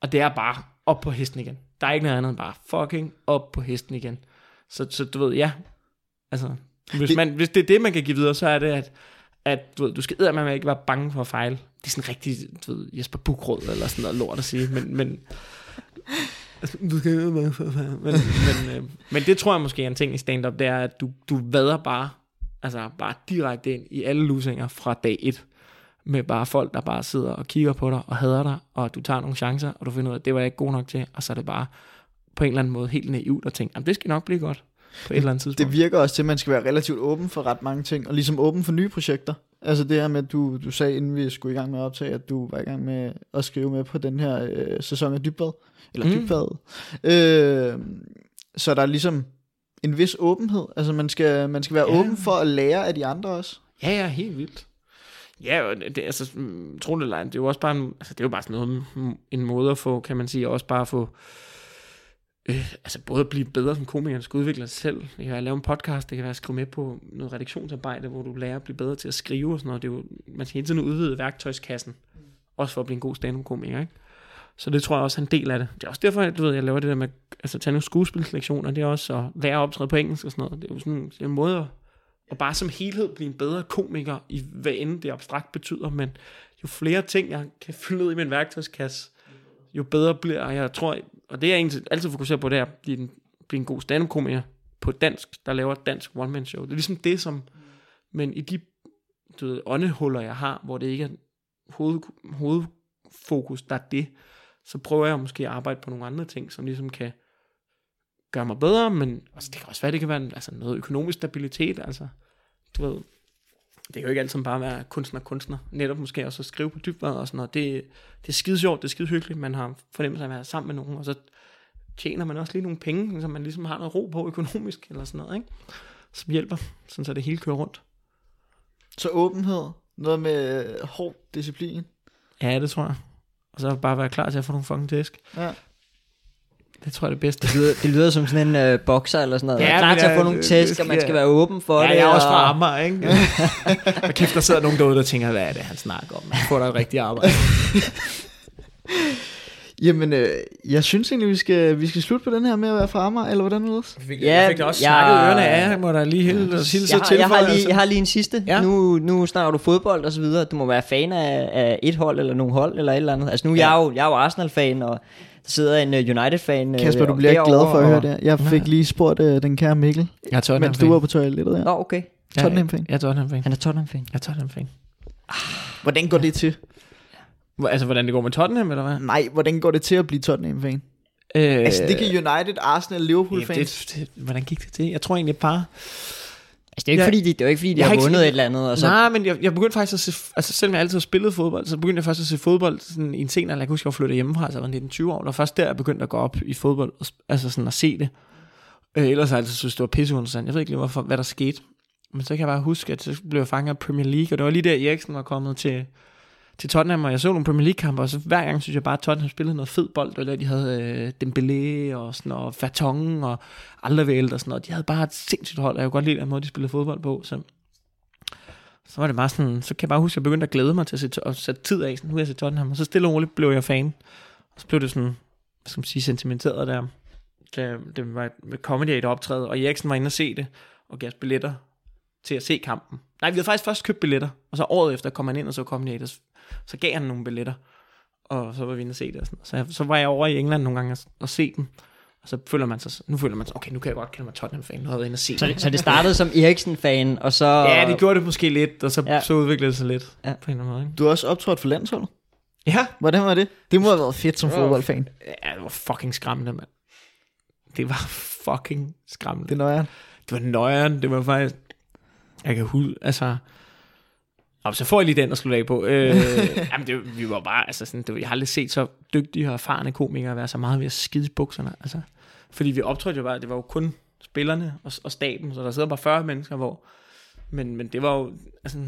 Og det er bare op på hesten igen. Der er ikke noget andet end bare fucking op på hesten igen. Så, så du ved, ja. Altså, hvis, Det- man, hvis det er det, man kan give videre, så er det, at, at du, ved, du skal eddermame ikke være bange for at fejle. Det er sådan rigtig, du ved, Jesper Bukråd eller sådan noget lort at sige. Men, men altså, du skal eddermame for at fejle. Men, men, øh, men det tror jeg måske er en ting i stand-up, det er, at du, du vader bare, altså bare direkte ind i alle lusinger fra dag et med bare folk, der bare sidder og kigger på dig og hader dig, og du tager nogle chancer, og du finder ud af, at det var jeg ikke god nok til, og så er det bare på en eller anden måde helt naivt at tænke, jamen det skal nok blive godt på et eller andet tidspunkt. Det virker også til, at man skal være relativt åben for ret mange ting, og ligesom åben for nye projekter. Altså det her med, at du, du sagde, inden vi skulle i gang med at optage, at du var i gang med at skrive med på den her øh, sæson af Dybbad. Eller Mm. Dybbad. Øh, så der er ligesom en vis åbenhed. Altså man skal, man skal være Ja. åben for at lære af de andre også. Ja, ja, helt vildt. Ja, det, altså, mm, tro det eller det er jo også bare, en, altså, det er jo bare sådan noget, mm, en måde at få, kan man sige, også bare at få, øh, altså både at blive bedre som komiker, skal udvikle sig selv, det kan være at lave en podcast, det kan være at skrive med på noget redaktionsarbejde, hvor du lærer at blive bedre til at skrive og sådan noget, det er jo, man skal hele tiden udvide værktøjskassen, også for at blive en god stand-up-komiker, ikke? Så det tror jeg også er en del af det. Det er også derfor, at du ved, jeg laver det der med, altså tage nogle skuespilslektioner, det er også at lære at optræde på engelsk og sådan noget. Det er jo sådan det er en måde at, at bare som helhed blive en bedre komiker, i hvad end det abstrakt betyder, men jo flere ting, jeg kan fylde ud i min værktøjskasse, jo bedre bliver jeg. Jeg tror, og det er jeg egentlig altid fokuserer på, det er at blive en, blive en god stand-up-komiker på dansk, der laver et dansk one-man-show. Det er ligesom det, som, men i de du ved, åndehuller, jeg har, hvor det ikke er hoved, hovedfokus, der er det, så prøver jeg måske at arbejde på nogle andre ting, som ligesom kan gøre mig bedre, men altså, det kan også være, det kan være en, altså, noget økonomisk stabilitet, altså, du ved, det kan jo ikke altid bare være kunstner kunstner, netop måske også at skrive på dybvad og sådan noget, det, det er skide sjovt, det er skide hyggeligt, man har fornemmelse af at være sammen med nogen, og så tjener man også lige nogle penge, så man ligesom har noget ro på økonomisk, eller sådan noget, ikke? som hjælper, sådan så det hele kører rundt. Så åbenhed, noget med øh, hård disciplin. Ja, det tror jeg. Og så bare være klar til at få nogle fucking tæsk. Ja. Det tror jeg er det bedste. Det lyder, det lyder som sådan en øh, bokser eller sådan noget. Ja, Ja, klar til at få nogle tæsk, og man skal- være åben for Ja, det. jeg er også og- fra Amager, ikke? og kæft, der sidder nogen derude, der tænker, hvad er det, han snakker om? Man får da et rigtigt arbejde. Jamen, øh, jeg synes egentlig, vi skal, vi skal slutte på den her med at være fra Amager, eller hvordan er det? Fik, Ja, jeg fik da også jeg- snakket ørerne af, jeg må da lige hilse, hilse jeg, så har, til jeg, har lige, altså. jeg har lige en sidste. Ja. Ja. Nu, nu snakker du fodbold og så videre. Du må være fan af, af et hold eller nogle hold eller et eller andet. Altså nu ja. Ja. jeg er jo, jeg er jo Arsenal-fan, og der sidder en uh, United-fan Kasper, øh, du bliver ikke glad for at høre det. Jeg fik lige spurgt øh, den kære Mikkel, Jeg er mens du var på toilettet. Ja. Nå, okay. Tottenham-fan. Jeg er Tottenham-fan. Han er Tottenham-fan. Jeg er Tottenham-fan. Hvordan går det til? Hvor- Altså, hvordan det går med Tottenham, eller hvad? Nej, hvordan går det til at blive Tottenham-fan? Øh, Altså, det kan United, Arsenal, ja, Liverpool-fans. det, det, hvordan gik det til? Jeg tror egentlig bare... Altså, det er ikke, Jeg- fordi, de, det er ikke, fordi de jeg har, har vundet et eller andet. Og så, Nej, men jeg, jeg begyndte faktisk at se, altså selvom jeg altid har spillet fodbold, så begyndte jeg først at se fodbold sådan i en senere, jeg kan huske, at jeg var flyttet hjemmefra, så jeg var 19-20 år, og først der jeg begyndte at gå op i fodbold, og altså sådan at se det. Øh, ellers har jeg altid synes, det var pisseinteressant. Jeg ved ikke lige, hvorfor, hvad der skete. Men så kan jeg bare huske, at så blev jeg fanget af Premier League, og det var lige der, Eriksen var kommet til, til Tottenham, og jeg så nogle Premier League-kampe, og så hver gang synes jeg bare, at Tottenham spillede noget fed bold, eller de havde øh, Dembélé og sådan og Vertongen og Alderweireld og sådan noget. De havde bare et sindssygt hold, og jeg kunne godt lide den måde, de spillede fodbold på, så så var det bare sådan, så kan jeg bare huske, at jeg begyndte at glæde mig til at, se, at sætte tid af, sådan, nu er jeg se Tottenham, og så stille og roligt blev jeg fan. Og så blev det sådan, hvad skal man sige, sentimenteret der, Det, det var med comedy et optræde, og Eriksen var inde og se det, og gav os billetter til at se kampen. Nej, vi havde faktisk først købt billetter, og så året efter kom han ind og så Comedy Aid, så, gav han nogle billetter, og så var vi inde og se det. Og sådan. Så, jeg, så var jeg over i England nogle gange og, og se dem, og så føler man sig, nu føler man sig, okay, nu kan jeg godt kalde mig Tottenham-fan, nu har jeg været inde og se så, dem. det, så det startede som Eriksen-fan, og så... Ja, det gjorde det måske lidt, og så, ja. Så udviklede det sig lidt Ja. på en eller anden måde. Ikke? Du har også optrådt for landsholdet. Ja, Hvordan var det? Det må have været fedt som fodboldfan. Ja, det var fucking skræmmende, mand. Det var fucking skræmmende. Det er nøjeren. Det var nøjeren, det var faktisk... Jeg kan huske, altså... Og så får jeg lige den at slutte af på. Øh, jamen, det, vi var bare, altså sådan, det, jeg har aldrig set så dygtige og erfarne komikere være så meget ved at skide bukserne. Altså, fordi vi optrådte jo bare, det var jo kun spillerne og, og staben, så der sidder bare 40 mennesker, hvor... Men, men det var jo, altså,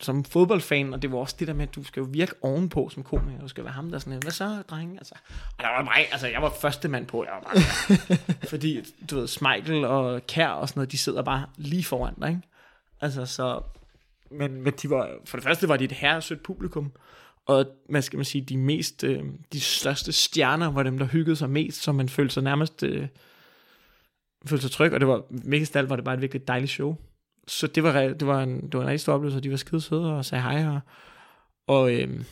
som fodboldfan, og det var også det der med, at du skal jo virke ovenpå som komiker, du skal være ham der sådan, hvad så, drenge? Altså, og der var mig, altså, jeg var første mand på, jeg var bare, fordi, du ved, Smeichel og Kær og sådan noget, de sidder bare lige foran dig, ikke? Altså, så, men, men de var, for det første var de et herresødt publikum, og hvad skal man sige, de mest, øh, de største stjerner var dem, der hyggede sig mest, så man følte sig nærmest, øh, følte sig tryg, og det var, mest alt var det bare et virkelig dejligt show. Så det var, det var, en, det var en rigtig stor oplevelse, og de var skide søde og sagde hej, og, og øh,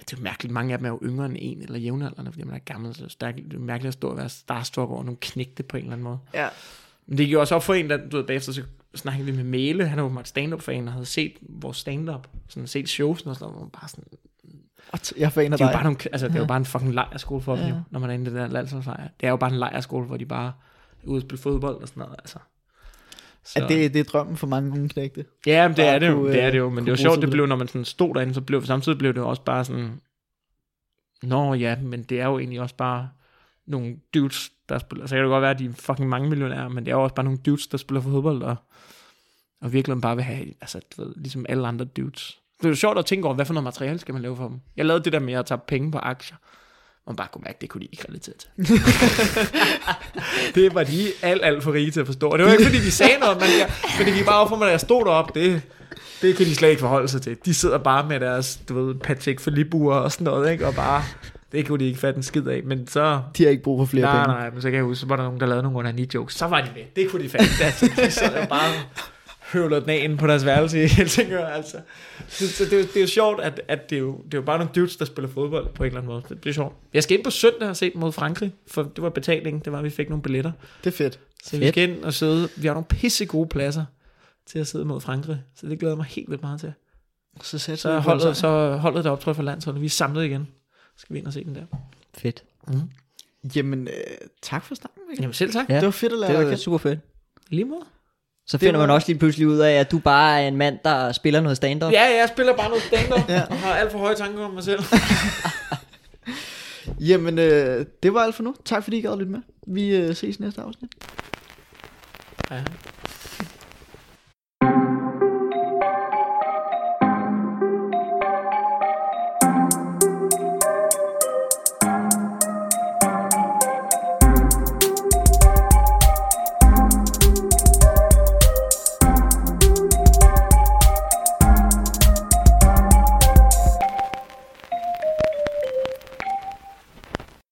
det er mærkeligt, mange af dem er jo yngre end en, eller jævnaldrende, fordi man er gammel, så det er det er mærkeligt at stå og være starstruck over nogle knægte på en eller anden måde. Ja. Men det gik også op for en, der, du ved, bagefter så snakkede vi med Mæle, han er jo stand-up-fan, og havde set vores stand-up, sådan set shows og sådan noget, man bare sådan, Og jeg er fan af det er jo dig. bare, nogle, altså, det er jo bare en fucking lejrskole for dem, Ja. jo, når man er inde i det der landsholdslejr. Det er jo bare en lejrskole, hvor de bare er ude og spille fodbold og sådan noget, altså. Så, At det, det er drømmen for mange unge knægte. ja, men det bare er det jo, kunne, det er øh, det jo, men det var sjovt, det blev, når man sådan stod derinde, så blev, samtidig blev det også bare sådan, nå ja, men det er jo egentlig også bare nogle dudes, der spiller, så kan det godt være, at de er fucking mange millionærer, men det er jo også bare nogle dudes, der spiller for fodbold, og, og virkelig bare vil have, altså, du ved, ligesom alle andre dudes. Det er jo sjovt at tænke over, hvad for noget materiale skal man lave for dem. Jeg lavede det der med at tage penge på aktier, man bare kunne mærke, det kunne de ikke relatere til. det var de alt, alt for rige til at forstå. Og det var ikke, fordi de sagde noget, men, jeg, men det gik bare op for mig, da jeg stod deroppe, det, det kan de slet ikke forholde sig til. De sidder bare med deres, du ved, Patek Philippe og sådan noget, ikke? Og bare, det kunne de ikke fatte en skid af. Men så, De har ikke brug for flere nej, penge. nej, men så kan jeg huske, så var der nogen, der lavede nogle under jokes. Så var de med. Det kunne de fatte. Altså, de sad jo bare høvler den af inde på deres værelse i Helsingør, altså. Så, så det, er jo, det er jo sjovt, at, at det, er jo, det er jo bare nogle dudes, der spiller fodbold på en eller anden måde. Det bliver sjovt. Jeg skal ind på søndag og se dem mod Frankrig, for det var betalingen. Det var, at vi fik nogle billetter. Det er fedt. Så vi Fedt. skal ind og sidde. Vi har nogle pisse gode pladser til at sidde mod Frankrig. Så det glæder mig helt vildt meget til. Så sætter Så holdet, så holdet der optræder for landsholdet. Vi er samlet igen. Skal vi ind og se den der. Fedt. Jamen, øh, tak for snakken, Mikkel. Jamen selv tak. Ja. Det var fedt at lære Det dig var at kende. super fedt. Lige måde. Så finder var- man også lige pludselig ud af, at du bare er en mand, der spiller noget stand-up. Ja, jeg spiller bare noget stand-up. Ja. Og har alt for høje tanker om mig selv. Jamen, øh, det var alt for nu. Tak fordi I gad at lytte med. Vi øh, ses i næste afsnit. Ja.